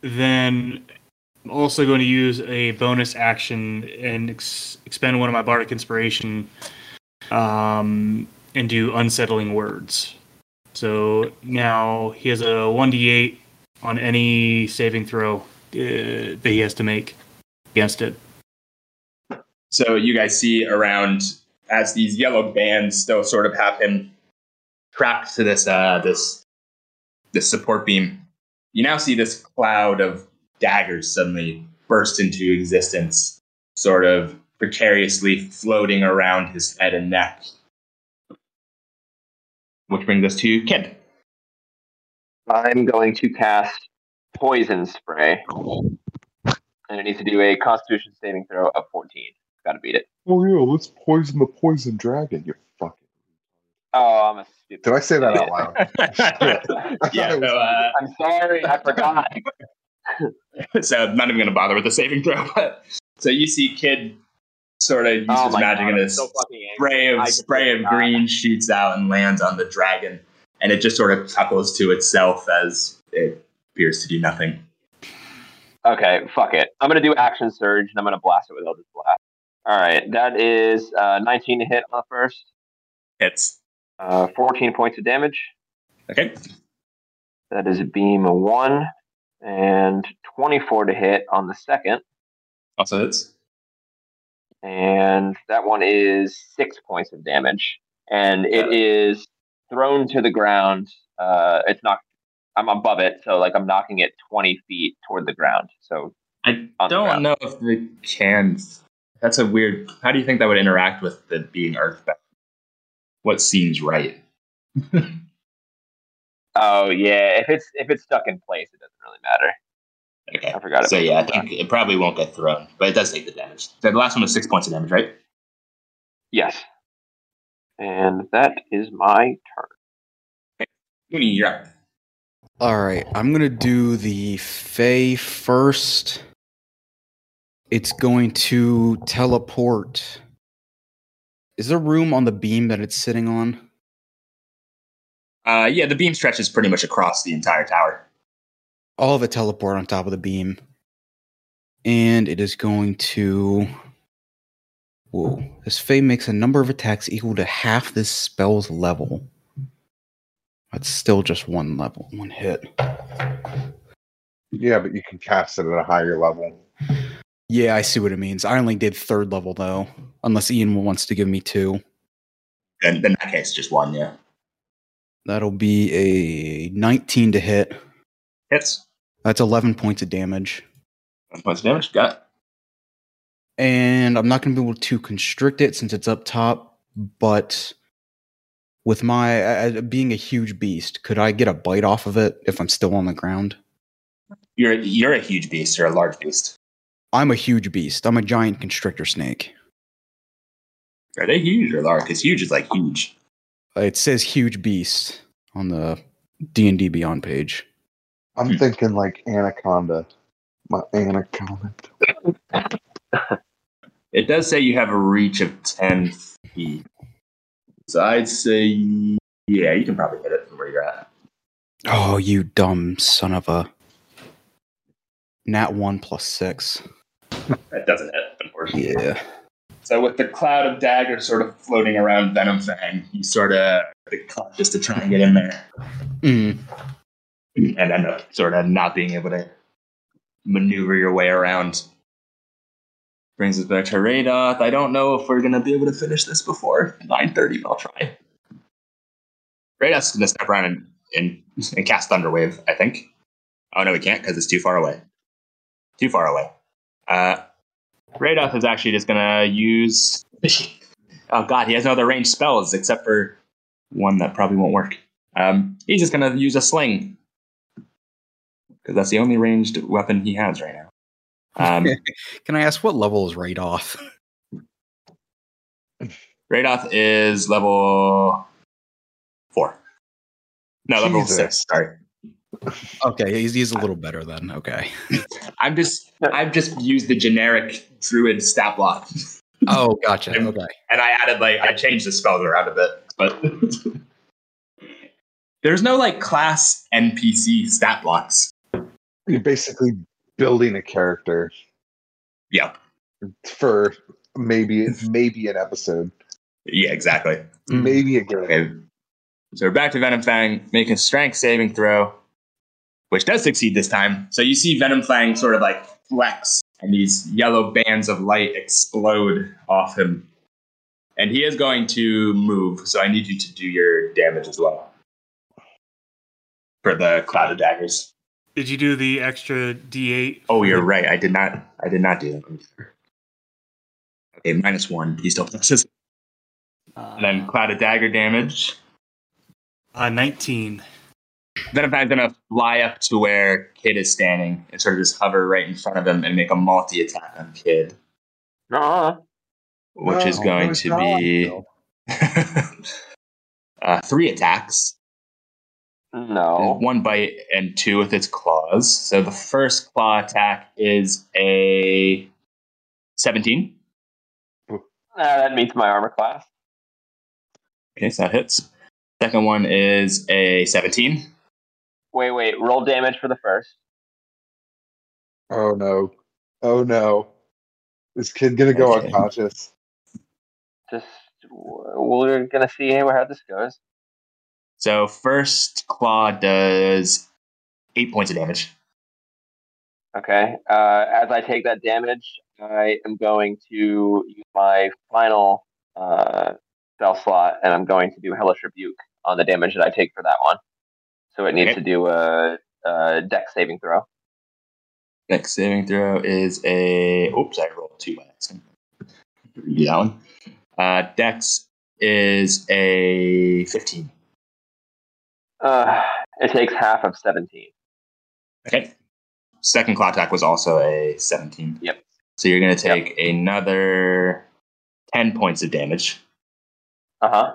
then I'm also going to use a bonus action and ex- expend one of my bardic inspiration, um, and do unsettling words. So now he has a 1d8 on any saving throw uh, that he has to make against it. So you guys see around as these yellow bands still sort of have him trapped to this uh, this this support beam. You now see this cloud of daggers suddenly burst into existence, sort of precariously floating around his head and neck. Which brings us to Kid. I'm going to cast Poison Spray. And it needs to do a Constitution saving throw of 14. Gotta beat it. Oh yeah, let's poison the poison dragon. You fucking. Oh, I'm a stupid. Did I say that out loud? yeah, so, uh, I'm sorry, I forgot. so I'm not even going to bother with the saving throw. But so you see Kid sort of uses oh magic God, and this so spray of spray of green shoots out and lands on the dragon, and it just sort of chuckles to itself as it appears to do nothing. Okay, fuck it. I'm gonna do Action Surge and I'm gonna blast it with Eldritch Blast. All right, that is uh, 19 to hit on the first, Hits. uh, 14 points of damage. Okay. That is a beam of one, and 24 to hit on the second, Also hits. And that one is six points of damage, and it is thrown to the ground. Uh, it's not. I'm above it, so like I'm knocking it 20 feet toward the ground. So I don't know if the can. That's a weird. How do you think that would interact with the being earthbound? What seems right? Oh yeah, if it's if it's stuck in place, it doesn't really matter. Okay. I forgot. It. So yeah, I think it probably won't get thrown, but it does take the damage. So the last one was six points of damage, right? Yes. And that is my turn. Mooney, you're up. All right, I'm gonna do the Fey first. It's going to teleport. Is there room on the beam that it's sitting on? Uh, yeah, the beam stretches pretty much across the entire tower. All of it teleport on top of the beam, and it is going to. Whoa! This Fey makes a number of attacks equal to half this spell's level. That's still just one level, one hit. Yeah, but you can cast it at a higher level. Yeah, I see what it means. I only did third level though, unless Ian wants to give me two. Then, in that case, just one, yeah. That'll be a 19 to hit. Hits. That's 11 points of damage. One points of damage. Got it. And I'm not going to be able to constrict it since it's up top, but with my uh, being a huge beast, could I get a bite off of it if I'm still on the ground? You're you're a huge beast. You're a large beast. I'm a huge beast. I'm a giant constrictor snake. Are they huge or large? Because huge is like huge. It says huge beast on the D&D Beyond page. I'm Hmm. thinking like anaconda. My anaconda. It does say you have a reach of ten feet. So I'd say, yeah, you can probably hit it from where you're at. Oh, you dumb son of a. Nat 1 plus 6. That doesn't hit, unfortunately. Yeah. So with the cloud of daggers sort of floating around Venomfang, you sort of just to try and get in there, Mm. and end up sort of not being able to maneuver your way around. Brings us back to Reidoth. I don't know if we're gonna be able to finish this before 9:30, but I'll try. Reidoth's gonna step around and, and, and cast Thunderwave. I think. Oh no, we can't because it's too far away. Too far away. Uh, Reidoth is actually just gonna use. oh god, he has no other ranged spells except for one that probably won't work. Um, he's just gonna use a sling because that's the only ranged weapon he has right now. Um, Can I ask what level is right off? Reidoth is level four. No, level Jesus. six. Sorry, Okay, he's, he's a little better then. Okay. I'm just I've just used the generic druid stat block, Oh, gotcha. I'm- Okay. and I added like I changed the spells around a bit, but there's no like class NPC stat blocks. You're basically building a character Yep. for maybe maybe an episode, Yeah, exactly. Mm. maybe a game. Okay. So we're back to Venomfang, making strength saving throw, which does succeed this time. So you see Venomfang sort of like flex, and these yellow bands of light explode off him. And he is going to move, so I need you to do your damage as well. For the cloud of daggers. Did you do the extra D8? Oh, you're right. I did not I did not do that. Okay, minus one. He still passes. Uh, And then cloud of dagger damage. uh, 19. Then I'm gonna fly up to where Kid is standing and sort of just hover right in front of him and make a multi attack on Kid, Uh-huh. which is Oh, going to be uh, three attacks, No. one bite and two with its claws. So the first claw attack is a seventeen. Uh, that meets my armor class. Okay, so that hits. Second one is a seventeen. Wait, wait. Roll damage for the first. Oh no. Oh no. This kid gonna go Okay. unconscious. Just we're gonna see how this goes. So first claw does eight points of damage. Okay. Uh, as I take that damage, I am going to use my final uh, spell slot, and I'm going to do Hellish Rebuke on the damage that I take for that one. So it needs Okay. to do a, a deck saving throw. Dex saving throw is a. Oops, I rolled two by accident. That one. Uh, Dex is a 15. Uh, it takes half of 17. Okay. Second claw attack was also a 17. Yep. So you're going to take another 10 points of damage. Uh huh.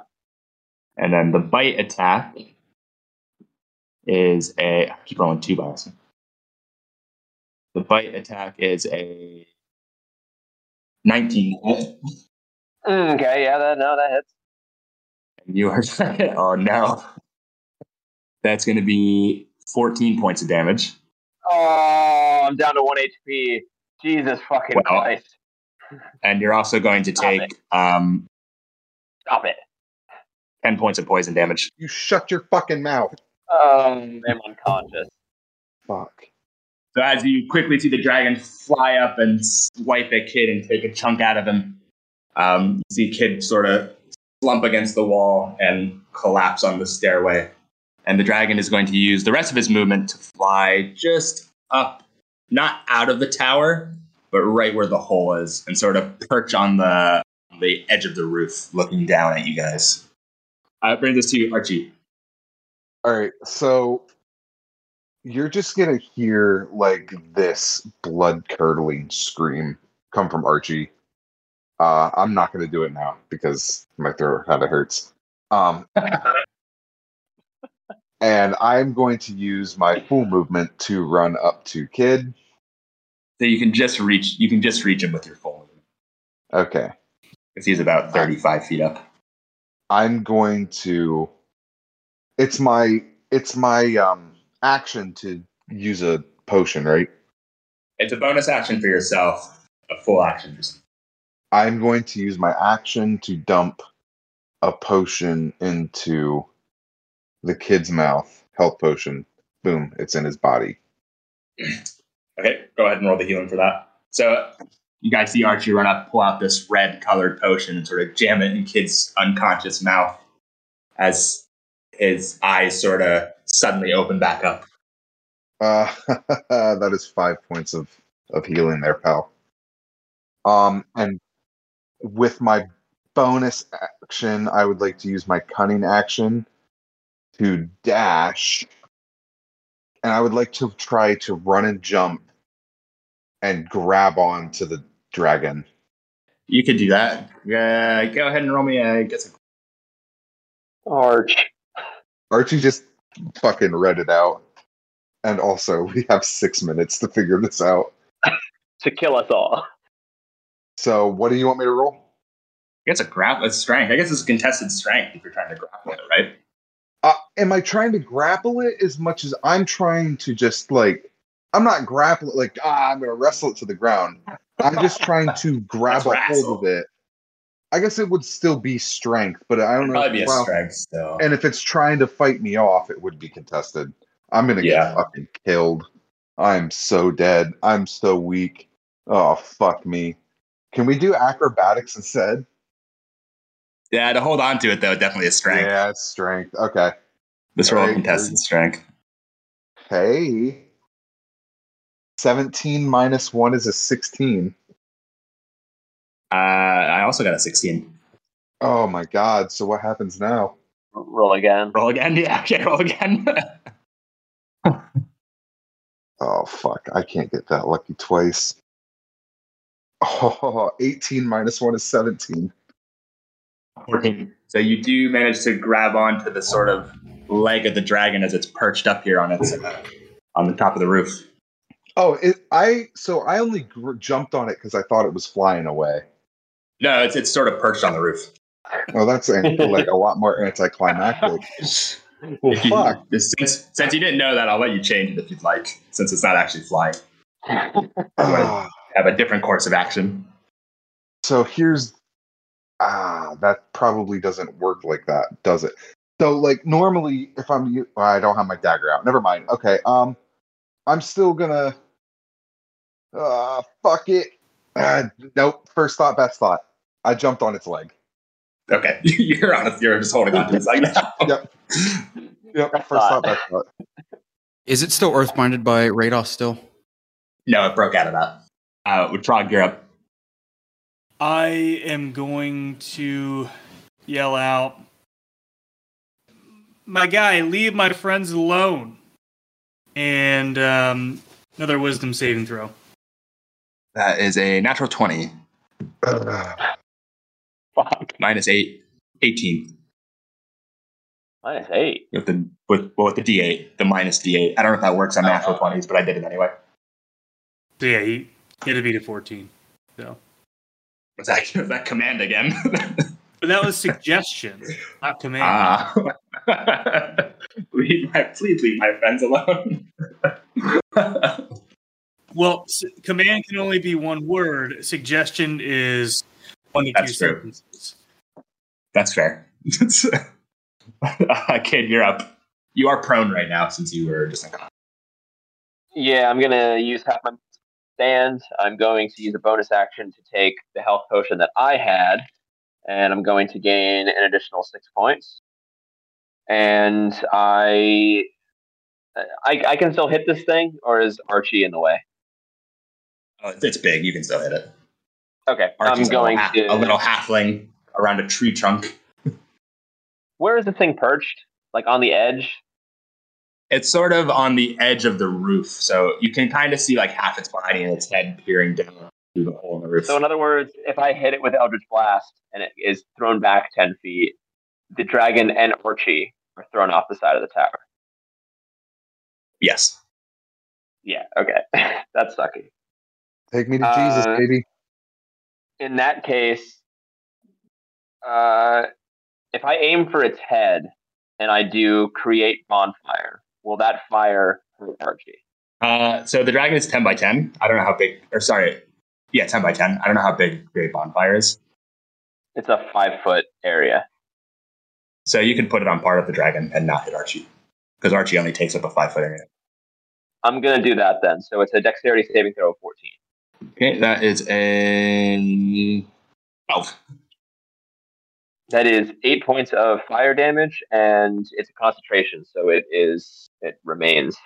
And then the bite attack is a. I keep rolling two by. The bite attack is a 19. Okay, yeah, that no, that hits. You are second. oh no. That's going to be 14 points of damage. Oh, I'm down to one HP. Jesus fucking Well, Christ! And you're also going to Stop take um, Stop it. 10 points of poison damage. You shut your fucking mouth. Um, I'm unconscious. Fuck. So as you quickly see the dragon fly up and swipe at Kid and take a chunk out of him, um, you see Kid sort of slump against the wall and collapse on the stairway. And the dragon is going to use the rest of his movement to fly just up, not out of the tower, but right where the hole is, and sort of perch on the the edge of the roof, looking down at you guys. I bring this to you, Archie. All right, so you're just gonna hear like this blood curdling scream come from Archie. Uh, I'm not gonna do it now because my throat kind of hurts. Um, and I'm going to use my full movement to run up to Kid. So you can just reach you can just reach him with your full movement. Okay, Because he's about 35 feet up. I'm going to. It's my it's my um action to use a potion, right? It's a bonus action for yourself, a full action. I'm going to use my action to dump a potion into the kid's mouth. Health potion. Boom, it's in his body. Okay, go ahead and roll the healing for that. So you guys see Archie run up, pull out this red colored potion, and sort of jam it in kid's unconscious mouth as his eyes sort of suddenly open back up. Uh, that is five points of, of healing there, pal. Um, and with my bonus action, I would like to use my cunning action to dash. And I would like to try to run and jump and grab on to the dragon. You could do that. Yeah, go ahead and roll me a guess. Arch. Archie just fucking read it out. And also, we have six minutes to figure this out. To kill us all. So, what do you want me to roll? I guess a grapple, it's strength. I guess it's a contested strength if you're trying to grapple it, right? Uh, am I trying to grapple it as much as I'm trying to just like I'm not grappling like ah I'm gonna wrestle it to the ground. I'm just trying to grab a hold of it. I guess it would still be strength, but I don't know. Probably be well, strength still. And if it's trying to fight me off, it would be contested. I'm gonna Yeah. get fucking killed. I'm so dead. I'm so weak. Oh fuck me. Can we do acrobatics instead? Yeah, to hold on to it though, definitely a strength. Yeah, it's strength. Okay. This roll Alright, contested strength. Hey. 17 minus 1 is a 16. Uh, I also got a 16. Oh my god. So what happens now? Roll again. Roll again? Yeah, okay, roll again. Oh fuck. I can't get that lucky twice. Oh, 18 minus 1 is 17. 14. So you do manage to grab onto the sort of leg of the dragon as it's perched up here on its uh, on the top of the roof. Oh, it I so I only gr- jumped on it cuz I thought it was flying away. No, it's it's sort of perched on the roof. Oh, that's an- like a lot more anticlimactic. Well, you- fuck. since, since you didn't know that, I'll let you change it if you'd like, since it's not actually flying. Have a different course of action. so here's ah that probably doesn't work like that does it so like normally if i'm u- oh, i don't have my dagger out never mind okay um i'm still gonna uh fuck it uh, nope first thought best thought i jumped on its leg Okay, you're honest. You're just holding on to its leg now. Yep. yep Best first thought. thought best thought Is it still earthbinded by Reidoth still? No, it broke out of that. Uh, with Trog, you're up. I am going to yell out, "My guy, leave my friends alone!" And um, another wisdom saving throw. That is a natural 20, Fuck. minus 8, 18. Minus eight. With the, with, well, with the D8, the minus D8. I don't know if that works on natural 20s, but I did it anyway. So yeah, he, he had to beat a 14. So, Was that, that command again? but that was suggestion, not command. Ah. leave my, please leave my friends alone. Well, s- command can only be one word. Suggestion is one to two That's true. sentences. That's fair. uh, kid, you're up. You are prone right now since you were just unconscious. Yeah, I'm gonna use half my stand. I'm going to use a bonus action to take the health potion that I had, and I'm going to gain an additional six points. And I, I, I can still hit this thing, or is Archie in the way? Oh, it's big. You can still hit it. Okay, Archie's I'm going a little, to. a little halfling around a tree trunk. Where is the thing perched? Like on the edge? It's sort of on the edge of the roof, so you can kind of see like half its body and its head peering down through the hole in the roof. So in other words, if I hit it with Eldritch Blast and it is thrown back ten feet, the dragon and Archie are thrown off the side of the tower. yes. Yeah, okay. That's sucky. take me to jesus Uh, baby In that case, uh, if I aim for its head and I do create bonfire, will that fire hurt Archie? Uh, so the dragon is 10 by 10. I don't know how big, or sorry, yeah, 10 by 10. I don't know how big Create Bonfire is. It's a five foot area. So you can put it on part of the dragon and not hit Archie. Because Archie only takes up a five foot area. I'm gonna do that then. So it's a dexterity saving throw of 14. Okay, that is a 12. That is eight points of fire damage, and it's a concentration, so it is it remains.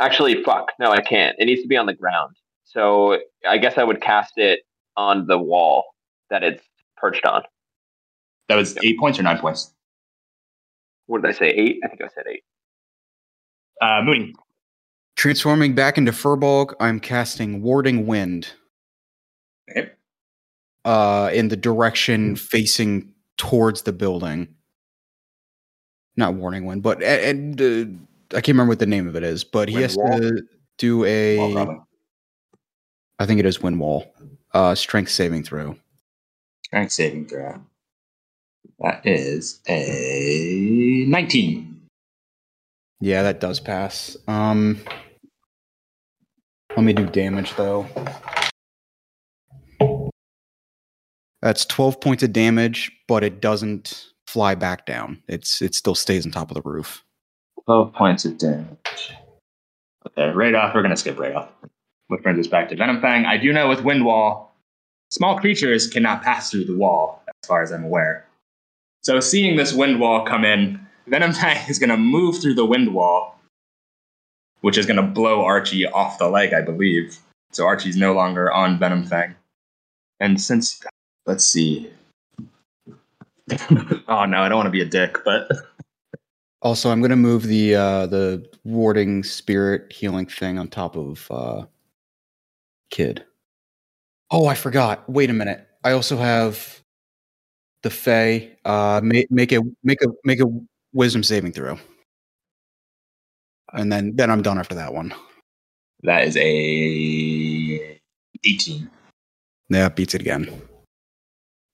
Actually, fuck, no, I can't. It needs to be on the ground. So I guess I would cast it on the wall that it's perched on. That was eight points or nine points? What did I say? Eight? I think I said eight. Uh, Mooney. Transforming back into Furbolg, I'm casting Warding Wind Okay. uh, in the direction facing towards the building. Not Warning Wind, but and uh, I can't remember what the name of it is. But he Wind has wall? to do a. I think it is Wind Wall. Uh, strength saving throw. Strength saving throw. That is a 19. Yeah, that does pass. Um, let me do damage though. That's twelve points of damage, but it doesn't fly back down. It's it still stays on top of the roof. 12 points of damage. Okay, right off. We're going to skip right off. Which brings us back to Venomfang. I do know with Wind Wall, small creatures cannot pass through the wall, as far as I'm aware. So seeing this Wind Wall come in, Venom Fang is going to move through the Wind Wall, which is going to blow Archie off the leg, I believe. So Archie's no longer on Venomfang. And since, let's see. oh no, I don't want to be a dick, but Also, I'm going to move the uh, the warding spirit healing thing on top of uh, kid. Oh, I forgot. Wait a minute. I also have the Fey. Uh, make, make a make a make a wisdom saving throw, and then then I'm done after that one. That is a 18. Yeah, beats it again.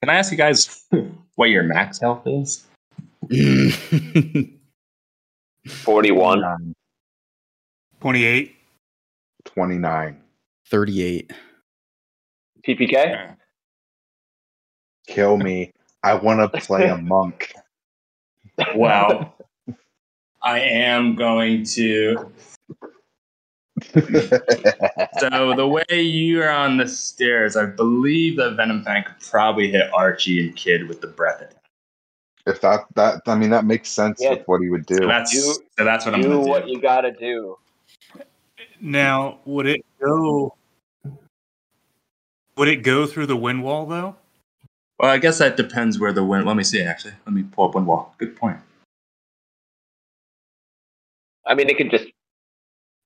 Can I ask you guys what your max health is? 41. 28. 29. 38. TPK? Kill me. I want to play a monk. Well, I am going to. So the way you're on the stairs, I believe that Venomfang could probably hit Archie and Kid with the breath attack. if that that I mean that makes sense Yeah. with what he would do. So that's You- so that's what I'm do going what to do. What you gotta do. Now, would it go? Would it go through the wind wall though? Well, I guess that depends where the wind. Let me see. Actually, let me pull up one wall. Good point. I mean, it could just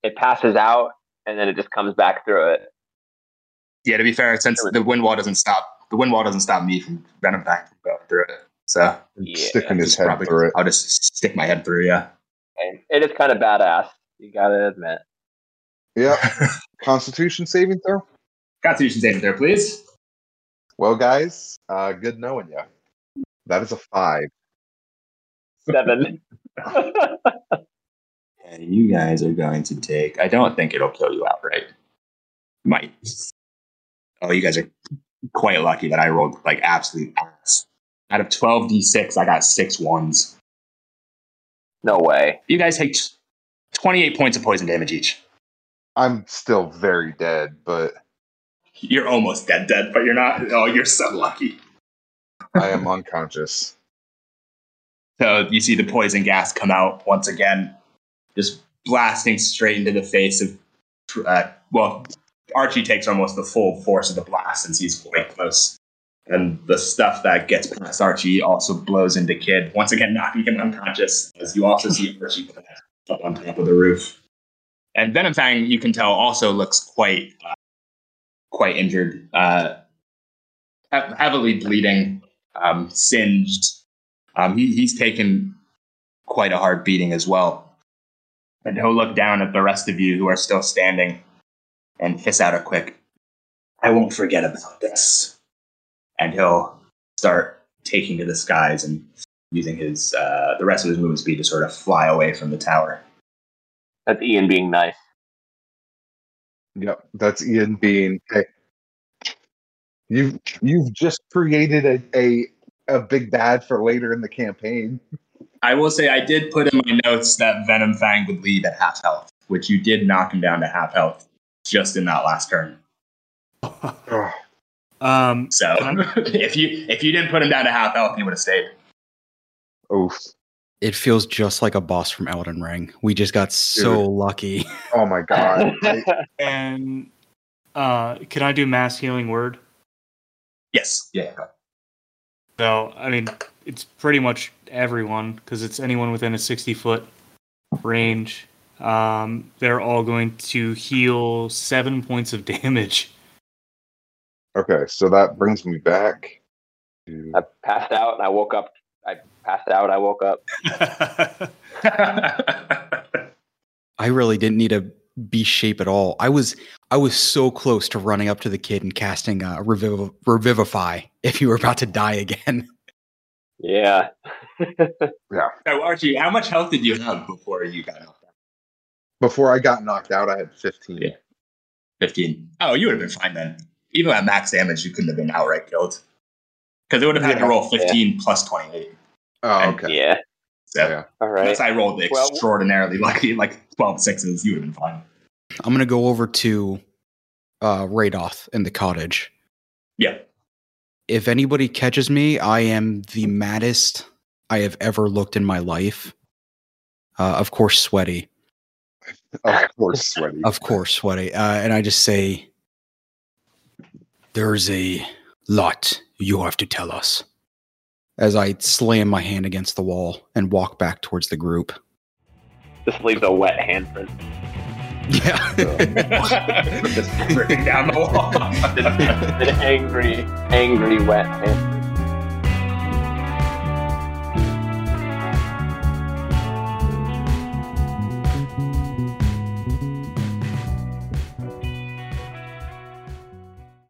it passes out and then it just comes back through it. Yeah, to be fair, since the wind wall doesn't stop, the wind wall doesn't stop me from Venom back from going through it. So Yeah, Sticking his head probably- through it. I'll just stick my head through. Yeah. And it is kind of badass. You gotta admit. Yeah. Constitution saving throw. Constitution saving there, please. Well, guys, uh, good knowing you. That is a five. Seven. And you guys are going to take. I don't think it'll kill you outright. Might. Oh, you guys are quite lucky that I rolled like absolute ass. Out of twelve d six, I got six ones. no way. You guys take twenty eight points of poison damage each. I'm still very dead, but You're almost dead, dead, but you're not. Oh, you're so lucky. I am unconscious. So you see the poison gas come out once again, just blasting straight into the face of. Uh, well, Archie takes almost the full force of the blast since he's quite close. And the stuff that gets past Archie also blows into Kid, once again knocking him unconscious, as you also see Archie up on top of the roof. And Venomfang, you can tell, also looks quite, uh, quite injured, uh, he- heavily bleeding, um, singed. Um, he, he's taken quite a hard beating as well. And he'll look down at the rest of you who are still standing and hiss out a quick, I won't forget about this. And he'll start taking to the skies and using his uh, the rest of his movement speed to sort of fly away from the tower. That's Ian being nice. Yep, that's Ian being. Hey, you've you've just created a, a a big bad for later in the campaign. I will say I did put in my notes that Venomfang would leave at half health, which you did knock him down to half health just in that last turn. Um, So if you if you didn't put him down to half health, he would have stayed. Oof. It feels just like a boss from Elden Ring. We just got so lucky. Oh my god. And uh, can I do mass healing word? Yes. Yeah. So, I mean, it's pretty much everyone because it's anyone within a 60 foot range. Um, they're all going to heal seven points of damage. okay, so that brings me back. to- I passed out and I woke up. I passed out. I woke up. I really didn't need a B shape at all. I was I was so close to running up to the kid and casting uh, reviv- revivify if you were about to die again. Yeah. Yeah. So Archie, how much health did you have before you got knocked out? Before I got knocked out, I had 15. Yeah. Fifteen. Oh, you would have been fine then. Even at max damage, you couldn't have been outright killed. Because it would have had to roll 15 plus 28. Oh, And- okay. Yeah. So Yeah. All right. unless I rolled the Well- extraordinarily lucky, like 12 sixes, you would have been fine. I'm gonna go over to uh, Reidoth in the cottage. Yeah. If anybody catches me, I am the maddest I have ever looked in my life. Uh, of course, sweaty. Of course, sweaty. Of course, sweaty. Uh, and I just say, "There's a lot you have to tell us." As I slam my hand against the wall and walk back towards the group. Just leaves a wet handprint. Yeah. Just ripping down the wall. An angry, angry wet handprint.